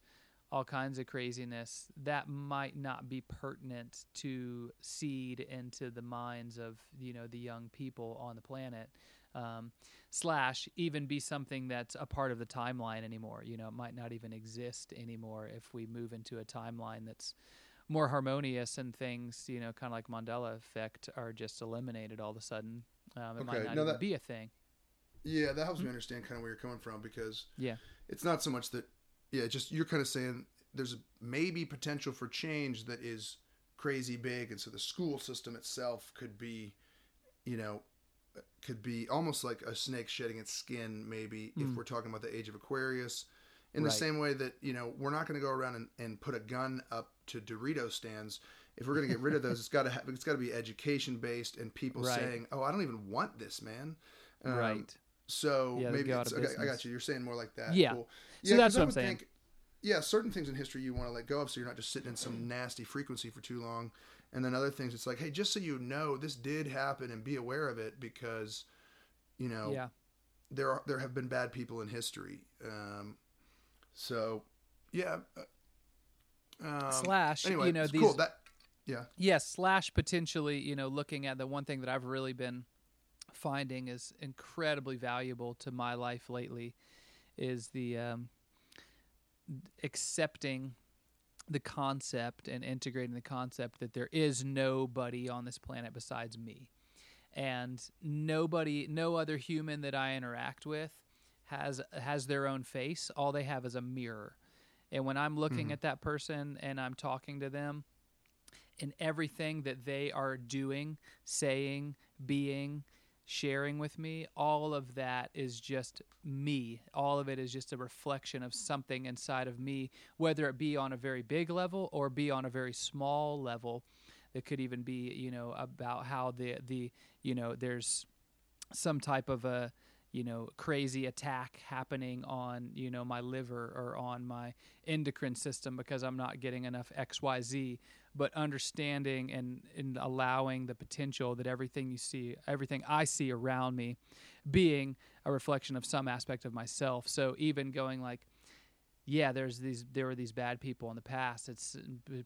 all kinds of craziness that might not be pertinent to seed into the minds of you know the young people on the planet um, slash even be something that's a part of the timeline anymore you know it might not even exist anymore if we move into a timeline that's more harmonious and things, you know, kind of like Mandela effect, are just eliminated all of a sudden. Um, it might not no, even that- be a thing. Yeah, that helps me understand kind of where you're coming from because Yeah. it's not so much that yeah, just you're kind of saying there's maybe potential for change that is crazy big and so the school system itself could be you know could be almost like a snake shedding its skin maybe if Mm. we're talking about the age of Aquarius in the same way that you know we're not going to go around and, and put a gun up to Dorito stands if we're going to get rid of those it's got to have it's got to be education based and people Right. saying oh I don't even want this man Um, right. So Yeah, maybe go it's, okay, I got you. You're saying more like that. Yeah. Cool. So 'cause that's what I'm saying. yeah, certain things in history you want to let go of, so you're not just sitting in some nasty frequency for too long. And then other things, it's like, hey, just so you know, this did happen, and be aware of it because, you know, Yeah. there are there have been bad people in history. Um, so, yeah. uh, Um, Slash, anyway, you know, these cool. That yeah. Yes, slash potentially, you know, looking at the one thing that I've really been finding is incredibly valuable to my life lately is the um, accepting the concept and integrating the concept that there is nobody on this planet besides me. And nobody, no other human that I interact with has has their own face. All they have is a mirror. And when I'm looking Mhm. at that person and I'm talking to them, and everything that they are doing, saying, being, sharing with me, all of that is just me. All of it is just a reflection of something inside of me, whether it be on a very big level or be on a very small level. It could even be, you know, about how the the you know there's some type of a you know crazy attack happening on you know my liver or on my endocrine system because I'm not getting enough XYZ but understanding and, and allowing the potential that everything you see everything I see around me being a reflection of some aspect of myself. So even going like yeah there's these there were these bad people in the past. It's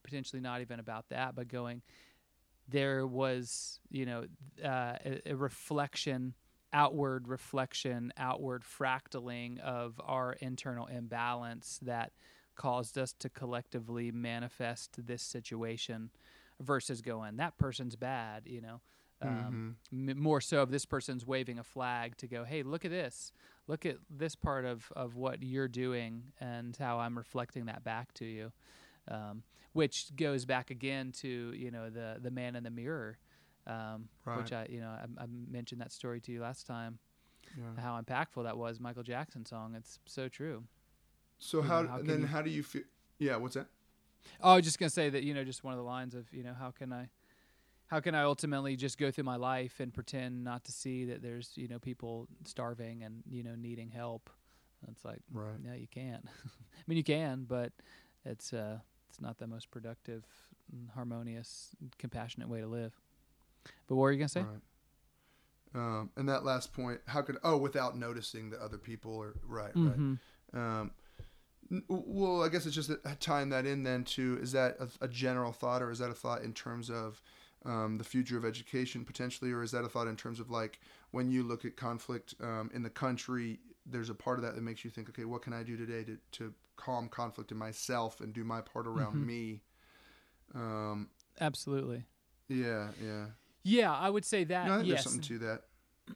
potentially not even about that but going there was you know uh, a, a reflection outward reflection, outward fractaling of our internal imbalance that caused us to collectively manifest this situation versus going, that person's bad, you know. Um, m- more so if this person's waving a flag to go, hey, look at this. Look at this part of, of what you're doing and how I'm reflecting that back to you. Um, which goes back again to, you know, the, the man in the mirror um, which I, you know, I, I mentioned that story to you last time. Yeah. How impactful that was, Michael Jackson song. It's so true. So you know, how, how then you- how do you feel? Yeah. What's that? Oh, I was just gonna say that you know, just one of the lines of you know, how can I, how can I ultimately just go through my life and pretend not to see that there's you know people starving and you know needing help? It's like Right. no, you can't. I mean, you can, but it's uh, it's not the most productive, harmonious, compassionate way to live. But what were you gonna say? Right. Um, and that last point, how could oh, without noticing that other people are right, Mhm. right. Um, well, I guess it's just that- tying that in then to is that a, a general thought or is that a thought in terms of um, the future of education potentially, or is that a thought in terms of like when you look at conflict um, in the country, there's a part of that that makes you think, okay, what can I do today to, to calm conflict in myself and do my part around Mhm. me? Um, Absolutely. yeah, yeah. Yeah, I would say that. No, I think yes, there's something to that.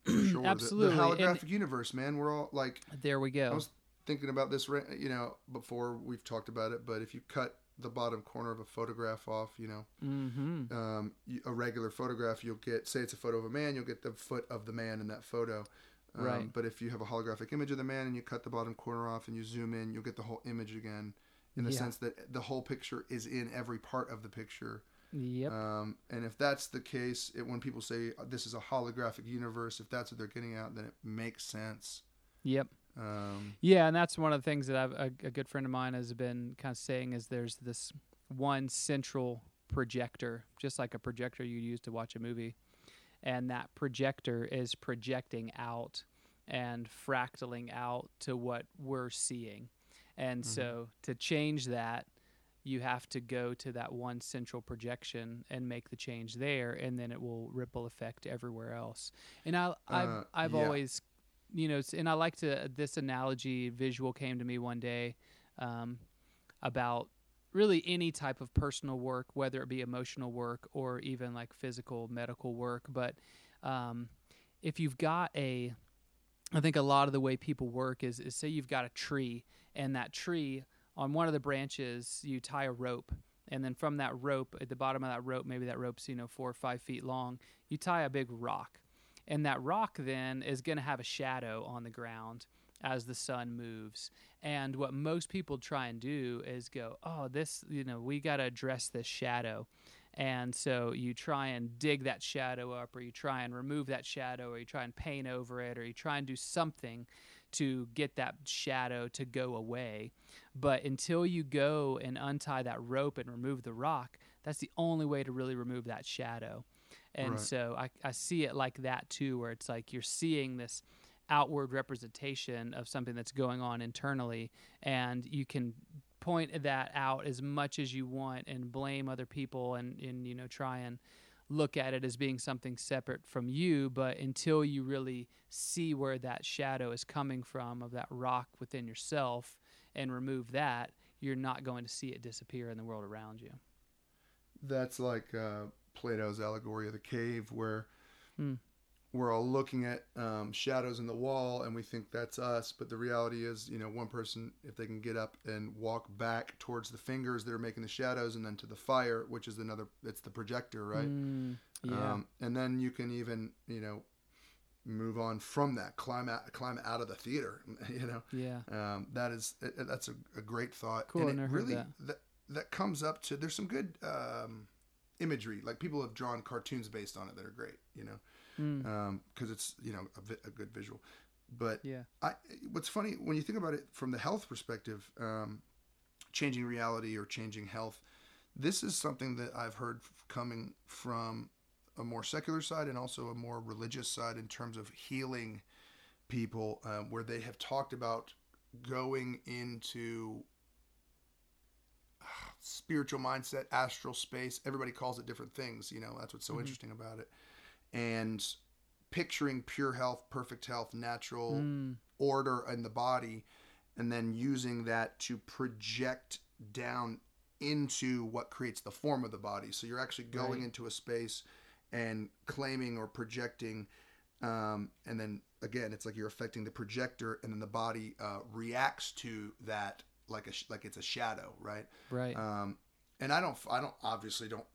Sure. The- Absolutely, The, and- holographic universe, man. We're all like there we go. I was thinking about this, you know, before we've talked about it. But if you cut the bottom corner of a photograph off, you know, mm-hmm. um, a regular photograph, you'll get, say it's a photo of a man, you'll get the foot of the man in that photo. Um, Right. But if you have a holographic image of the man and you cut the bottom corner off and you zoom in, you'll get the whole image again. In the Yeah. sense that the whole picture is in every part of the picture. Yep. Um, and if that's the case, it, when people say uh, this is a holographic universe, if that's what they're getting at, then it makes sense. yep. Um, Yeah, and that's one of the things that I've, a, a good friend of mine has been kind of saying is there's this one central projector, just like a projector you use to watch a movie, and that projector is projecting out and fractaling out to what we're seeing, and Mhm. so to change that. You have to go to that one central projection and make the change there, and then it will ripple effect everywhere else. And I, I've, Uh, I've yeah. always you know, and I like to this analogy visual came to me one day um, about really any type of personal work, whether it be emotional work or even like physical medical work. But um, if you've got a, I think a lot of the way people work is, is say you've got a tree, and that tree on one of the branches you tie a rope, and then from that rope at the bottom of that rope, maybe that rope's you know four or five feet long, you tie a big rock, and that rock then is going to have a shadow on the ground as the sun moves. And what most people try and do is go, oh, this, you know, we got to address this shadow. And so you try and dig that shadow up, or you try and remove that shadow, or you try and paint over it, or you try and do something to get that shadow to go away. But until you go and untie that rope and remove the rock, that's the only way to really remove that shadow. And Right. so I, I see it like that too, where it's like you're seeing this outward representation of something that's going on internally, and you can point that out as much as you want and blame other people and, and you know try and look at it as being something separate from you but until you really see where that shadow is coming from of that rock within yourself and remove that you're not going to see it disappear in the world around you That's like uh, Plato's allegory of the cave, where Hmm. We're all looking at um, shadows in the wall, and we think that's us. But the reality is, you know, one person, if they can get up and walk back towards the fingers that are making the shadows, and then to the fire, which is another, it's the projector, right? Mm, yeah Um, and then you can even, you know, move on from that, climb out, climb out of the theater. You know, yeah um, that is that's a, a great thought. Cool, And I it really that. that that comes up to there's some good um, imagery. Like people have drawn cartoons based on it that are great. You know, Mm, because it's you know a, vi- a good visual. But yeah I, what's funny when you think about it from the health perspective, um, changing reality or changing health, this is something that I've heard f- coming from a more secular side and also a more religious side in terms of healing people, um, where they have talked about going into ah, spiritual mindset, astral space. Everybody calls it different things. You know, that's what's so Mhm. interesting about it. And picturing pure health, perfect health, natural Mm, order in the body, and then using that to project down into what creates the form of the body. So you're actually going Right. into a space and claiming or projecting, um, and then again, it's like you're affecting the projector, and then the body uh, reacts to that like a sh- like it's a shadow, right? right Um, and I don't, I don't obviously don't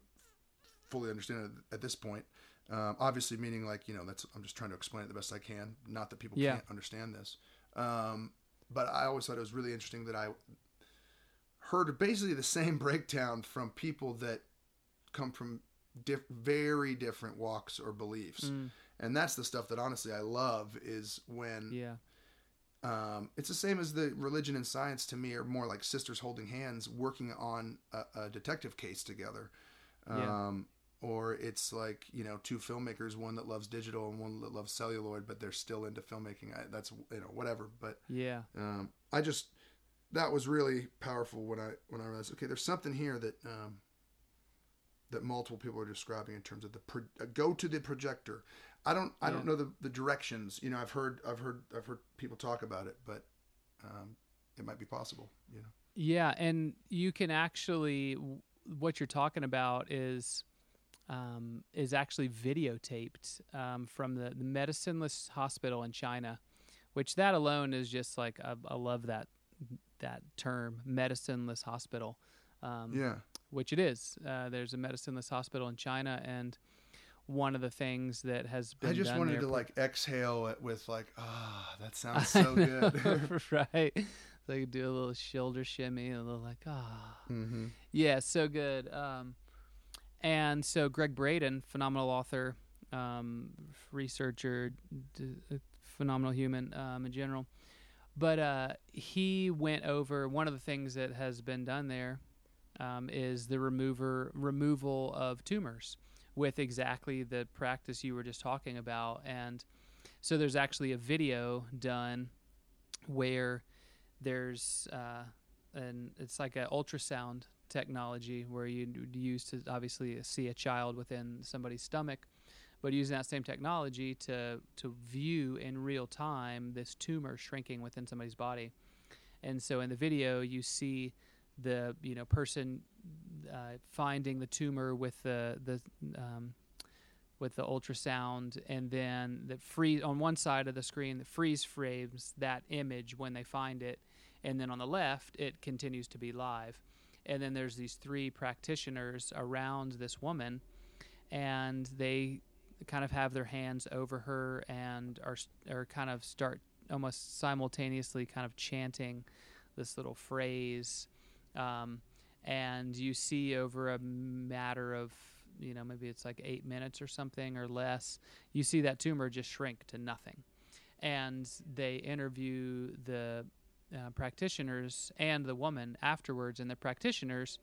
fully understand it at this point. Um, obviously, meaning like you know, that's I'm just trying to explain it the best I can. Not that people Yeah. can't understand this. Um, but I always thought it was really interesting that I heard basically the same breakdown from people that come from diff- very different walks or beliefs, Mm, and that's the stuff that honestly I love is when yeah um, it's the same as the religion and science to me are more like sisters holding hands working on a, a detective case together. Yeah. Or it's like, you know, two filmmakers, one that loves digital and one that loves celluloid, but they're still into filmmaking. I, that's, you know, whatever. But yeah um, I just, that was really powerful when I, when I realized, okay, there's something here that, um, that multiple people are describing in terms of the pro- uh, go to the projector. I don't I don't know the, the directions. You know, I've heard I've heard I've heard people talk about it, but um, it might be possible. You know. Yeah, and you can actually what you're talking about is um, is actually videotaped um, from the, the medicineless hospital in China, which that alone is just like I, I love that that term medicineless hospital, um, Yeah. which it is. Uh, there's a medicineless hospital in China, and one of the things that has been I just wanted to for- like exhale it with like ah that sounds so good. right? So you do a little shoulder shimmy, a little like ah. mm-hmm. Yeah, so good. Um, and so Gregg Braden, phenomenal author, um, researcher, d- uh, phenomenal human um, in general. But uh, he went over one of the things that has been done there um, is the remover removal of tumors with exactly the practice you were just talking about. And so there's actually a video done where there's uh, and it's like an ultrasound technology where you d- use to obviously see a child within somebody's stomach, but using that same technology to to view in real time this tumor shrinking within somebody's body. And so in the video, you see the you know person uh, finding the tumor with the the um, with the ultrasound, and then the freeze on one side of the screen, the freeze frames that image when they find it, and then on the left, it continues to be live. And then there's these three practitioners around this woman, and they kind of have their hands over her and are are kind of start almost simultaneously kind of chanting this little phrase. Um, and you see over a matter of you know maybe it's like eight minutes or something or less you see that tumor just shrink to nothing and they interview the uh, practitioners and the woman afterwards and the practitioners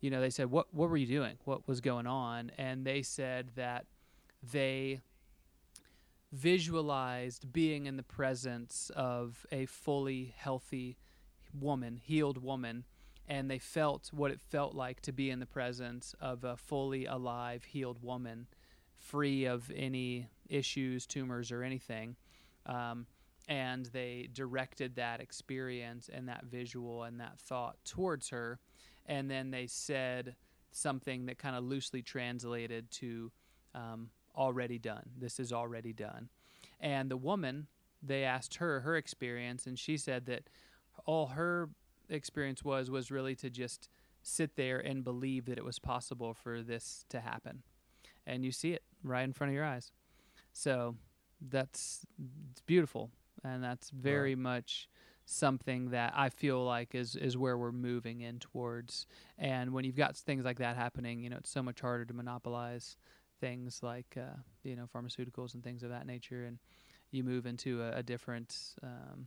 you know they said what what were you doing what was going on and they said that they visualized being in the presence of a fully healthy woman healed woman and they felt what it felt like to be in the presence of a fully alive, healed woman, free of any issues, tumors, or anything. Um, and they directed that experience and that visual and that thought towards her. And then they said something that kind of loosely translated to um, already done. This is already done. And the woman, they asked her her experience, and she said that all her experience was was really to just sit there and believe that it was possible for this to happen and you see it right in front of your eyes so that's it's beautiful and that's very right. much something that I feel like is is where we're moving in towards. And when you've got things like that happening, you know, it's so much harder to monopolize things like uh, you know pharmaceuticals and things of that nature, and you move into a, a different um,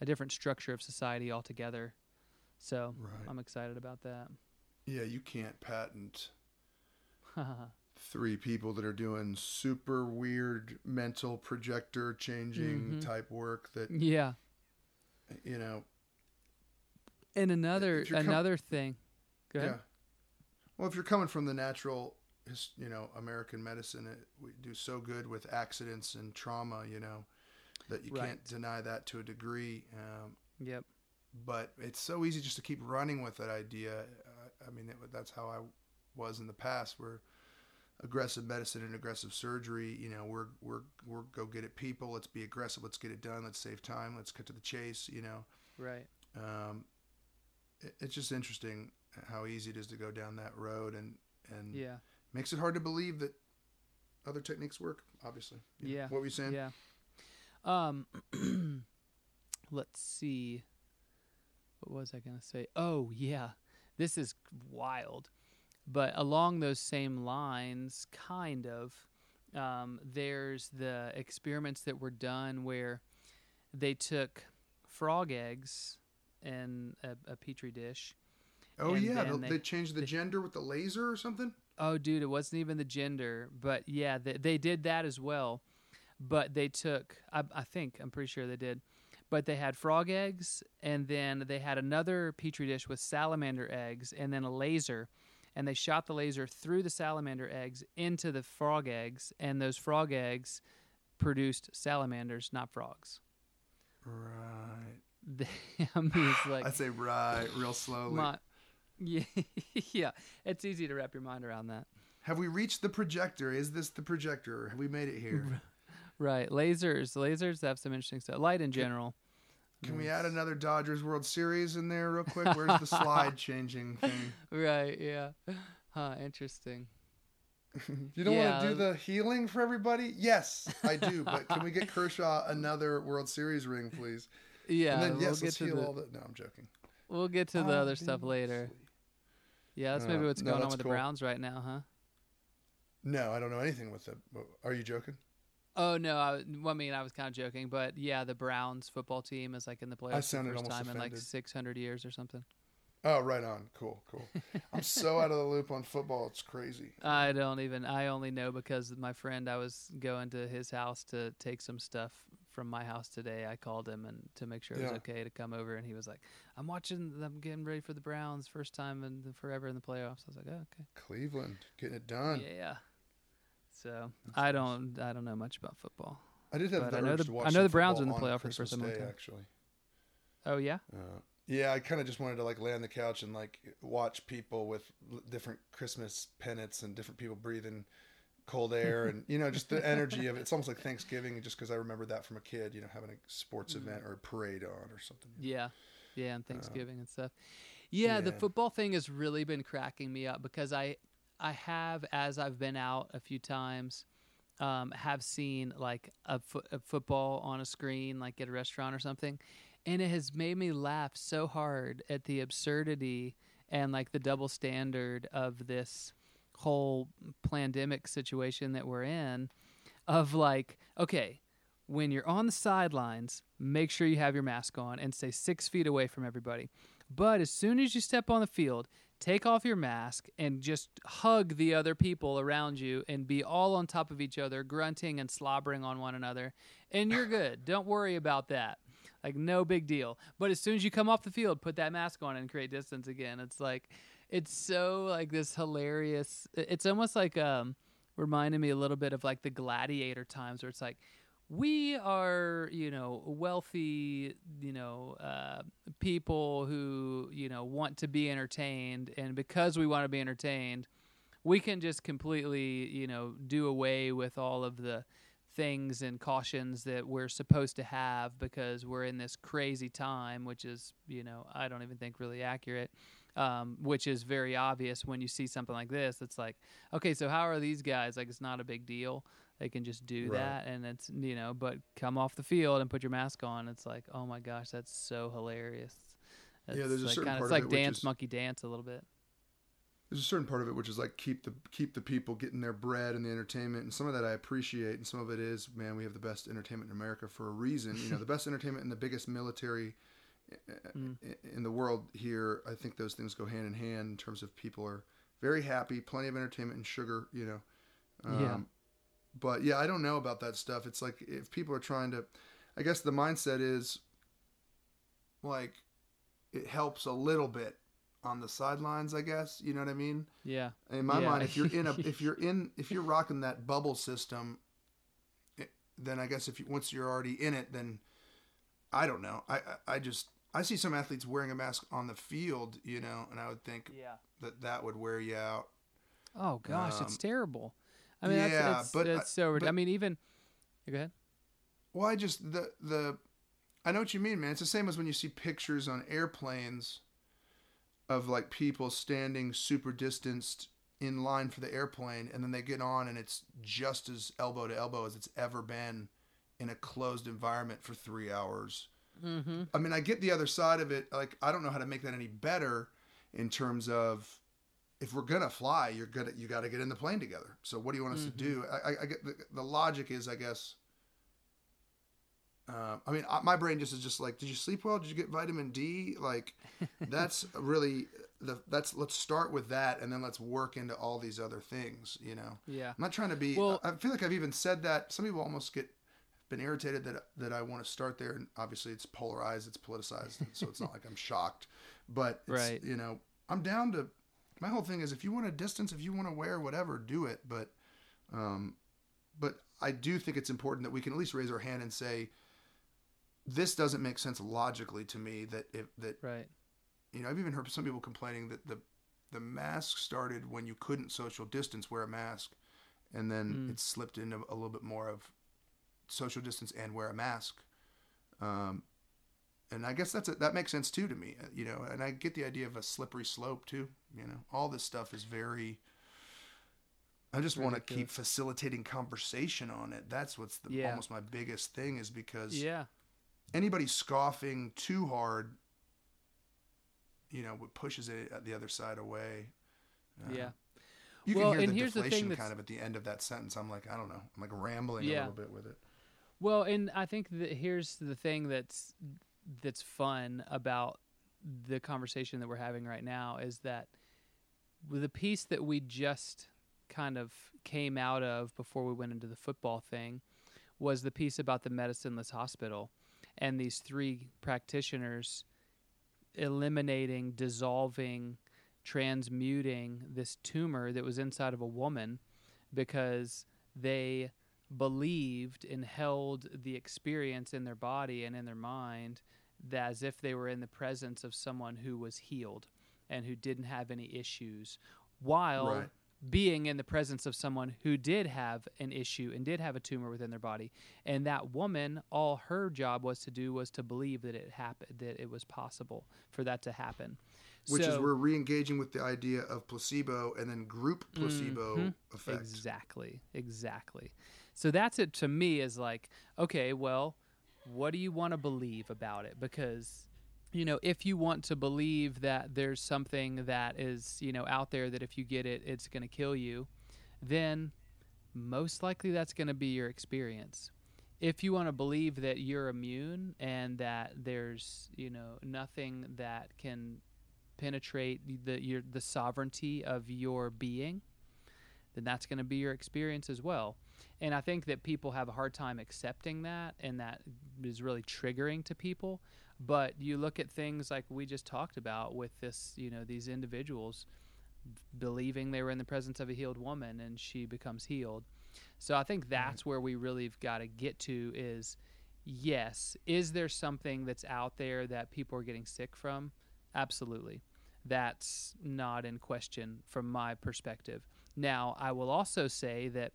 a different structure of society altogether. So right. I'm excited about that. Yeah, you can't patent three people that are doing super weird mental projector changing mm-hmm. type work that Yeah. You know. And another another com- thing. Go ahead. Yeah. Well, if you're coming from the natural you know, American medicine, it, we do so good with accidents and trauma, you know, that you right. can't deny that to a degree. Um, yep but it's so easy just to keep running with that idea. Uh, I mean, it, that's how I was in the past, where aggressive medicine and aggressive surgery, you know, we're we're we're go get it, people. Let's be aggressive. Let's get it done. Let's save time. Let's cut to the chase. You know, right. Um, it, it's just interesting how easy it is to go down that road, and and yeah, makes it hard to believe that other techniques work. Obviously, yeah. What were you saying? Yeah. Um, let's see what was I going to say? Oh, yeah. This is wild. But along those same lines, kind of, um, there's the experiments that were done where they took frog eggs in a, a petri dish. Oh yeah, they, they, changed the they, gender with the laser or something. Oh, dude, it wasn't even the gender, but yeah, they, they did that as well. But they took, I, I think, I'm pretty sure they did but they had frog eggs and then they had another petri dish with salamander eggs and then a laser and they shot the laser through the salamander eggs into the frog eggs and those frog eggs produced salamanders not frogs. Right. I mean, like i say right real slowly. My, yeah yeah. It's easy to wrap your mind around that. Have we reached the projector? Is this the projector? Have we made it here? Right. Lasers lasers have some interesting stuff. Light in general can we add another Dodgers World Series in there real quick? Where's the slide changing thing? Right, yeah. Huh, interesting. you don't yeah. want to do the healing for everybody? Yes, I do. but can we get Kershaw another World Series ring, please? Yeah. And then, yes, we'll let's heal the, all the. No, I'm joking. We'll get to the other stuff later. Yeah, that's maybe uh, what's no, going on with cool. the Browns right now, huh? No, I don't know anything with it. Are you joking? Oh no, I, well, I mean I was kind of joking, but yeah, the Browns football team is like in the playoffs for the first time offended. in like 600 years or something. Oh, right on. Cool, cool. I'm so out of the loop on football. It's crazy. I don't even. I only know because my friend. I was going to his house to take some stuff from my house today. I called him and to make sure it was yeah. okay to come over, and he was like, "I'm watching. I'm getting ready for the Browns, first time in forever in the playoffs." I was like, "Oh, okay." Cleveland getting it done. Yeah. So I don't I don't know much about football. I did have the I know the I know the Browns are in the playoff for the first time. Day, actually. Oh yeah. Uh, Yeah, I kind of just wanted to like lay on the couch and like watch people with l- different Christmas pennants and different people breathing cold air and you know just the energy of it. It's almost like Thanksgiving, just because I remember that from a kid. You know, having a sports Mm. event or a parade on or something. Yeah, yeah, and Thanksgiving and stuff. Yeah, the football thing has really been cracking me up because I, I have as I've been out a few times, um, have seen like a, fo- a football on a screen, like at a restaurant or something, and it has made me laugh so hard at the absurdity and like the double standard of this whole pandemic situation that we're in, of like, okay, when you're on the sidelines, make sure you have your mask on and stay six feet away from everybody. But as soon as you step on the field, take off your mask and just hug the other people around you and be all on top of each other, grunting and slobbering on one another. And you're good. Don't worry about that. Like, no big deal. But as soon as you come off the field, put that mask on and create distance again. It's like, it's so like this hilarious. It's almost like, um, reminded me a little bit of like the gladiator times where it's like, we are you know wealthy you know uh, people who you know want to be entertained. And because we want to be entertained we can just completely you know do away with all of the things and cautions that we're supposed to have because we're in this crazy time which is you know i don't even think really accurate um, which is very obvious when you see something like this. It's like okay so how are these guys? Like it's not a big deal they can just do Right. that and it's you know but come off the field and put your mask on it's like oh my gosh that's so hilarious Yeah, It's there's a like certain kinda, part it's of like it dance is- monkey dance a little bit There's a certain part of it which is like keep the keep the people getting their bread and the entertainment, and some of that I appreciate, and some of it is, man, we have the best entertainment in America for a reason. You know, the best entertainment and the biggest military uh, Mm. in the world here. I think those things go hand in hand in terms of people are very happy, plenty of entertainment and sugar. You know, um, Yeah. But yeah, I don't know about that stuff. It's like if people are trying to, I guess the mindset is like it helps a little bit on the sidelines. I guess you know what I mean. yeah In my Yeah. mind, if you're in a, if you're in, if you're rocking that bubble system, it, then I guess if you once you're already in it, then I don't know. I, I I just I see some athletes wearing a mask on the field, you know, and I would think yeah that that would wear you out. oh gosh it's Um, terrible i mean yeah, that's, it's, but it's so rid- but- i mean even go ahead Well, I just the the I know what you mean, man. It's the same as when you see pictures on airplanes of like people standing super distanced in line for the airplane and then they get on and it's just as elbow to elbow as it's ever been in a closed environment for 3 hours. mm-hmm. I mean, I get the other side of it. Like, I don't know how to make that any better in terms of if we're gonna fly, you're gonna you got to get in the plane together. So, what do you want us Mhm. to do? I, I, I get the, the logic is, I guess. Uh, I mean, I, my brain just is just like, did you sleep well? Did you get vitamin D? Like, that's really the that's let's start with that, and then let's work into all these other things. You know, yeah I'm not trying to be. Well- I I feel like I've even said that. Some people almost get been irritated that that I want to start there, and obviously it's polarized, it's politicized, so it's not like I'm shocked. But it's, Right. you know, I'm down to. My whole thing is, if you want to distance, if you want to wear whatever, do it. But, um, but I do think it's important that we can at least raise our hand and say, this doesn't make sense logically to me. That if that right you know, I've even heard some people complaining that the the mask started when you couldn't social distance wear a mask, and then Mm. it slipped into a little bit more of social distance and wear a mask. Um, and I guess that's a, that makes sense too to me, uh, you know. And I get the idea of a slippery slope too. You know, all this stuff is very. I just want to keep facilitating conversation on it. That's what's the, Yeah. almost my biggest thing is because yeah anybody scoffing too hard, you know, pushes it at the other side away. Uh, yeah You Well, can hear and the here's the thing deflation kind of at the end of that sentence. I'm like, I don't know. I'm like rambling Yeah. a little bit with it. Well, and I think that here's the thing that's that's fun about the conversation that we're having right now is that the piece that we just kind of came out of before we went into the football thing was the piece about the medicineless hospital and these three practitioners eliminating, dissolving, transmuting this tumor that was inside of a woman because they believed and held the experience in their body and in their mind that as if they were in the presence of someone who was healed and who didn't have any issues, while Right. being in the presence of someone who did have an issue and did have a tumor within their body. And that woman, all her job was to do was to believe that it happened, that it was possible for that to happen. Which is we're re-engaging with the idea of placebo and then group placebo Mhm. effect. Exactly. Exactly. So that's it to me is like, okay, well, what do you want to believe about it? Because, you know, if you want to believe that there's something that is, you know, out there that if you get it, it's going to kill you, then most likely that's going to be your experience. If you want to believe that you're immune and that there's, you know, nothing that can penetrate the your the sovereignty of your being, then that's going to be your experience as well. And I think that people have a hard time accepting that, and that is really triggering to people. But you look at things like we just talked about with this, you know, these individuals believing they were in the presence of a healed woman and she becomes healed. So I think mm-hmm. that's where we really have got to get to is yes, is there something that's out there that people are getting sick from? Absolutely. That's not in question from my perspective. Now, I will also say that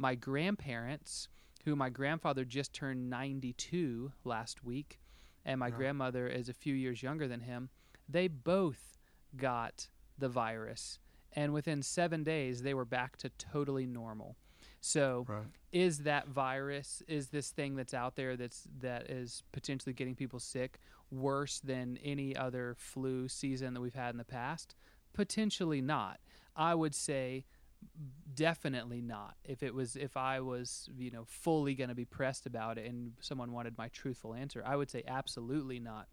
my grandparents, who my grandfather just turned 92 last week, and my Right. grandmother is a few years younger than him, they both got the virus. And within seven days, they were back to totally normal. So, Right. is that virus, is this thing that's out there that's that is potentially getting people sick worse than any other flu season that we've had in the past? Potentially not. I would say definitely not. If it was if I was, you know, fully going to be pressed about it and someone wanted my truthful answer, I would say absolutely not.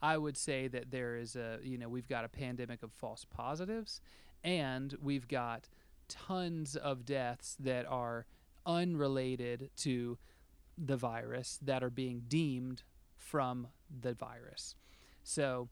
I would say that there is a, you know, we've got a pandemic of false positives and we've got tons of deaths that are unrelated to the virus that are being deemed from the virus. So,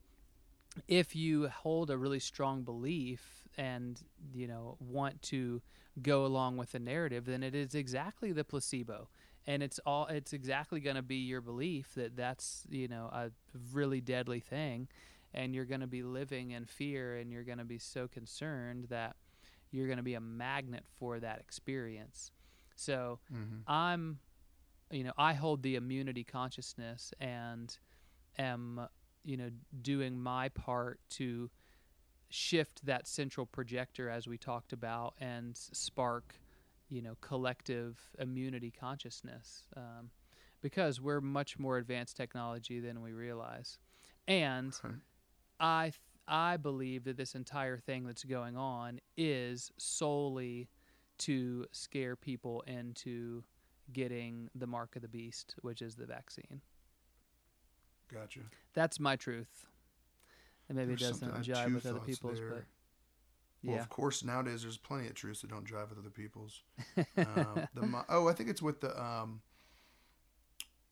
if you hold a really strong belief and you know want to go along with the narrative, then it is exactly the placebo, and it's all it's exactly going to be your belief that that's you know a really deadly thing, and you're going to be living in fear, and you're going to be so concerned that you're going to be a magnet for that experience. So Mm-hmm. I'm, you know, I hold the immunity consciousness and am, you know, doing my part to shift that central projector as we talked about and spark, you know, collective immunity consciousness. Um, because we're much more advanced technology than we realize. And Right. I th- I believe that this entire thing that's going on is solely to scare people into getting the mark of the beast, which is the vaccine. Gotcha. That's my truth. And maybe There's it doesn't jive with other people's, there. but Well, yeah. of course, nowadays there's plenty of truths that don't drive with other people's. um, the oh, I think it's with the um,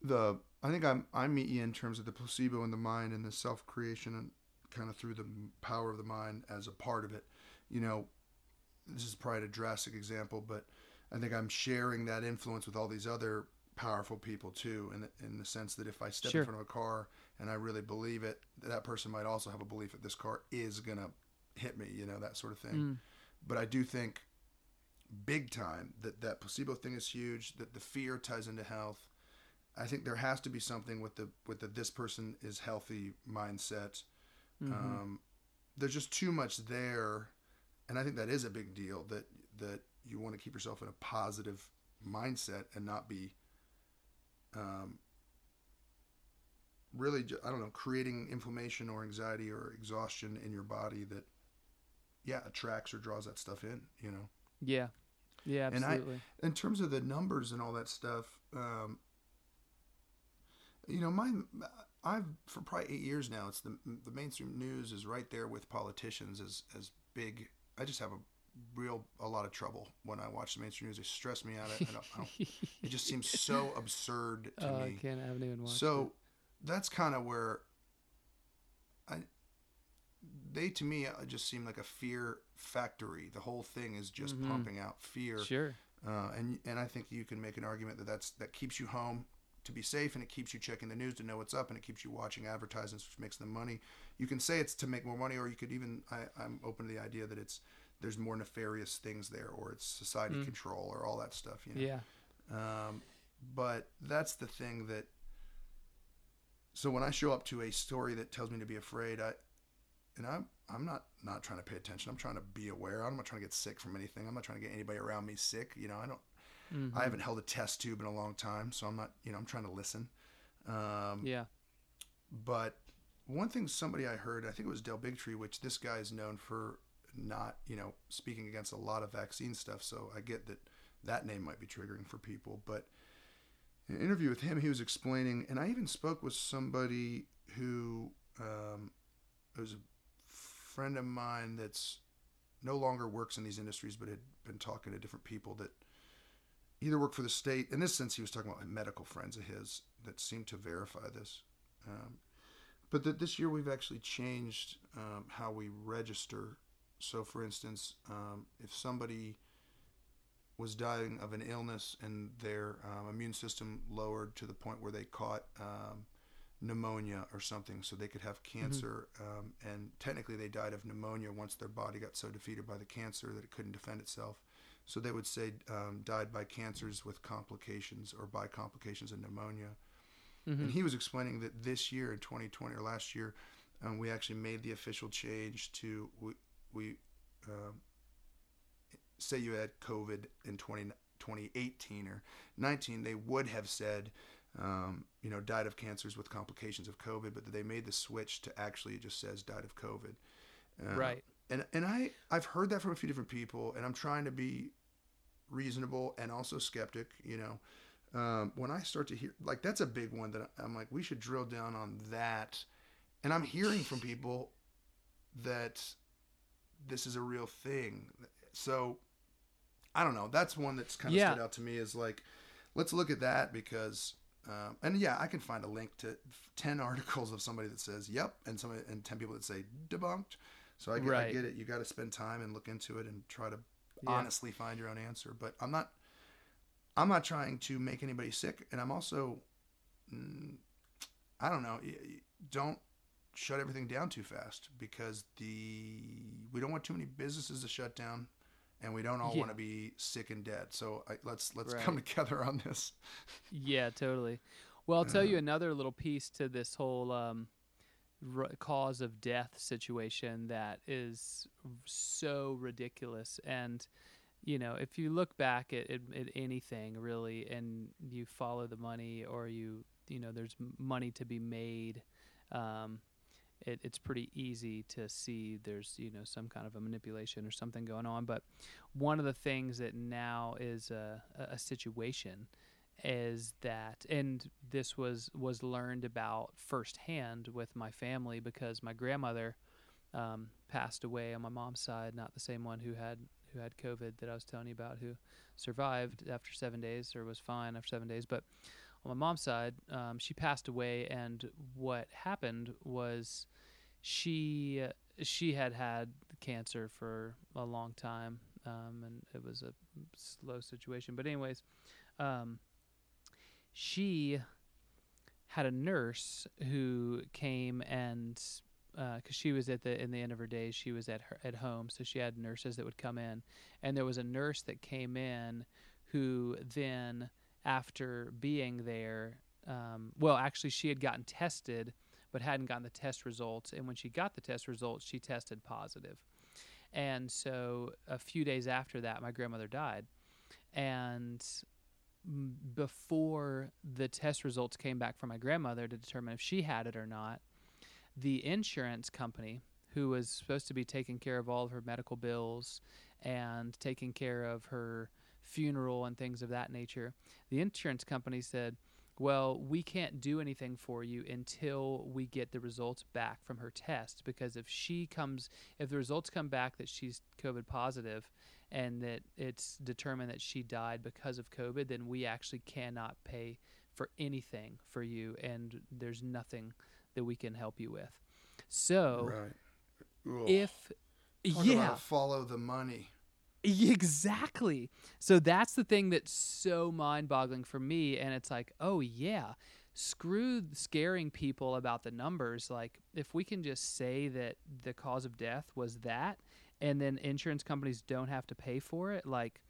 the I think I'm I meet you in terms of the placebo in the mind and the self creation and kind of through the power of the mind as a part of it. You know, this is probably a drastic example, but I think I'm sharing that influence with all these other powerful people too, in the, in the sense that if I step Sure. in front of a car and I really believe it, that person might also have a belief that this car is gonna hit me. You know, that sort of thing Mm, but I do think big time that that placebo thing is huge. That the fear ties into health. I think there has to be something with the with the this person is healthy mindset. mhm. Um, there's just too much there, and I think that is a big deal. That that you want to keep yourself in a positive mindset and not be, um, really I don't know creating inflammation or anxiety or exhaustion in your body that, yeah, attracts or draws that stuff in. You know yeah. Yeah, and I- absolutely. in terms of the numbers and all that stuff, um, you know, my I've for probably eight years now. It's the the mainstream news is right there with politicians as as big. I just have a real a lot of trouble when I watch the mainstream news. They stress me out. I don't, I don't, it just seems so absurd to oh, I me. can't. I haven't even watched So it. That's kind of where I they to me uh, just seem like a fear factory. The whole thing is just Mhm. pumping out fear Sure. uh, and and I think you can make an argument that that's that keeps you home to be safe and it keeps you checking the news to know what's up and it keeps you watching advertisements which makes them money you can say it's to make more money or you could even I, i'm open to the idea that it's there's more nefarious things there or it's society Mm. control or all that stuff you know Yeah. um, but that's the thing that. So when I show up to a story that tells me to be afraid, I, and I'm I'm not not trying to pay attention. I'm trying to be aware. I'm not trying to get sick from anything. I'm not trying to get anybody around me sick. You know, I don't. Mhm. I haven't held a test tube in a long time, so I'm not. You know, I'm trying to listen. Um, Yeah. but one thing somebody I heard, I think it was Del Bigtree, which this guy is known for not, you know, speaking against a lot of vaccine stuff. So I get that that name might be triggering for people. But in an interview with him, he was explaining, and I even spoke with somebody who um, was a friend of mine that's no longer works in these industries, but had been talking to different people that either work for the state. In this sense, he was talking about medical friends of his that seemed to verify this. Um, but that this year we've actually changed um, how we register. So, for instance, um, if somebody was dying of an illness and their um, immune system lowered to the point where they caught um, pneumonia or something, so they could have cancer, um, and technically they died of pneumonia once their body got so defeated by the cancer that it couldn't defend itself. So they would say um, died by cancers with complications or by complications of pneumonia. Mhm. And he was explaining that this year in 2020 or last year, um, we actually made the official change to we, we um, say you had COVID in 20, 2018 or 19, they would have said, um, you know, died of cancers with complications of COVID, but they made the switch to actually it just says died of COVID. Uh, right. and and I I've heard that from a few different people, and I'm trying to be reasonable and also skeptic. You know, um, when I start to hear like that's a big one that I'm like we should drill down on that, and I'm hearing from people that this is a real thing. So I don't know. That's one that's kind of Yeah. stood out to me is like let's look at that because. Um, and yeah, I can find a link to ten articles of somebody that says "yep" and somebody and ten people that say "debunked." So I get, I get it. You got to spend time and look into it and try to Yeah. honestly find your own answer. But I'm not. I'm not trying to make anybody sick, and I'm also. Mm, I don't know. Don't shut everything down too fast because the we don't want too many businesses to shut down, and we don't all Yeah. want to be sick and dead. So I, let's let's come together on this. Yeah, totally. Well, I'll tell you another little piece to this whole um, r- cause of death situation that is so ridiculous. And, you know, if you look back at, at, at anything really and you follow the money or you, you know, there's money to be made, um, it, it's pretty easy to see there's, you know, some kind of a manipulation or something going on. But one of the things that now is a, a situation is that and this was was learned about firsthand with my family because my grandmother um, passed away on my mom's side not the same one who had who had covid that i was telling you about who survived after seven days or was fine after seven days but on my mom's side um, she passed away and what happened was she she had had cancer for a long time um, and it was a slow situation. But anyways um, she had a nurse who came and because she was at the in the end of her days she was at her at home so she had nurses that would come in. And there was a nurse that came in who then after being there um, well actually she had gotten tested but hadn't gotten the test results and when she got the test results she tested positive. and so a few days after that my grandmother died and before the test results came back from my grandmother to determine if she had it or not, the insurance company, who was supposed to be taking care of all of her medical bills and taking care of her funeral and things of that nature, the insurance company said, well, we can't do anything for you until we get the results back from her test because if she comes, if the results come back that she's COVID positive, and that it's determined that she died because of COVID, then we actually cannot pay for anything for you, and there's nothing that we can help you with. So right. If Talk yeah, follow the money. Exactly. So that's the thing that's so mind boggling for me. And it's like, oh, yeah, screw scaring people about the numbers. Like, if we can just say that the cause of death was that, and then insurance companies don't have to pay for it, like,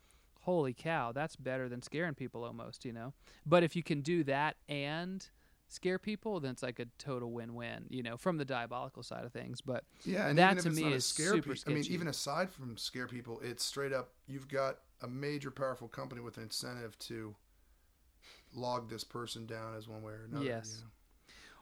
holy cow, that's better than scaring people almost, you know? But if you can do that and scare people, then it's like a total win-win, you know, from the diabolical side of things. But Yeah, and that even if to it's me is scare super pe- I mean, even aside from scare people, it's straight up. You've got a major, powerful company with an incentive to log this person down as one way or another. Yes. you know?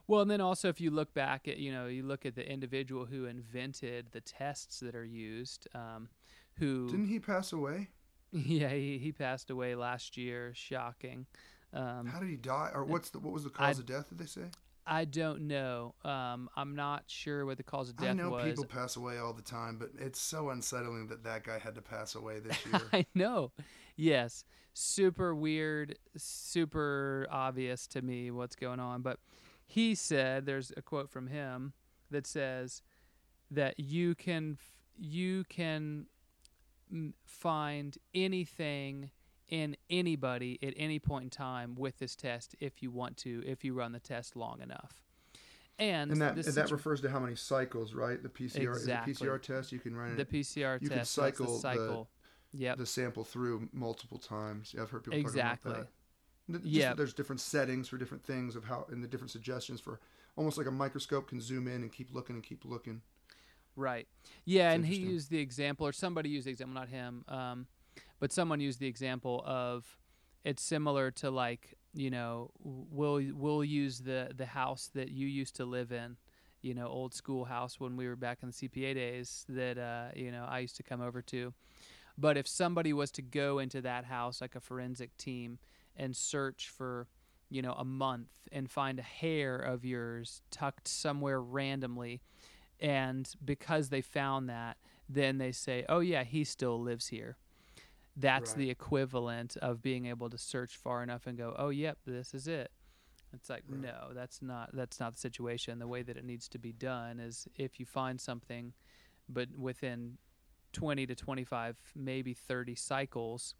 Well, and then also if you look back at you know you look at the individual who invented the tests that are used, um, who Didn't he pass away? yeah he, he passed away last year. Shocking. Um, How did he die? Or what's the what was the cause of death? Did they say? I don't know. Um, I'm not sure what the cause of death was. I know was. people pass away all the time, but it's so unsettling that that guy had to pass away this year. I know. Yes. Super weird, super obvious to me what's going on. But he said, there's a quote from him that says that you can f- you can find anything in anybody at any point in time with this test if you want to, if you run the test long enough. And, and that and that refers to how many cycles, right? The PCR Exactly. is a PCR test. You can run it. the PCR you can test, that's the cycle the- cycle. yep. the sample through multiple times. Yeah, I've heard people Exactly. talking about that. Yeah. There's different settings for different things of how, and the different suggestions for almost like a microscope can zoom in and keep looking and keep looking. Right. Yeah, It's and he used the example, or somebody used the example, not him, um, but someone used the example of it's similar to like you know we'll we'll use the the house that you used to live in, you know, old school house when we were back in the CPA days that uh, you know I used to come over to. But if somebody was to go into that house like a forensic team and search for you know a month and find a hair of yours tucked somewhere randomly and because they found that then they say oh yeah he still lives here that's Right. the equivalent of being able to search far enough and go oh yep this is it it's like Right. no that's not that's not the situation the way that it needs to be done is if you find something but within 20 to 25 maybe 30 cycles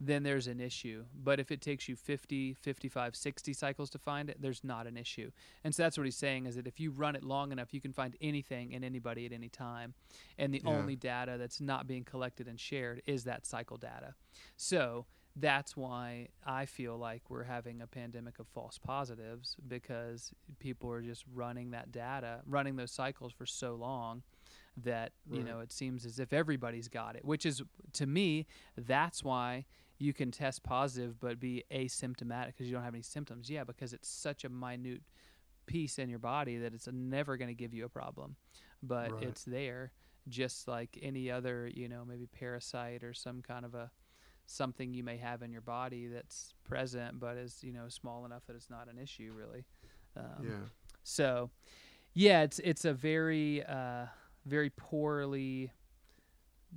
then there's an issue but if it takes you 50 55 60 cycles to find it there's not an issue and so that's what he's saying is that if you run it long enough you can find anything in anybody at any time and the Yeah. only data that's not being collected and shared is that cycle data so that's why I feel like we're having a pandemic of false positives because people are just running that data, running those cycles for so long that you Right. know it seems as if everybody's got it. Which is to me, that's why you can test positive but be asymptomatic because you don't have any symptoms. Yeah, because it's such a minute piece in your body that it's never going to give you a problem, but Right. it's there just like any other you know maybe parasite or some kind of a something you may have in your body that's present but is you know small enough that it's not an issue really um, yeah. so yeah it's it's a very uh very poorly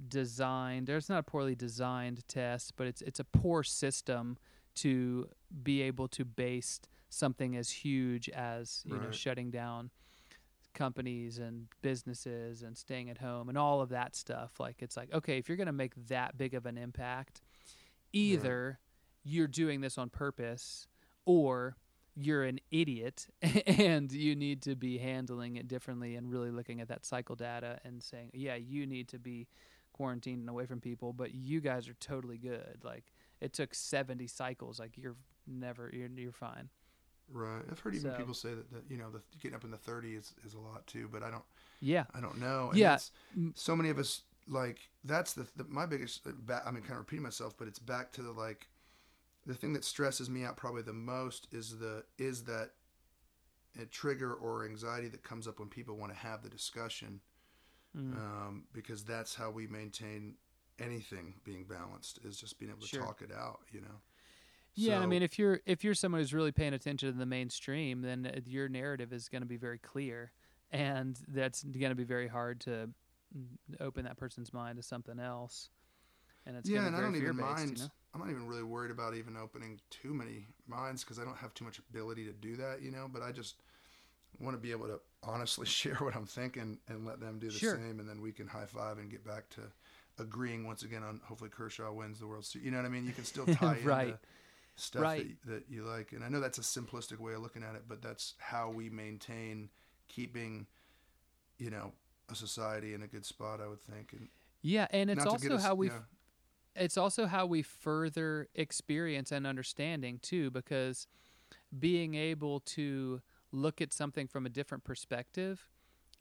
designed there's not a poorly designed test but it's it's a poor system to be able to base something as huge as you know shutting down companies and businesses and staying at home and all of that stuff. Like it's like okay if you're going to make that big of an impact either you're doing this on purpose or you're an idiot and you need to be handling it differently and really looking at that cycle data and saying yeah you need to be quarantined and away from people but you guys are totally good like it took 70 cycles like you're never you're, you're fine Right. I've heard even So- people say that, that you know the, getting up in the 30 is, is a lot too, but I don't yeah I don't know. And Yeah. So many of us like that's the, the my biggest uh, back. I mean, kind of repeating myself, but it's back to the like the thing that stresses me out probably the most is the is that a trigger or anxiety that comes up when people want to have the discussion Mm. um, because that's how we maintain anything being balanced is just being able to Sure. talk it out you know Yeah, and I mean, if you're if you're someone who's really paying attention to the mainstream, then uh, your narrative is going to be very clear, and that's going to be very hard to mm, open that person's mind to something else. And it's yeah, and be I don't even mind. You know? I'm not even really worried about even opening too many minds because I don't have too much ability to do that, you know. But I just want to be able to honestly share what I'm thinking and let them do the Sure. same, and then we can high five and get back to agreeing once again on hopefully Kershaw wins the World Series. You know what I mean? You can still tie Right. into stuff Right. that, that you like. And I know that's a simplistic way of looking at it, but that's how we maintain keeping, you know, a society in a good spot, I would think. And Yeah, and it's not to get also us- how we yeah. it's also how we further experience and understanding too because being able to look at something from a different perspective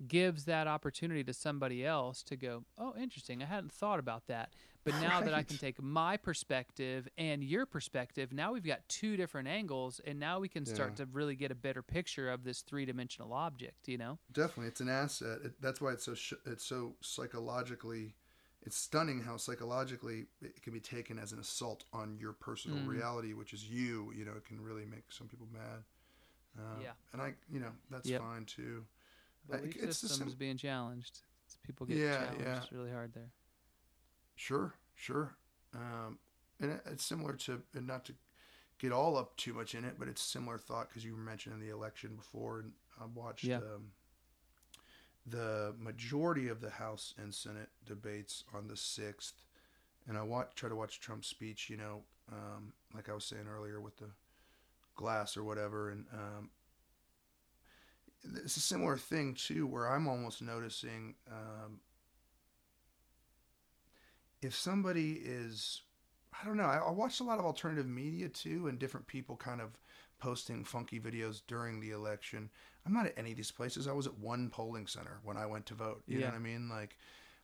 gives that opportunity to somebody else to go oh interesting i hadn't thought about that but now that i can take my perspective and your perspective now we've got two different angles and now we can start to really get a better picture of this three-dimensional object you know Definitely, it's an asset. It, that's why it's so sh- it's so psychologically. It's stunning how psychologically it can be taken as an assault on your personal Mm. reality, which is you. You know, it can really make some people mad. Uh, Yeah. and I, you know, that's Yep. fine too. I- belief it's the systems being challenged people get Yeah, challenged yeah. really hard there Sure, sure. Um, and it, it's similar to, and not to get all up too much in it, but it's similar thought because you were mentioning the election before, and I watched Yeah. um, the majority of the House and Senate debates on the sixth, and I watch try to watch Trump's speech. You know, um, like I was saying earlier with the glass or whatever, and um, it's a similar thing too, where I'm almost noticing. Um, if somebody is i don't know I, I watched a lot of alternative media too and different people kind of posting funky videos during the election. I'm not at any of these places. I was at one polling center when i went to vote you know what i mean? Like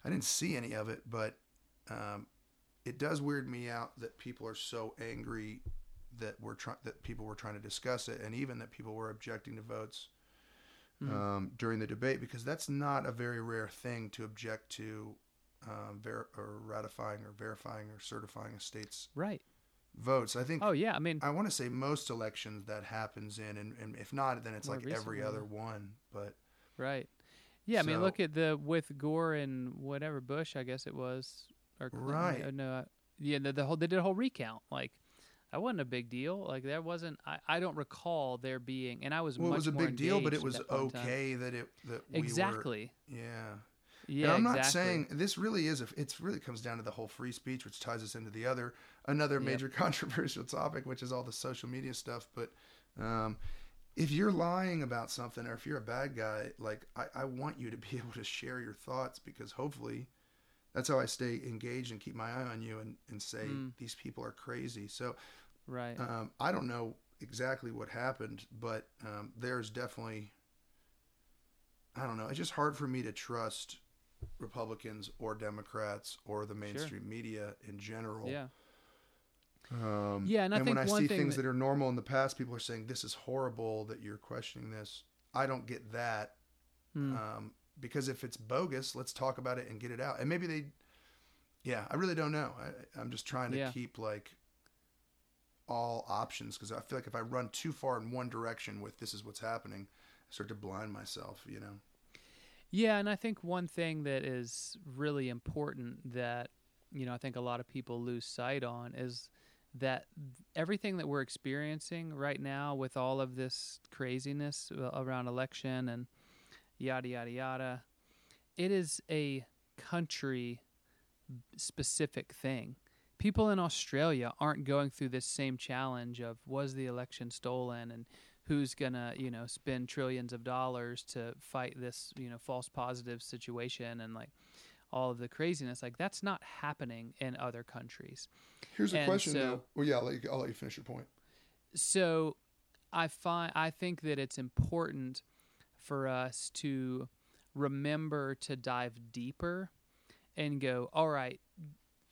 i didn't see any of it but um, it does weird me out that people are so angry that we're trying that people were trying to discuss it and even that people were objecting to votes Mhm. um, during the debate because that's not a very rare thing to object to um, ver- or ratifying or verifying or certifying a state's right votes. I think oh yeah i mean I want to say most elections that happens in, and, and if not, then it's like every other one. But Right. Yeah, I mean, look at the with Gore and whatever Bush, I guess it was, or Clinton, Right. No, yeah, the, the whole they did a whole recount. Like that wasn't a big deal. Like there wasn't. I, I don't recall there being, and I was well, it was a big deal, but it was that okay that it that we Exactly. were. Yeah. Yeah, and I'm exactly. not saying this really is. A, it's really comes down to the whole free speech, which ties us into the other another Yep. major controversial topic, which is all the social media stuff. But um, if you're lying about something, or if you're a bad guy, like I, I want you to be able to share your thoughts because hopefully, that's how I stay engaged and keep my eye on you and and say Mm. these people are crazy. So right. um, I don't know exactly what happened, but um, there's definitely, I don't know. It's just hard for me to trust Republicans or Democrats or the mainstream media in general. yeah. Um, Yeah, and I think when I one see thing things that- that are normal in the past, people are saying this is horrible that you're questioning this. I don't get that Hmm. um, because if it's bogus, let's talk about it and get it out. And maybe they, yeah, I really don't know. I, I'm just trying to Yeah. keep like all options because I feel like if I run too far in one direction with this is what's happening, I start to blind myself. You know. Yeah, and I think one thing that is really important that you know I think a lot of people lose sight on is that everything that we're experiencing right now with all of this craziness uh, around election and yada yada yada, it is a country specific thing. People in Australia aren't going through this same challenge of was the election stolen and who's gonna you know spend trillions of dollars to fight this you know false positive situation and like all of the craziness like that's not happening in other countries Here's a And question so- though. Well, yeah, I'll let, you, I'll let you finish your point. so i find i think that it's important for us to remember to dive deeper and go all right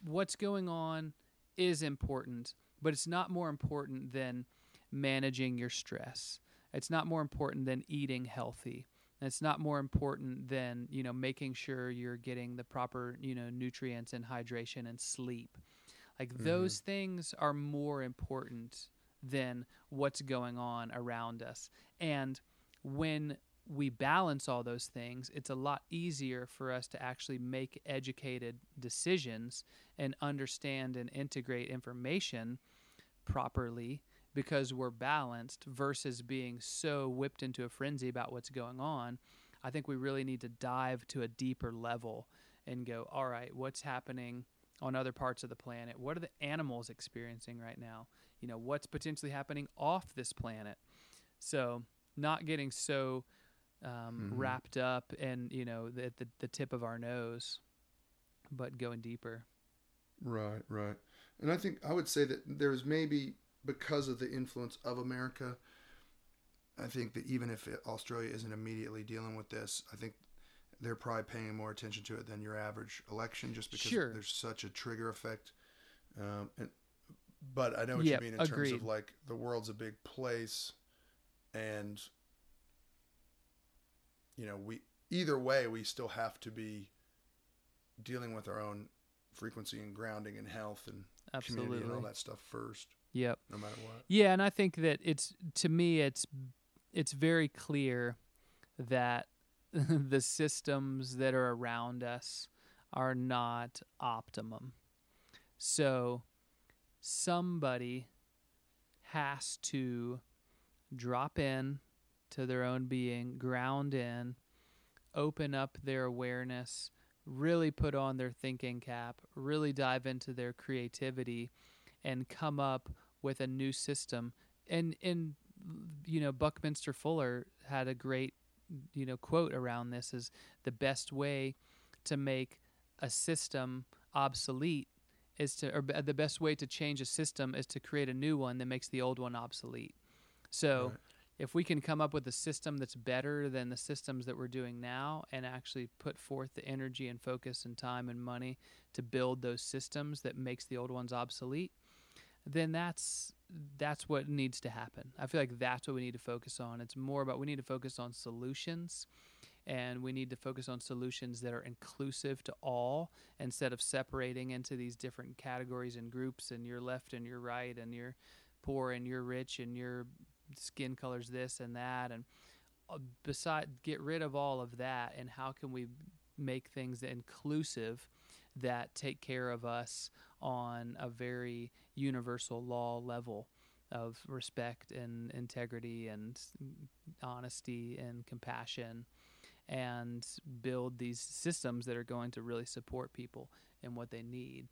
what's going on is important but it's not more important than managing your stress. It's not more important than eating healthy. It's not more important than you know making sure you're getting the proper you know nutrients and hydration and sleep. Like mm-hmm. those things are more important than what's going on around us. And when we balance all those things it's a lot easier for us to actually make educated decisions and understand and integrate information properly because we're balanced versus being so whipped into a frenzy about what's going on. I think we really need to dive to a deeper level and go, all right, what's happening on other parts of the planet? What are the animals experiencing right now? You know, what's potentially happening off this planet? So, not getting so um, Mhm. wrapped up and you know at the, the tip of our nose, but going deeper. Right, right. And I think I would say that there's maybe because of the influence of America, I think that even if it, Australia isn't immediately dealing with this, I think they're probably paying more attention to it than your average election just because Sure. there's such a trigger effect. Um, and, but I know what Yep, you mean in terms of like the world's a big place and you know, we either way we still have to be dealing with our own frequency and grounding and health and community and all that stuff first, Yep. no matter what. Yeah, and I think that it's to me it's it's very clear that the systems that are around us are not optimum. So somebody has to drop in to their own being, ground in, open up their awareness, really put on their thinking cap, really dive into their creativity and come up with a new system. And and you know, Buckminster Fuller had a great you know quote around this is the best way to make a system obsolete is to or uh, the best way to change a system is to create a new one that makes the old one obsolete. So Right. If we can come up with a system that's better than the systems that we're doing now and actually put forth the energy and focus and time and money to build those systems that makes the old ones obsolete then that's that's what needs to happen. I feel like that's what we need to focus on. It's more about we need to focus on solutions and we need to focus on solutions that are inclusive to all instead of separating into these different categories and groups and you're left and you're right and you're poor and you're rich and your skin colors this and that and uh, beside get rid of all of that and how can we make things inclusive that take care of us on a very universal law level of respect and integrity and honesty and compassion and build these systems that are going to really support people in what they need.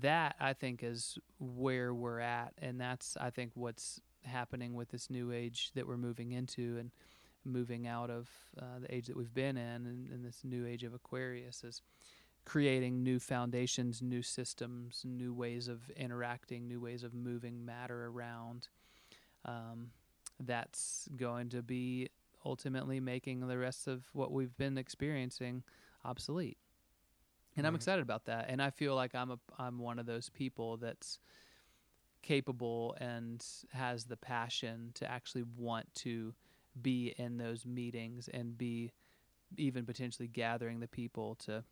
That i think is where we're at and that's i think what's happening with this new age that we're moving into and moving out of uh, the age that we've been in and, and this new age of aquarius is creating new foundations new systems new ways of interacting new ways of moving matter around. Um, that's going to be ultimately making the rest of what we've been experiencing obsolete. And i'm excited about that. And i feel like i'm a i'm one of those people that's capable and has the passion to actually want to be in those meetings and be even potentially gathering the people to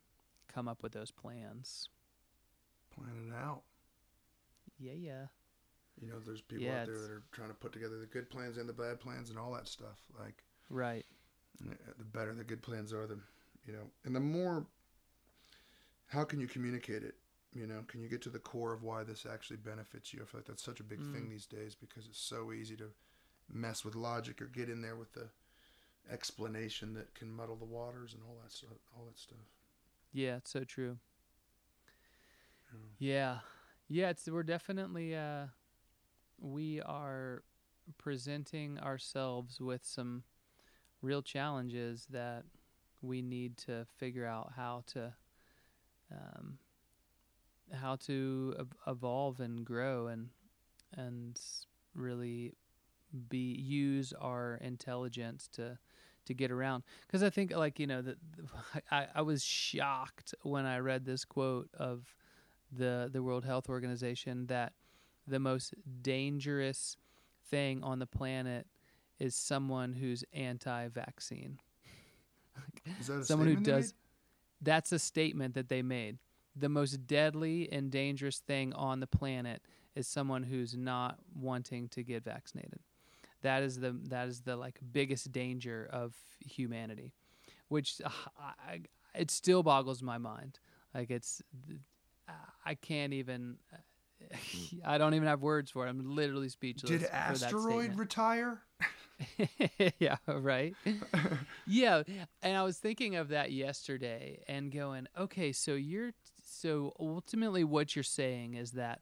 come up with those plans. Plan it out. Yeah, yeah. You know, there's people Yeah, out there that are trying to put together the good plans and the bad plans and all that stuff. Like, Right. uh, the better the good plans are, the you know, and the more. How can you communicate it? You know, can you get to the core of why this actually benefits you? I feel like that's such a big thing Mm. these days because it's so easy to mess with logic or get in there with the explanation that can muddle the waters and all that stuff. All that stuff. Yeah, it's so true. know. Yeah. Yeah, it's we're definitely uh we are presenting ourselves with some real challenges that we need to figure out how to um how to evolve and grow and and really be use our intelligence to to get around. Because i think like you know that I, I was shocked when i read this quote of the the world health organization that the most dangerous thing on the planet is someone who's anti-vaccine. Is that a someone who does that's a statement that they made the most deadly and dangerous thing on the planet is someone who's not wanting to get vaccinated that is the that is the like biggest danger of humanity which uh, I, it still boggles my mind like it's i can't even I don't even have words for it. I'm literally speechless. Did asteroid retire? yeah, right. yeah, and I was thinking of that yesterday and going, okay, so you're so ultimately what you're saying is that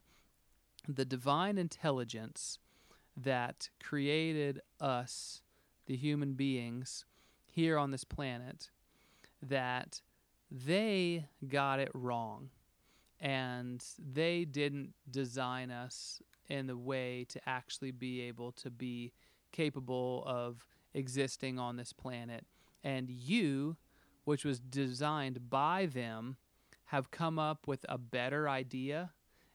the divine intelligence that created us, the human beings here on this planet, that they got it wrong and they didn't design us in the way to actually be able to be capable of existing on this planet. And you, which was designed by them, have come up with a better idea.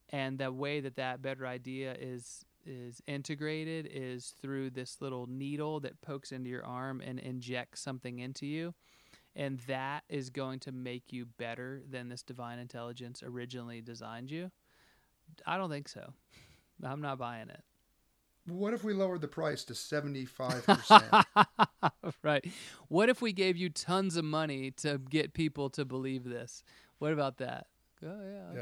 And the way that that better idea is is integrated is through this little needle that pokes into your arm and injects something into you. And that is going to make you better than this divine intelligence originally designed you. I don't think so. I'm not buying it. What if we lowered the price to 75%? right. What if we gave you tons of money to get people to believe this? What about that? Oh yeah. Yeah.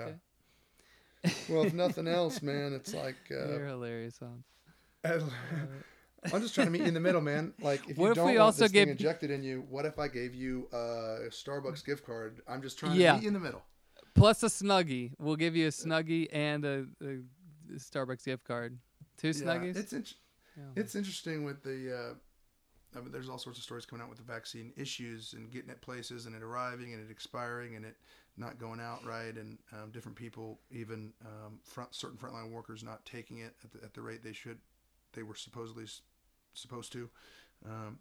Okay. well, if nothing else, man, it's like You're uh, hilarious, Hans. I'm just trying to meet you in the middle, man. Like, if What you if don't we want also this thing injected in you, what if I gave you a Starbucks gift card? I'm just trying Yeah. to meet you in the middle. Plus a snuggie. We'll give you a snuggie and a, a Starbucks gift card. Two Yeah, snuggies. it's int- Yeah. it's interesting with the. Uh, I mean, there's all sorts of stories coming out with the vaccine issues and getting it places and it arriving and it expiring and it not going out right and um, different people, even um, front certain frontline workers, not taking it at the, at the rate they should, they were supposedly s- supposed to. Um,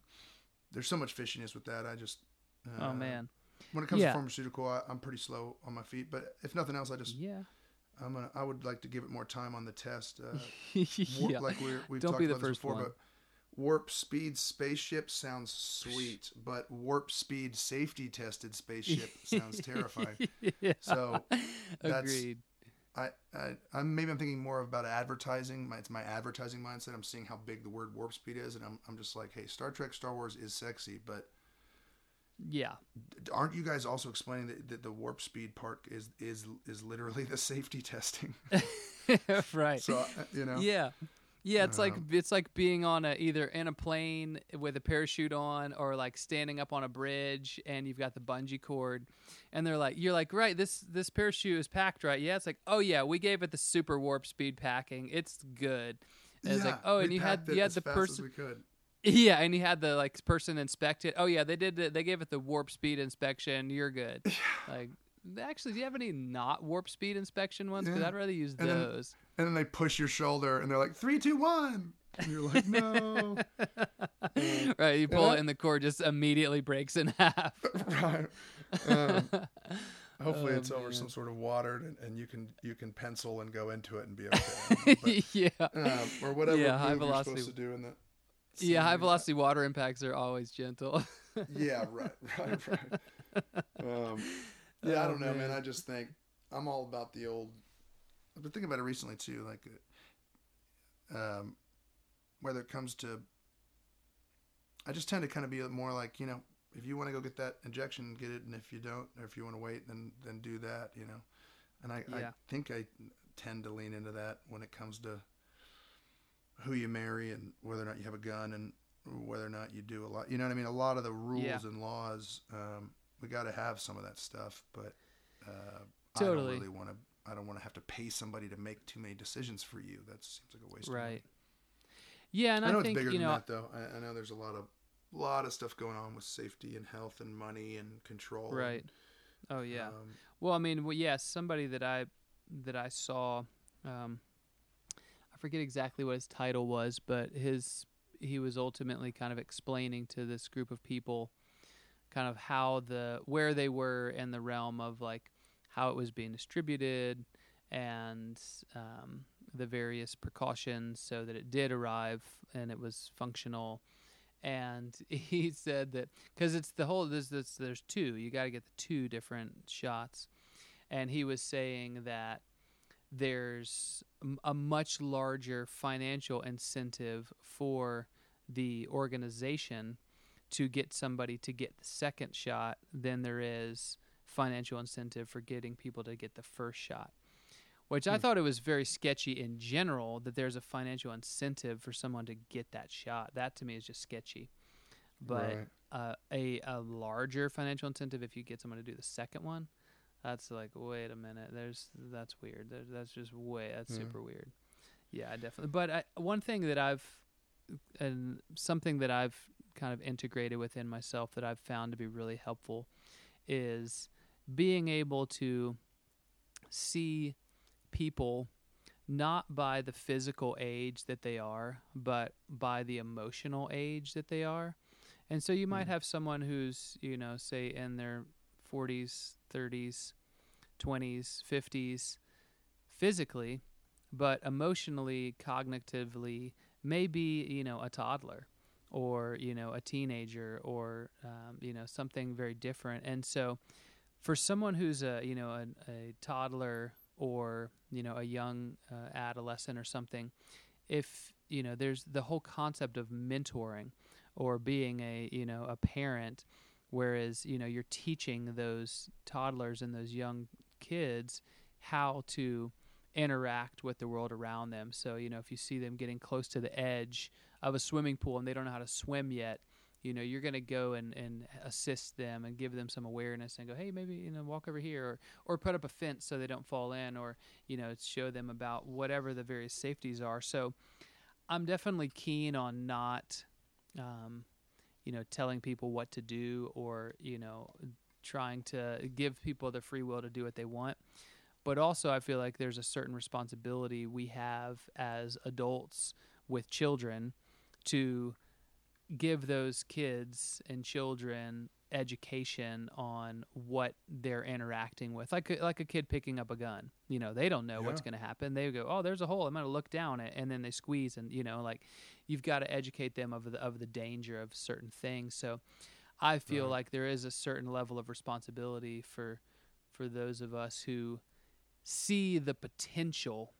there's so much fishiness with that. I just. Uh, oh man. When it comes Yeah. to pharmaceutical, I, I'm pretty slow on my feet. But if nothing else, I just Yeah. I'm gonna I would like to give it more time on the test. Uh, yeah. like we're, we've Don't talked be the about this first before, one. but warp speed spaceship sounds sweet, but warp speed safety tested spaceship sounds terrifying. yeah. So that's- Agreed. I, I I'm maybe I'm thinking more about advertising. My, it's my advertising mindset. I'm seeing how big the word warp speed is, and I'm I'm just like, hey, Star Trek, Star Wars is sexy, but Yeah. aren't you guys also explaining that, that the warp speed part is is is literally the safety testing? right. so uh, you know, Yeah. Yeah, it's like Um, it's like being on a either in a plane with a parachute on or like standing up on a bridge and you've got the bungee cord and they're like you're like, "Right, this this parachute is packed right." Yeah, it's like, "Oh yeah, we gave it the super warp speed packing. It's good." And it's like, "Oh, and you had you had the person we could. Yeah, and he had the like person inspect it. Oh yeah, they did. it. They gave it the warp speed inspection. You're good. Like, actually, do you have any not warp speed inspection ones? Because Yeah. I'd rather use And then- those. And then they push your shoulder and they're like, three, two, one. And you're like, no. right, you pull it, and the cord just immediately breaks in half. right. Um, hopefully Oh, it's over some sort of water and, and you can you can pencil and go into it and be okay. But, yeah, um, or whatever Yeah, high you're velocity- supposed to do in the yeah. High velocity water impacts are always gentle. Yeah, right, right, right. Um, yeah, I Oh, don't know, man. man. I just think I'm all about the old. I've been thinking about it recently too, like, um, whether it comes to. I just tend to kind of be more like you know, if you want to go get that injection, get it, and if you don't, or if you want to wait, then then do that, you know. And I, I think I tend to lean into that when it comes to who you marry and whether or not you have a gun and whether or not you do a lot. You know what I mean? A lot of the rules Yeah. and laws, um, we got to have some of that stuff, but uh, I don't really want to. I don't want to have to pay somebody to make too many decisions for you. That seems like a waste. Right. Yeah, and I I, know think it's bigger you than know. that, though. I, I know there's a lot of lot of stuff going on with safety and health and money and control. Right. Oh yeah. Um, Well, I mean, well, yes, somebody that I that I saw, um, I forget exactly what his title was, but his he was ultimately kind of explaining to this group of people, kind of how the where they were in the realm of like how it was being distributed and um, the various precautions so that it did arrive and it was functional. And he said that because it's the whole there's this, there's two you got to get the two different shots, and he was saying that there's a much larger financial incentive for the organization to get somebody to get the second shot than there is financial incentive for getting people to get the first shot which I Hmm. thought it was very sketchy in general that there's a financial incentive for someone to get that shot. That to me is just sketchy. But Right. uh, a a larger financial incentive if you get someone to do the second one, that's like wait a minute, there's that's weird. There, that's just way that's Yeah. super weird. Yeah, definitely. But I, one thing that I've and something that I've kind of integrated within myself that I've found to be really helpful is being able to see people not by the physical age that they are, but by the emotional age that they are. And so you might Mm. have someone who's, you know, say in their 40s, 30s, 20s, 50s physically, but emotionally, cognitively, maybe, you know, a toddler or, you know, a teenager or, um, you know, something very different. And so for someone who's a, you know, a, a toddler or, you know, a young uh, adolescent or something, if, you know, there's the whole concept of mentoring or being a, you know, a parent, whereas, you know, you're teaching those toddlers and those young kids how to interact with the world around them. So, you know, if you see them getting close to the edge of a swimming pool and they don't know how to swim yet, you know, you're going to go and, and assist them and give them some awareness and go, hey, maybe, you know, walk over here or, or put up a fence so they don't fall in or, you know, show them about whatever the various safeties are. So I'm definitely keen on not, um, you know, telling people what to do or, you know, trying to give people the free will to do what they want but also I feel like there's a certain responsibility we have as adults with children to give those kids and children education on what they're interacting with. Like a, like a kid picking up a gun you know they don't know what's going to happen. They go oh there's a hole. I'm going to look down it and then they squeeze and you know like you've got to educate them of the of the danger of certain things. So i feel Right. like there is a certain level of responsibility for for those of us who see the potential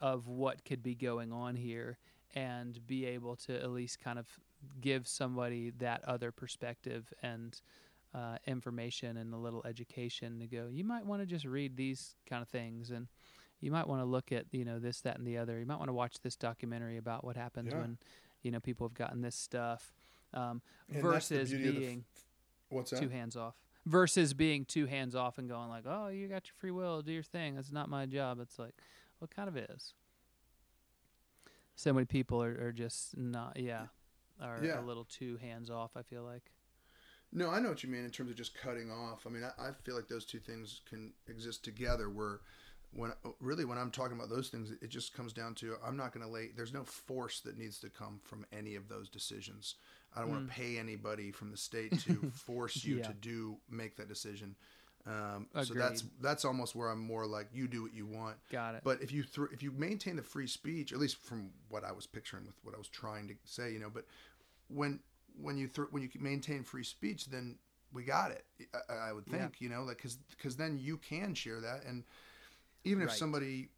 of what could be going on here and be able to at least kind of give somebody that other perspective and uh, information and a little education to go you might want to just read these kind of things and you might want to look at you know this that and the other. You might want to watch this documentary about what happens Yeah. when you know people have gotten this stuff. Um, And that's the versus the f- being What's that? two hands off. Versus being two hands off and going like oh you got your free will do your thing. That's not my job. It's like well kind of is so many people are, are just not yeah are Yeah. a little too hands off i feel like No, I know what you mean in terms of just cutting off. I mean, I, I feel like those two things can exist together. Where, when really when I'm talking about those things, it just comes down to I'm not going to lay. There's no force that needs to come from any of those decisions. I don't want Mm. to pay anybody from the state to force you Yeah. to do make that decision. Um, so that's that's almost where I'm more like you do what you want. got it But if you thr if you maintain the free speech, at least from what I was picturing with what I was trying to say, you know, but when when you thr when you maintain free speech, then we got it. I, I would Yeah. think, you know, like because because then you can share that, and even if Right. somebody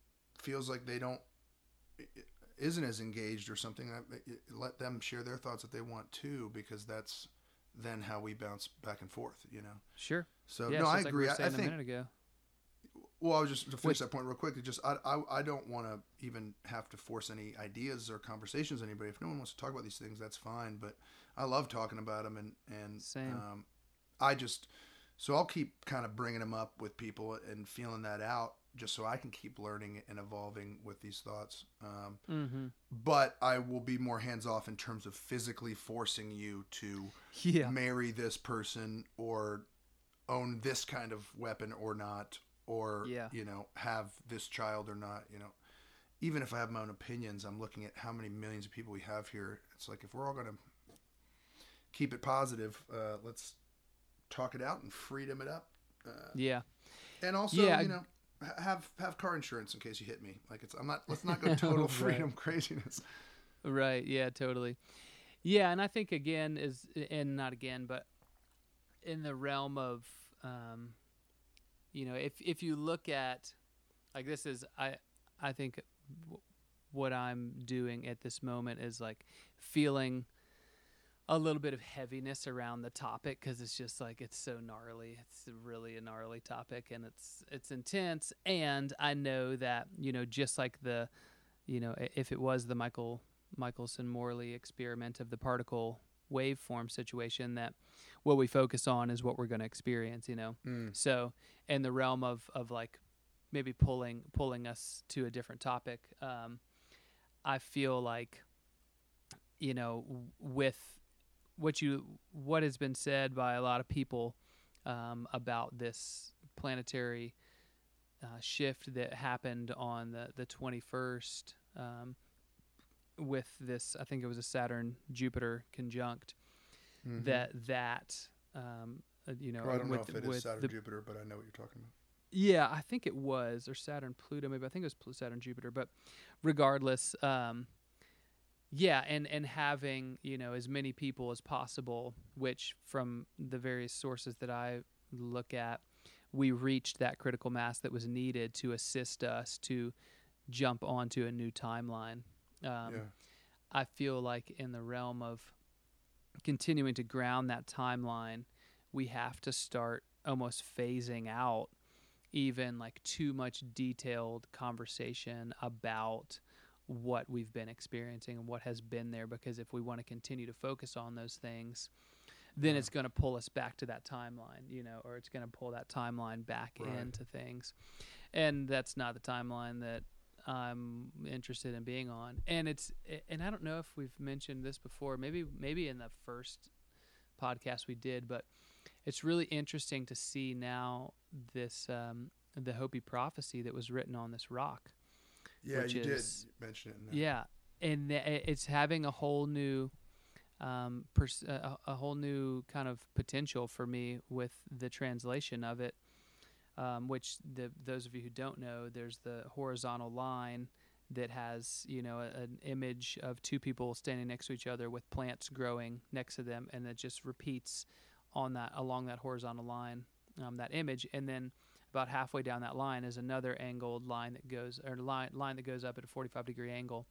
feels like they don't isn't as engaged or something, let them share their thoughts if they want to, because that's then how we bounce back and forth, you know. sure So yeah no, it's I just like we agree. I, I saying a think minute ago well, I was just to finish Which- that point real quick. it Just I, I, I don't want to even have to force any ideas or conversations on anybody. If no one wants to talk about these things, that's fine. But I love talking about them, and and Same. Um, I just so I'll keep kind of bringing them up with people and feeling that out, just so I can keep learning and evolving with these thoughts. Um, mm-hmm. but I will be more hands off in terms of physically forcing you to yeah. marry this person or own this kind of weapon or not or Yeah. you know have this child or not you know. Even if i have my own opinions i'm looking at how many millions of people we have here. It's like if we're all going to keep it positive uh, let's talk it out and freedom it up. Uh, yeah. and also Yeah, you know have have car insurance in case you hit me like it's i'm not let's not go total Right. freedom craziness Right. Yeah. Totally. Yeah, and I think again is and not again, but in the realm of, um, you know, if if you look at, like this is I I think w- what I'm doing at this moment is like feeling a little bit of heaviness around the topic because it's just like it's so gnarly. It's really a gnarly topic, and it's it's intense. And I know that you know, just like the, you know, if it was the Michael Michelson Morley experiment of the particle waveform situation, that what we focus on is what we're going to experience. You know, Mm. so in the realm of of like maybe pulling pulling us to a different topic, um, I feel like you know with what you what has been said by a lot of people um, about this planetary uh, shift that happened on the the 21st um, with this I think it was a Saturn Jupiter conjunct Mhm. that that um, uh, you know Well, I don't know if it is Saturn the Jupiter, but I know what you're talking about. yeah, I think it was, or Saturn, Pluto, maybe. I think it was Saturn, Jupiter. But regardless, um, yeah, and and having you know as many people as possible, which from the various sources that I look at, we reached that critical mass that was needed to assist us to jump onto a new timeline. Um, yeah. I feel like in the realm of continuing to ground that timeline, we have to start almost phasing out even like too much detailed conversation about what we've been experiencing and what has been there because if we want to continue to focus on those things then Yeah. it's going to pull us back to that timeline you know or it's going to pull that timeline back Right. into things and that's not the timeline that I'm interested in being on. And it's and I don't know if we've mentioned this before. Maybe maybe in the first podcast we did, but it's really interesting to see now this um, the Hopi prophecy that was written on this rock. Yeah, which you is- did mention it. In there. Yeah, and it's having a whole new, um, pers- a, a whole new kind of potential for me with the translation of it. Um, which the those of you who don't know, there's the horizontal line that has you know a, an image of two people standing next to each other with plants growing next to them, and it just repeats on that along that horizontal line um, that image, and then about halfway down that line is another angled line that goes or line line that goes up at a 45 degree angle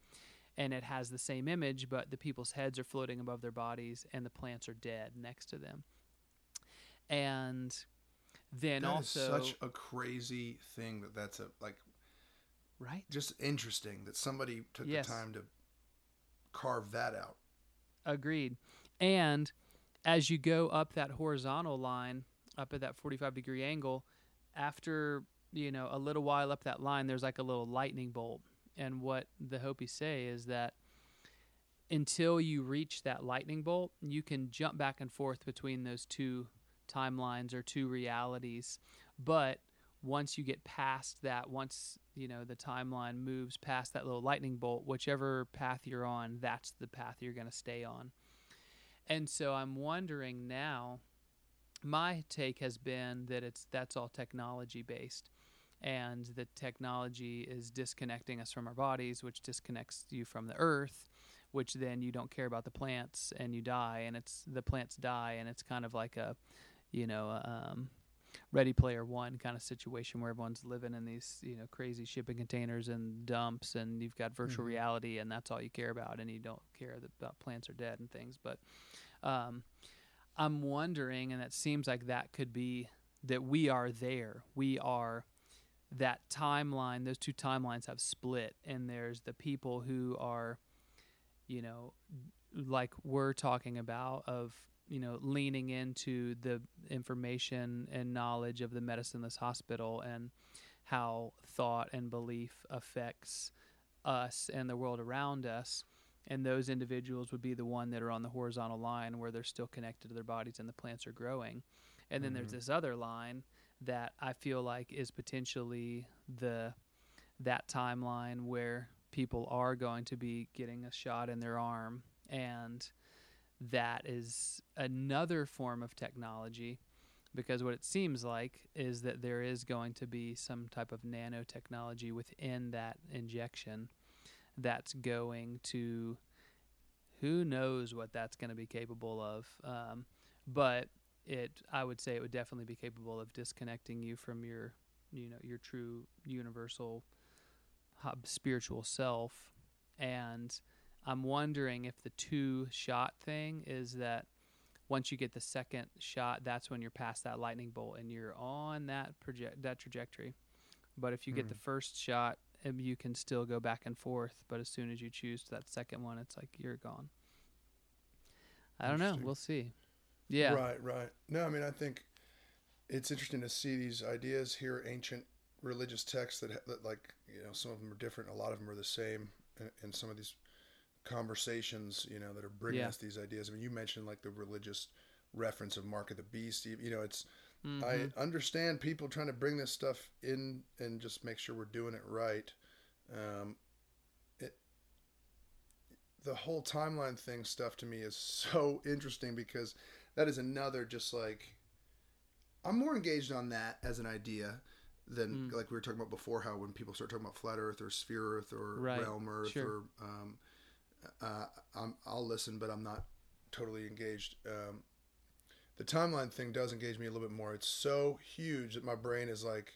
and it has the same image but the people's heads are floating above their bodies and the plants are dead next to them and then That also such a crazy thing that that's a like right just interesting that somebody took Yes. the time to carve that out. Agreed. And as you go up that horizontal line, up at that 45 degree angle, after, you know, a little while up that line, there's like a little lightning bolt. And what the Hopi say is that until you reach that lightning bolt, you can jump back and forth between those two timelines or two realities. But once you get past that, once you know the timeline moves past that little lightning bolt, whichever path you're on, that's the path you're going to stay on. And so I'm wondering now. My take has been that it's that's all technology based, and the technology is disconnecting us from our bodies, which disconnects you from the earth, which then you don't care about the plants and you die, and it's the plants die, and it's kind of like a, you know, um, Ready Player One kind of situation where everyone's living in these you know crazy shipping containers and dumps, and you've got virtual Mhm. reality, and that's all you care about, and you don't care that plants are dead and things. But um, I'm wondering, and it seems like that could be that we are there. We are that timeline. Those two timelines have split, and there's the people who are, you know, like we're talking about of you know leaning into the information and knowledge of the medicineless hospital and how thought and belief affects us and the world around us and those individuals would be the one that are on the horizontal line where they're still connected to their bodies and the plants are growing. And then there's Mhm. this other line that i feel like is potentially the that timeline where people are going to be getting a shot in their arm. And that is another form of technology because what it seems like is that there is going to be some type of nanotechnology within that injection that's going to who knows what that's going to be capable of um, but it i would say it would definitely be capable of disconnecting you from your you know your true universal spiritual self and I'm wondering if the two shot thing is that once you get the second shot, that's when you're past that lightning bolt and you're on that project that trajectory. But if you get the Hmm. first shot, Um, you can still go back and forth. But as soon as you choose that second one, it's like you're gone. I don't know. We'll see. Yeah. Right, right. No, I mean, I think it's interesting to see these ideas here, ancient religious texts that, that like, you know, some of them are different, a lot of them are the same, and, and some of these conversations, you know, that are bringing Yeah. us these ideas. I mean, you mentioned like the religious reference of Mark of the Beast. You you know, it's, Mhm. I understand people trying to bring this stuff in and just make sure we're doing it right. Um, it, the whole timeline thing stuff to me is so interesting because that is another just like I'm more engaged on that as an idea than Mm. like we were talking about before how when people start talking about flat Earth or sphere Earth or Right. realm Earth Sure. or um, uh, I'm, I'll listen, but I'm not totally engaged. Um, the timeline thing does engage me a little bit more. It's so huge that my brain is like,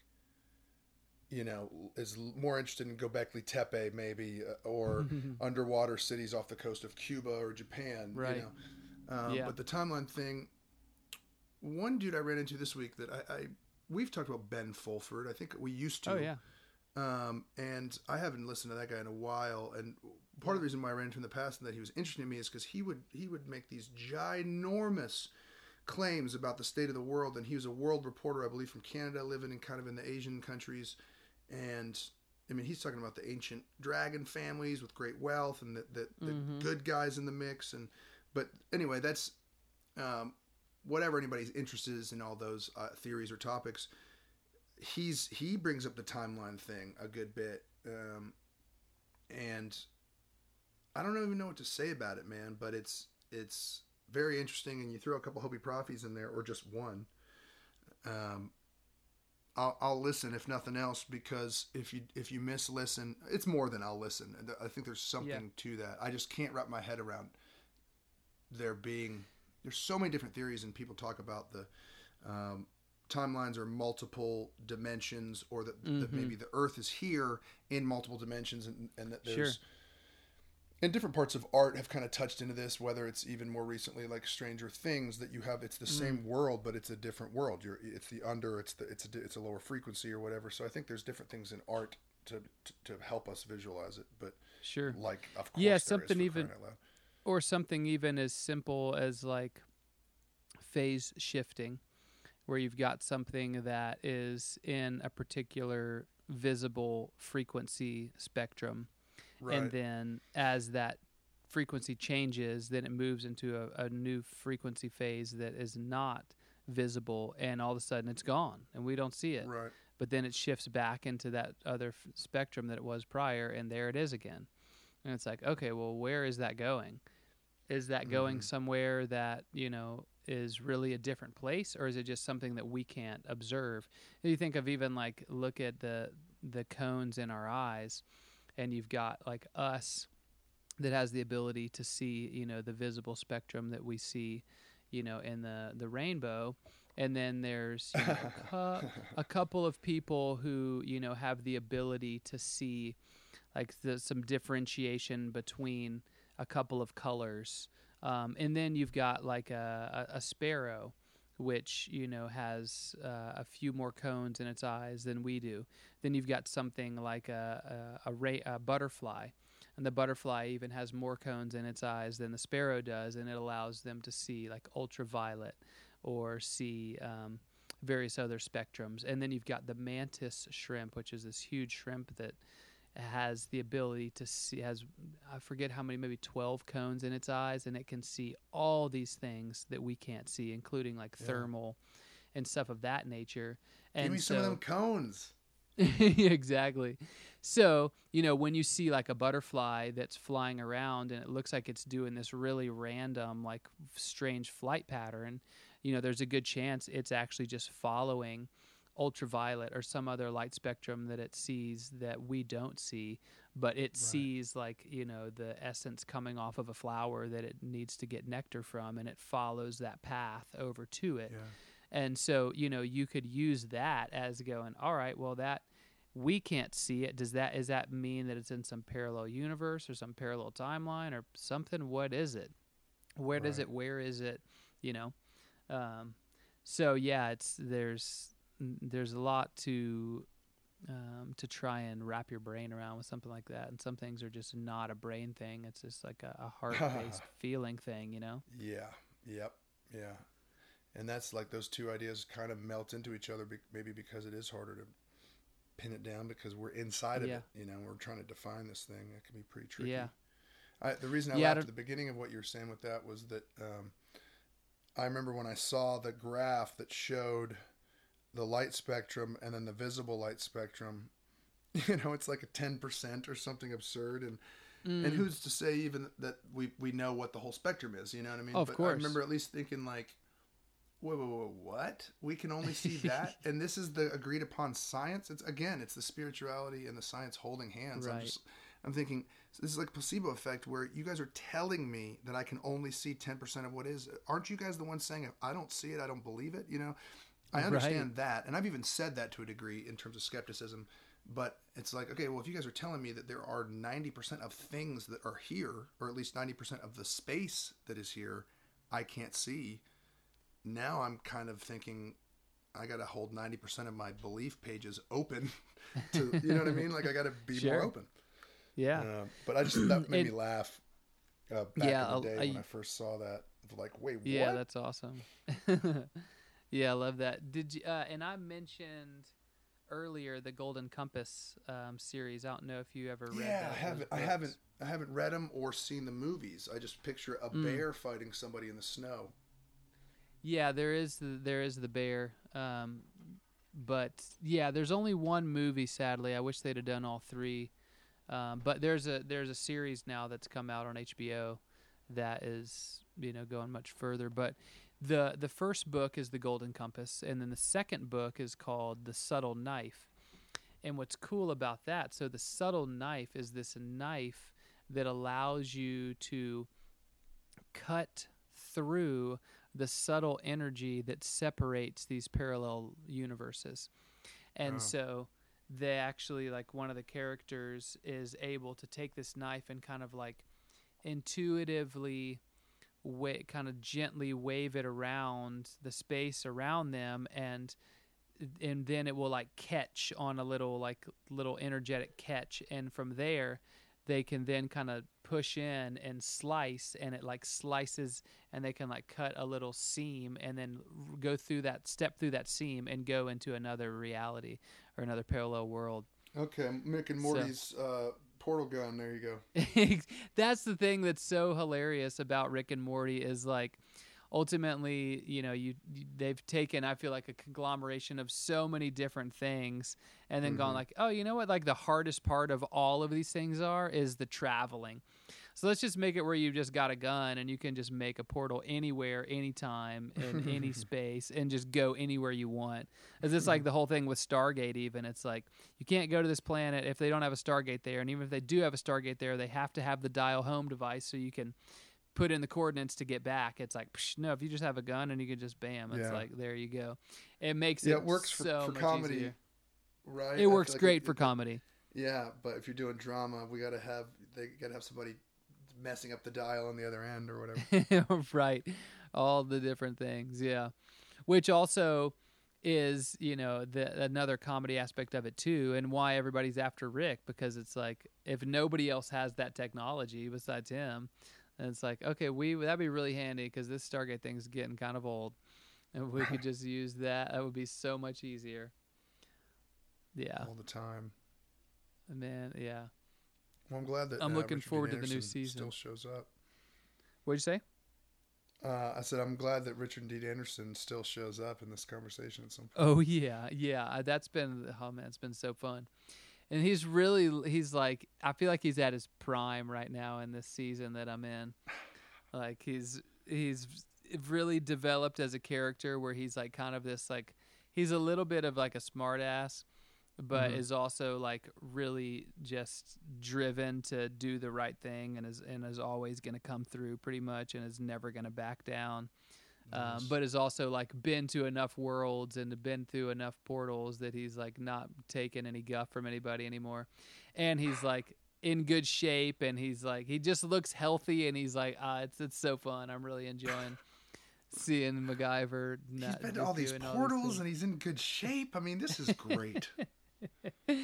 you know, is more interested in Gobekli Tepe maybe uh, or underwater cities off the coast of Cuba or Japan. Right. You know? um, Yeah. But the timeline thing, one dude I ran into this week that I, I we've talked about Ben Fulford. I think we used to. oh yeah. Um, and I haven't listened to that guy in a while. And part of the reason why I ran into him in the past and that he was interesting to me is because he would he would make these ginormous claims about the state of the world. And he was a world reporter, I believe, from Canada, living in kind of in the Asian countries. And I mean, he's talking about the ancient dragon families with great wealth and the, the, the Mhm. good guys in the mix. And but anyway, that's um, whatever anybody's interested is in all those uh, theories or topics he's he brings up the timeline thing a good bit um, and i don't even know what to say about it man but it's it's very interesting and you throw a couple hopi prophecies in there or just one um, I'll, I'll listen if nothing else because if you if you miss listen it's more than i'll listen i think there's something to that i just can't wrap my head around there being there's so many different theories and people talk about the um, timelines or multiple dimensions or that, that Mhm. maybe the earth is here in multiple dimensions and, and that there's Sure. And different parts of art have kind of touched into this whether it's even more recently like stranger things that you have it's the Mm. same world but it's a different world you're it's the under it's the it's a it's a lower frequency or whatever so i think there's different things in art to to, to help us visualize it but Sure. like of course Yeah, something even- crying out loud. or something even as simple as like phase shifting where you've got something that is in a particular visible frequency spectrum right. and then as that frequency changes then it moves into a, a new frequency phase that is not visible and all of a sudden it's gone and we don't see it. Right. But then it shifts back into that other f- spectrum that it was prior and there it is again. And it's like okay well where is that going? Is that going Mhm. somewhere that you know is really a different place or is it just something that we can't observe? You think of even like look at the the cones in our eyes and you've got like us that has the ability to see you know the visible spectrum that we see you know in the the rainbow. And then there's you know, a, cou- a couple of people who you know have the ability to see like the, some differentiation between a couple of colors. Um, and then you've got like a, a, a sparrow which you know has uh, a few more cones in its eyes than we do then you've got something like a, a, a, a butterfly and the butterfly even has more cones in its eyes than the sparrow does and it allows them to see like ultraviolet or see um, various other spectrums. And then you've got the mantis shrimp, which is this huge shrimp that has the ability to see has I forget how many maybe 12 cones in its eyes and it can see all these things that we can't see including like Yeah. thermal and stuff of that nature and give me some of them cones exactly. So, you know, when you see like a butterfly that's flying around and it looks like it's doing this really random, like strange flight pattern, you know, there's a good chance it's actually just following ultraviolet or some other light spectrum that it sees that we don't see, but it sees like, you know, the essence coming off of a flower that it needs to get nectar from and it follows that path over to it. yeah And so, you know, you could use that as going, all right, well, that we can't see it. Does that is that mean that it's in some parallel universe or some parallel timeline or something? What is it? Where does it? Where is it? You know. Um, so yeah, it's there's there's a lot to um, to try and wrap your brain around with something like that. And some things are just not a brain thing. It's just like a, a heart based feeling thing. You know. Yeah. Yep. Yeah. And that's like those two ideas kind of melt into each other, be- maybe because it is harder to pin it down because we're inside of Yeah. it. You know, we're trying to define this thing. It can be pretty tricky. Yeah. I, the reason I Yeah, laughed at the beginning of what you were saying with that was that um, I remember when I saw the graph that showed the light spectrum and then the visible light spectrum. You know, it's like a ten percent or something absurd, and Mm. and who's to say even that we we know what the whole spectrum is? You know what I mean? Of but I remember at least thinking like, whoa, whoa, whoa, what? We can only see that, and this is the agreed upon science. It's again, it's the spirituality and the science holding hands. I'm just, I'm thinking this is like a placebo effect where you guys are telling me that I can only see ten percent of what is. Aren't you guys the ones saying if I don't see it, I don't believe it? You know, I understand that, and I've even said that to a degree in terms of skepticism. But it's like, okay, well, if you guys are telling me that there are 90% of things that are here, or at least 90% of the space that is here, I can't see, now I'm kind of thinking I got to hold 90% of my belief pages open to, you know what I mean? Like, I got to be more open. Yeah. Uh, but I just, that made me laugh uh, back Yeah, in the day I- when I first saw that. Like, wait, what? Yeah, that's awesome. yeah, I love that. Did you? Uh, and I mentioned earlier the Golden Compass um, series. I don't know if you ever read. yeah, that, I haven't. I haven't. I haven't read them or seen the movies. I just picture a Mm. bear fighting somebody in the snow. Yeah, there is the, there is the bear. Um, but yeah, there's only one movie. Sadly, I wish they'd have done all three. Um, but there's a there's a series now that's come out on HBO that is you know going much further. But the the first book is the Golden Compass, and then the second book is called the Subtle Knife. And what's cool about that? So the subtle knife is this knife that allows you to cut through the subtle energy that separates these parallel universes. And Oh. so they actually like one of the characters is able to take this knife and kind of like intuitively wa- kind of gently wave it around the space around them and and then it will like catch on a little like little energetic catch and from there they can then kind of push in and slice and it like slices and they can like cut a little seam and then go through that step through that seam and go into another reality or another parallel world. Okay, Rick and So- Morty's uh, portal gun. There you go. that's the thing that's so hilarious about Rick and Morty is like ultimately you know you, they've taken I feel like a conglomeration of so many different things and then gone Mhm. like oh you know what like the hardest part of all of these things are is the traveling so let's just make it where you've just got a gun and you can just make a portal anywhere anytime in any space and just go anywhere you want is it's like mm-hmm. the whole thing with Stargate even it's like you can't go to this planet if they don't have a Stargate there and even if they do have a Stargate there they have to have the dial home device so you can put in the coordinates to get back it's like psh, no if you just have a gun and you can just bam it's Yeah. like there you go it makes Yeah, it it works for, so for much comedy, easier. right? It feel works like great it- for comedy Yeah, but if you're doing drama, we gotta have they gotta have somebody messing up the dial on the other end or whatever. right. All the different things yeah. Which also is you know the another comedy aspect of it too and why everybody's after rick because it's like if nobody else has that technology besides him then it's like okay we that'd be really handy because this stargate thing's getting kind of old and we could just use that. That would be so much easier. Yeah. All the time. man yeah Well, I'm glad that I'm uh, looking Richard forward to the new season. Still shows up. what'd you say Uh, I said I'm glad that Richard Dean Anderson still shows up in this conversation at some point. Oh yeah, yeah. uh, That's been oh man, it's been so fun. And he's really he's like I feel like he's at his prime right now in this season that I'm in. Like he's he's really developed as a character where he's like kind of this like he's a little bit of like a smartass but Mhm. is also like really just driven to do the right thing and is and is always going to come through pretty much and is never going to back down. um, but has also like been to enough worlds and been through enough portals that he's like not taking any guff from anybody anymore, and he's like in good shape and he's like he just looks healthy and he's like ah it's it's so fun I'm really enjoying seeing MacGyver. He's not been to all these portals things. and he's in good shape. I mean, this is great.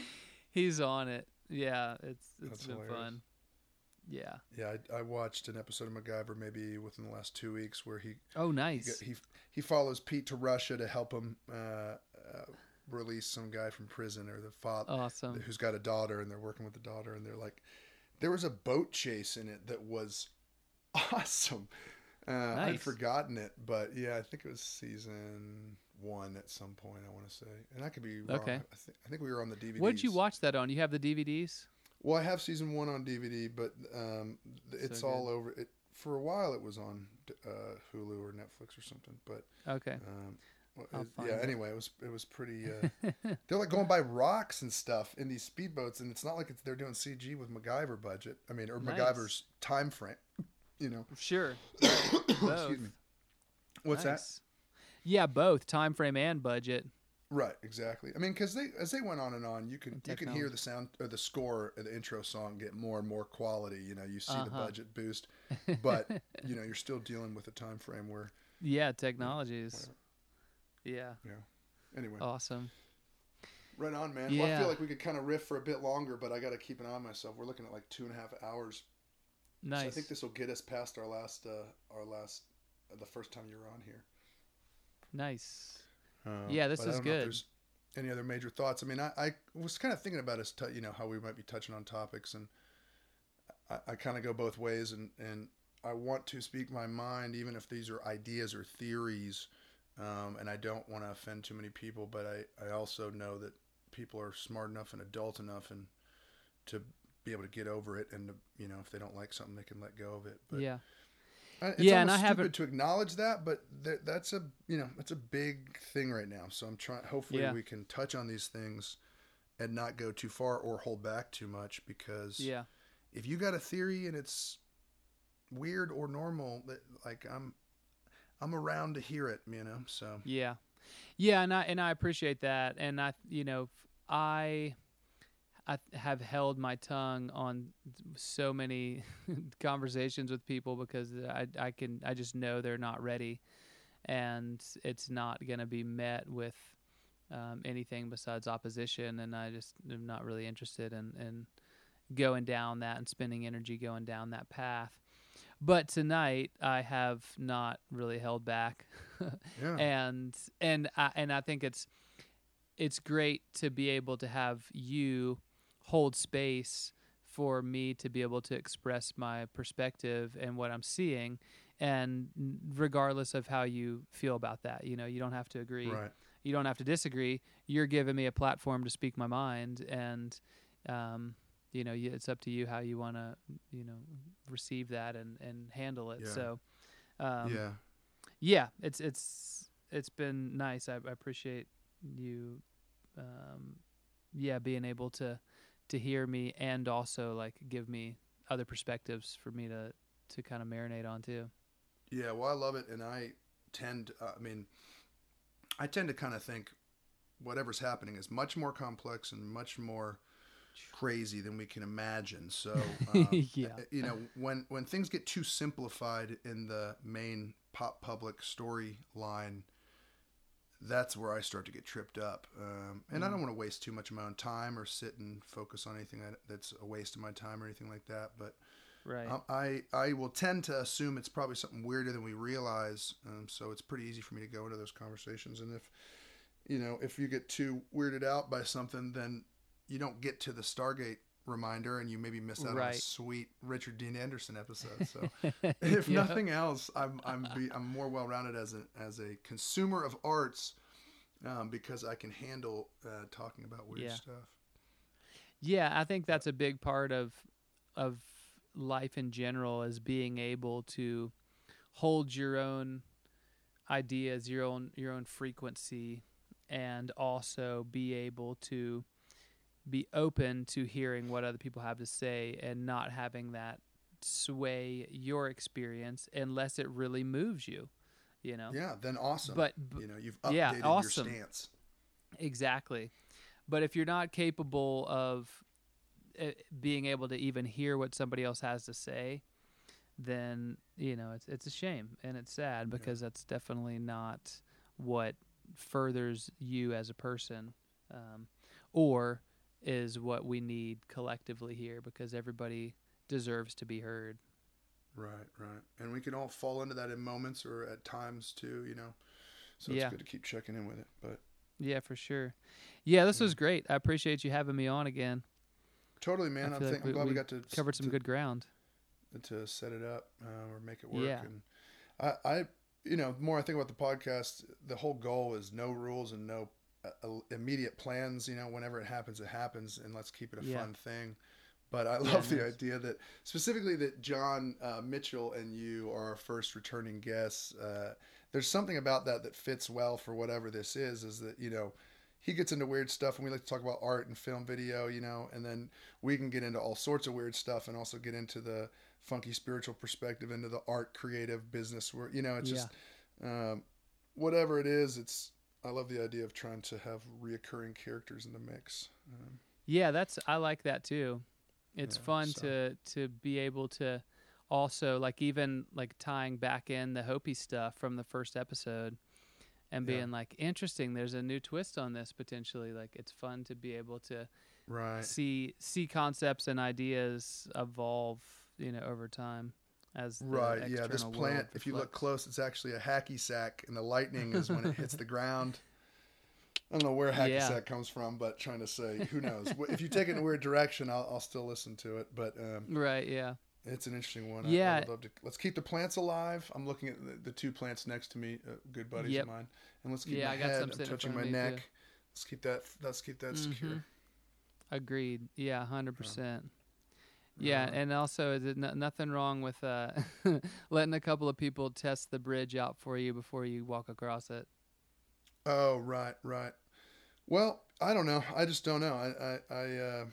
he's on it. Yeah, it's it's That's been hilarious. fun. Yeah. yeah, I, I watched an episode of MacGyver maybe within the last two weeks where he Oh, nice. he he follows Pete to Russia to help him uh, uh, release some guy from prison or the father Awesome. who's got a daughter and they're working with the daughter and they're like there was a boat chase in it that was awesome uh, i'd forgotten it but yeah i think it was season one at some point i want to say and i could be wrong Okay. I, think, I think we were on the dvd What did you watch that on? You have the DVDs? well i have season one on dvd but um, it's So all over it for a while it was on uh, hulu or netflix or something but Okay. um, well, it- yeah it. anyway it was it was pretty uh, they're like going by rocks and stuff in these speedboats, and it's not like it's, they're doing CG with MacGyver budget. I mean, or Nice. MacGyver's time frame. You know, Sure. excuse me. What's that? Yeah, both time frame and budget. Right, exactly. I mean, because they as they went on and on, you can you can hear the sound or the score of the intro song get more and more quality. You know, you see the Uh-huh. budget boost, but you know you're still dealing with a time frame where Yeah, technologies. Yeah. Yeah. anyway. Awesome. Right on, man. Well, I feel like we could kind of riff for a bit longer, but I got to keep an eye on myself. We're looking at like two and a half hours. Nice. So I think this will get us past our last, uh, our last, uh, the first time you were on here. Nice. Uh, Yeah, this is don't know if good. there's Any other major thoughts? I mean, I, I was kind of thinking about us, t- you know, how we might be touching on topics, and I, I kind of go both ways, and and I want to speak my mind, even if these are ideas or theories, um, and I don't want to offend too many people, but I, I also know that people are smart enough and adult enough and to be able to get over it, and to, you know, if they don't like something, they can let go of it. But yeah. It's Yeah, and I haven't- to acknowledge that, but th- that's a you know that's a big thing right now. So I'm trying. Hopefully, Yeah. we can touch on these things and not go too far or hold back too much. Because Yeah. if you got a theory and it's weird or normal, that like I'm I'm around to hear it. You know. So Yeah, yeah, and I and I appreciate that, and I you know I I have held my tongue on so many conversations with people because I I can I just know they're not ready, and it's not going to be met with um, anything besides opposition, and I just am not really interested in in going down that and spending energy going down that path. But tonight I have not really held back. Yeah, and and I, and I think it's it's great to be able to have you hold space for me to be able to express my perspective and what I'm seeing and regardless of how you feel about that you know you don't have to agree right. you don't have to disagree you're giving me a platform to speak my mind and um you know it's up to you how you want to you know receive that and and handle it Yeah. so um yeah. yeah it's it's it's been nice i, I appreciate you um yeah being able to to hear me and also like give me other perspectives for me to to kind of marinate on too Yeah, well, I love it, and I tend. Uh, I mean, I tend to kind of think whatever's happening is much more complex and much more crazy than we can imagine. So, um, Yeah. you know, when when things get too simplified in the main pop public storyline, that's where I start to get tripped up. Um, and I Mm. don't want to waste too much of my own time or sit and focus on anything that, that's a waste of my time or anything like that. But right um, I I will tend to assume it's probably something weirder than we realize, um, so it's pretty easy for me to go into those conversations. And if you know if you get too weirded out by something, then you don't get to the Stargate reminder, and you maybe miss out on a sweet Richard Dean Anderson episode. So if Yeah. nothing else, I'm I'm be, I'm more well rounded as a as a consumer of arts um, because I can handle uh, talking about weird Yeah. stuff. Yeah, I think that's a big part of of life in general is being able to hold your own ideas, your own your own frequency and also be able to be open to hearing what other people have to say and not having that sway your experience unless it really moves you. You know. Yeah, then awesome. But, but you know, you've yeah, updated awesome. your stance. Exactly. But if you're not capable of uh, being able to even hear what somebody else has to say, then you know it's it's a shame and it's sad because that's definitely not what furthers you as a person, um, or is what we need collectively here because everybody deserves to be heard. Right, right. And we can all fall into that in moments or at times too, you know. So it's Yeah. good to keep checking in with it. But Yeah, for sure. Yeah, this Yeah. was great. I appreciate you having me on again. totally, man. I I'm, like I'm glad we, we got to Covered some to, good ground. to set it up uh, or make it work. Yeah. And I, I, you know, the more I think about the podcast, the whole goal is no rules and no uh, immediate plans. You know, whenever it happens, it happens, and let's keep it a Yeah. fun thing. But I Yeah, love the nice. idea that specifically that John uh, Mitchell and you are our first returning guests. Uh, there's something about that that fits well for whatever this is. Is that you know he gets into weird stuff and we like to talk about art and film video, you know, and then we can get into all sorts of weird stuff and also get into the funky spiritual perspective into the art creative business where you know it's just um, whatever it is it's i love the idea of trying to have reoccurring characters in the mix um, Yeah, that's I like that too. It's Yeah, fun so- to to be able to also like even like tying back in the Hopi stuff from the first episode and Yeah. being like interesting there's a new twist on this potentially like it's fun to be able to right see see concepts and ideas evolve you know over time as the right yeah this plant if you look close it's actually a hacky sack and the lightning is when it hits the ground I don't know where hacky Yeah. sack comes from, but trying to say, who knows? if you take it in a weird direction, I'll, I'll still listen to it. But um, right yeah It's an interesting one. I- I, Yeah. would love to. Let's keep the plants alive. I'm looking at the, the two plants next to me, uh, good buddies Yep. of mine, and let's keep Yeah, my I got head. I'm in touching my me, too. neck. Let's keep that. Let's keep that secure. Mhm. agreed yeah 100% Yeah, Uh, and also is it no, nothing wrong with uh, letting a couple of people test the bridge out for you before you walk across it? oh right, right. Well, I don't know. I just don't know. I, I, I uh,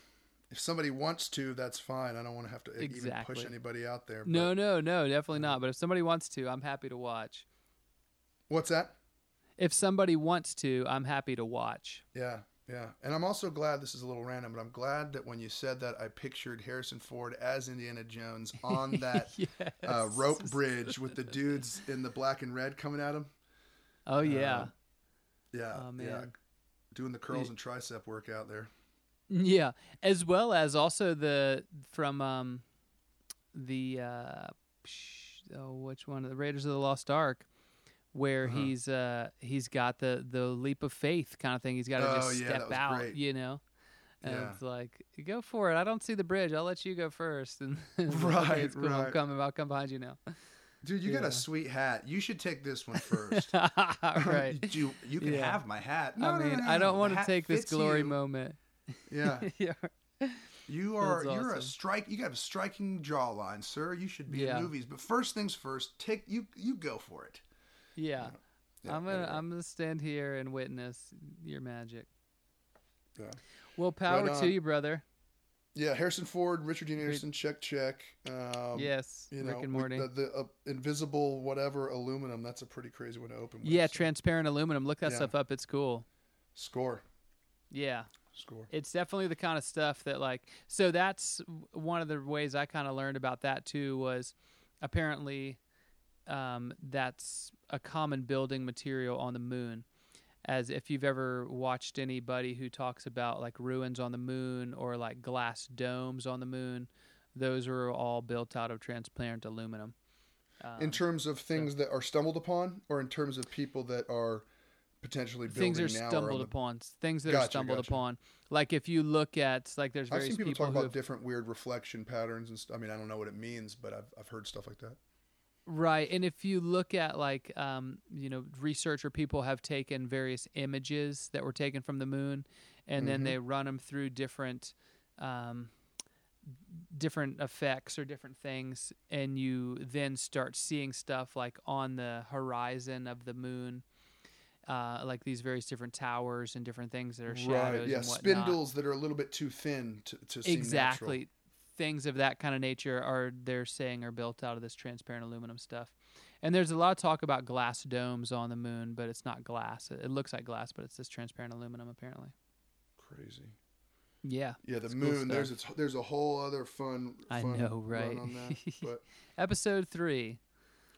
if somebody wants to, that's fine. I don't want to have to even push anybody out there. No, but- no, no, definitely not. But if somebody wants to, I'm happy to watch. What's that? If somebody wants to, I'm happy to watch. Yeah, yeah. And I'm also glad this is a little random, but I'm glad that when you said that, I pictured Harrison Ford as Indiana Jones on that yes. uh, rope bridge with the dudes in the black and red coming at him. Oh yeah, Um, Yeah, Oh, yeah. Doing the curls and tricep workout there. yeah. As well as also the from um the uh psh, oh which one of the Raiders of the Lost Ark. Where Uh-huh. he's uh he's got the the leap of faith kind of thing. He's got to Oh, just yeah, step out, great. you know. And Yeah. it's like, go for it. I don't see the bridge. I'll let you go first. And Right, okay, it's cool. I'm right. coming. I'll come behind you now. Dude, you got a sweet hat. You should take this one first. right. you you can Yeah. have my hat. No, I no, mean, no, I don't want to take this glory you. moment. Yeah, yeah. you are. That's You're a strike. You got a striking jawline, sir. You should be Yeah. in movies. But first things first. Take you. You go for it. Yeah. Yeah, I'm gonna anyway. I'm gonna stand here and witness your magic. Yeah. Well, power to you, brother. Yeah, Harrison Ford, Richard Dean Anderson, check, check. Um, yes, you Rick know, and with Morty. The, the uh, invisible whatever aluminum. That's a pretty crazy one to open. With, yeah, so- transparent aluminum. Look that Yeah. stuff up. It's cool. Score, Yeah. score. it's definitely the kind of stuff that like so that's one of the ways i kind of learned about that too was apparently um, that's a common building material on the moon as if you've ever watched anybody who talks about like ruins on the moon or like glass domes on the moon those are all built out of transparent aluminum um, in terms of things that are stumbled upon, or in terms of people that are potentially building things are now. stumbled the- upon things that are stumbled gotcha. upon like if you look at like there's I've seen people, talk about have different weird reflection patterns and stuff. I mean, I don't know what it means, but I've I've heard stuff like that. Right. And if you look at like um, you know, research people have taken various images that were taken from the moon and then Mhm. they run them through different um, different effects or different things and you then start seeing stuff like on the horizon of the moon uh, like these various different towers and different things that are shadows Yeah, and spindles that are a little bit too thin to, to seem exactly natural. Things of that kind of nature are they're saying are built out of this transparent aluminum stuff And there's a lot of talk about glass domes on the moon, but it's not glass. It, it looks like glass, but it's this transparent aluminum apparently. Crazy. Yeah. Yeah, the It's cool moon. there's stuff. a, there's a whole other fun. I fun know, right? On that. But Episode three.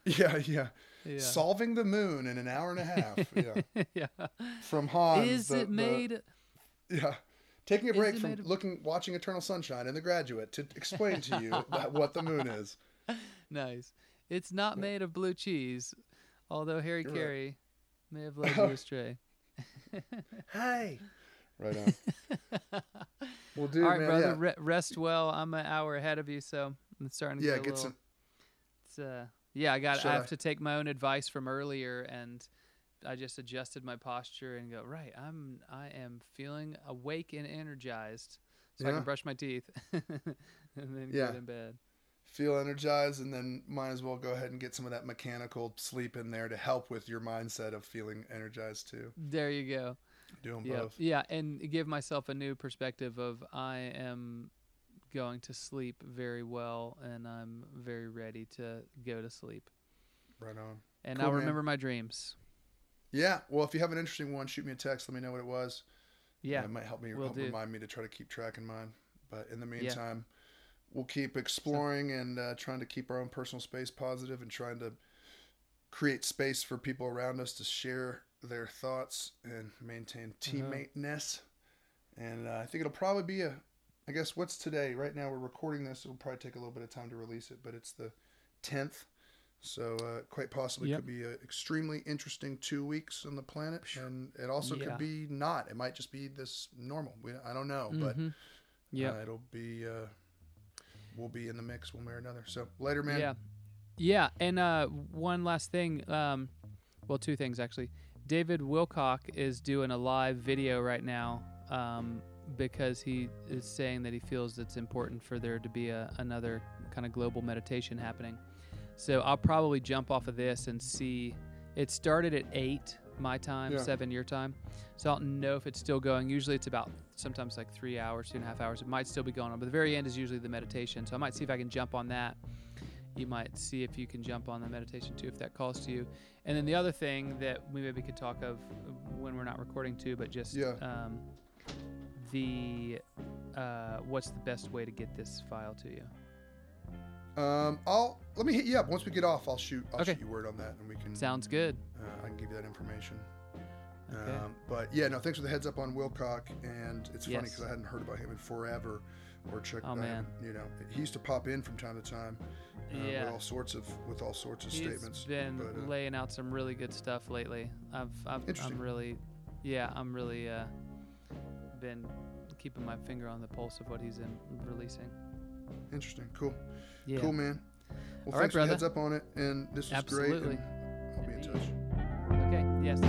yeah, yeah, Yeah. Solving the moon in an hour and a half. Yeah, yeah. from Hans. Is the- it the- made? yeah, taking a break from of- looking, watching Eternal Sunshine and The Graduate to explain to you that, what the moon is. Nice. It's not Yeah. made of blue cheese, although Harry You're right. Caray may have led you astray. Hey, right on. Well, dude, All right, man, brother. yeah, Re- rest well. I'm an hour ahead of you, so I'm starting to yeah, get a get little. some. It's, uh, yeah, I got. Should I have I- to take my own advice from earlier, and I just adjusted my posture and go right. I'm. I am feeling awake and energized, so I can brush my teeth and then Yeah. get in bed. feel energized and then might as well go ahead and get some of that mechanical sleep in there to help with your mindset of feeling energized too There you go. doing Yeah, both yeah, and give myself a new perspective of I am going to sleep very well, and I'm very ready to go to sleep, right on and Cool, I'll man. remember my dreams. Yeah well if you have an interesting one shoot me a text let me know what it was Yeah, it might help me help remind me to try to keep track in mine but in the Yeah. meantime we'll keep exploring and uh, trying to keep our own personal space positive and trying to create space for people around us to share their thoughts and maintain Uh-huh. and uh, i think it'll probably be a i guess what's today right now we're recording this it'll probably take a little bit of time to release it but it's the 10th so uh, quite possibly Yep. could be an extremely interesting two weeks on the planet and it also Yeah. could be not it might just be this normal we, i don't know but Mhm. yeah, uh, it'll be uh, we'll be in the mix one way or another. So later, man. yeah, yeah. And uh, one last thing. Um, well, two things actually. David Wilcock is doing a live video right now um, because he is saying that he feels it's important for there to be a, another kind of global meditation happening. So I'll probably jump off of this and see. It started at eight my time, Yeah. seven your time. So I don't know if it's still going. Usually it's about sometimes like three hours, two and a half hours. It might still be going on, but the very end is usually the meditation. So I might see if I can jump on that. You might see if you can jump on the meditation too, if that calls to you. And then the other thing that we maybe could talk of when we're not recording too, but just Yeah. um, the uh, what's the best way to get this file to you? Um, I'll let me hit you up once we get off. I'll shoot. I'll Okay. shoot you word on that, and we can. Sounds good. Uh, I can give you that information. Okay. Um, but yeah, no, thanks for the heads up on Wilcock, and it's funny because I hadn't heard about him in forever, or checked. Oh, man. you know, he used to pop in from time to time. Uh, Yeah. With all sorts of with all sorts of He's statements. been but, uh, laying out some really good stuff lately. I've, I've I'm really, yeah, I'm really uh, been keeping my finger on the pulse of what he's in releasing. Interesting. Cool. Yeah. Cool, man. Well, All right, thanks for the brother. heads up on it, and this is Absolutely. great. And I'll be in touch. Okay. Yes.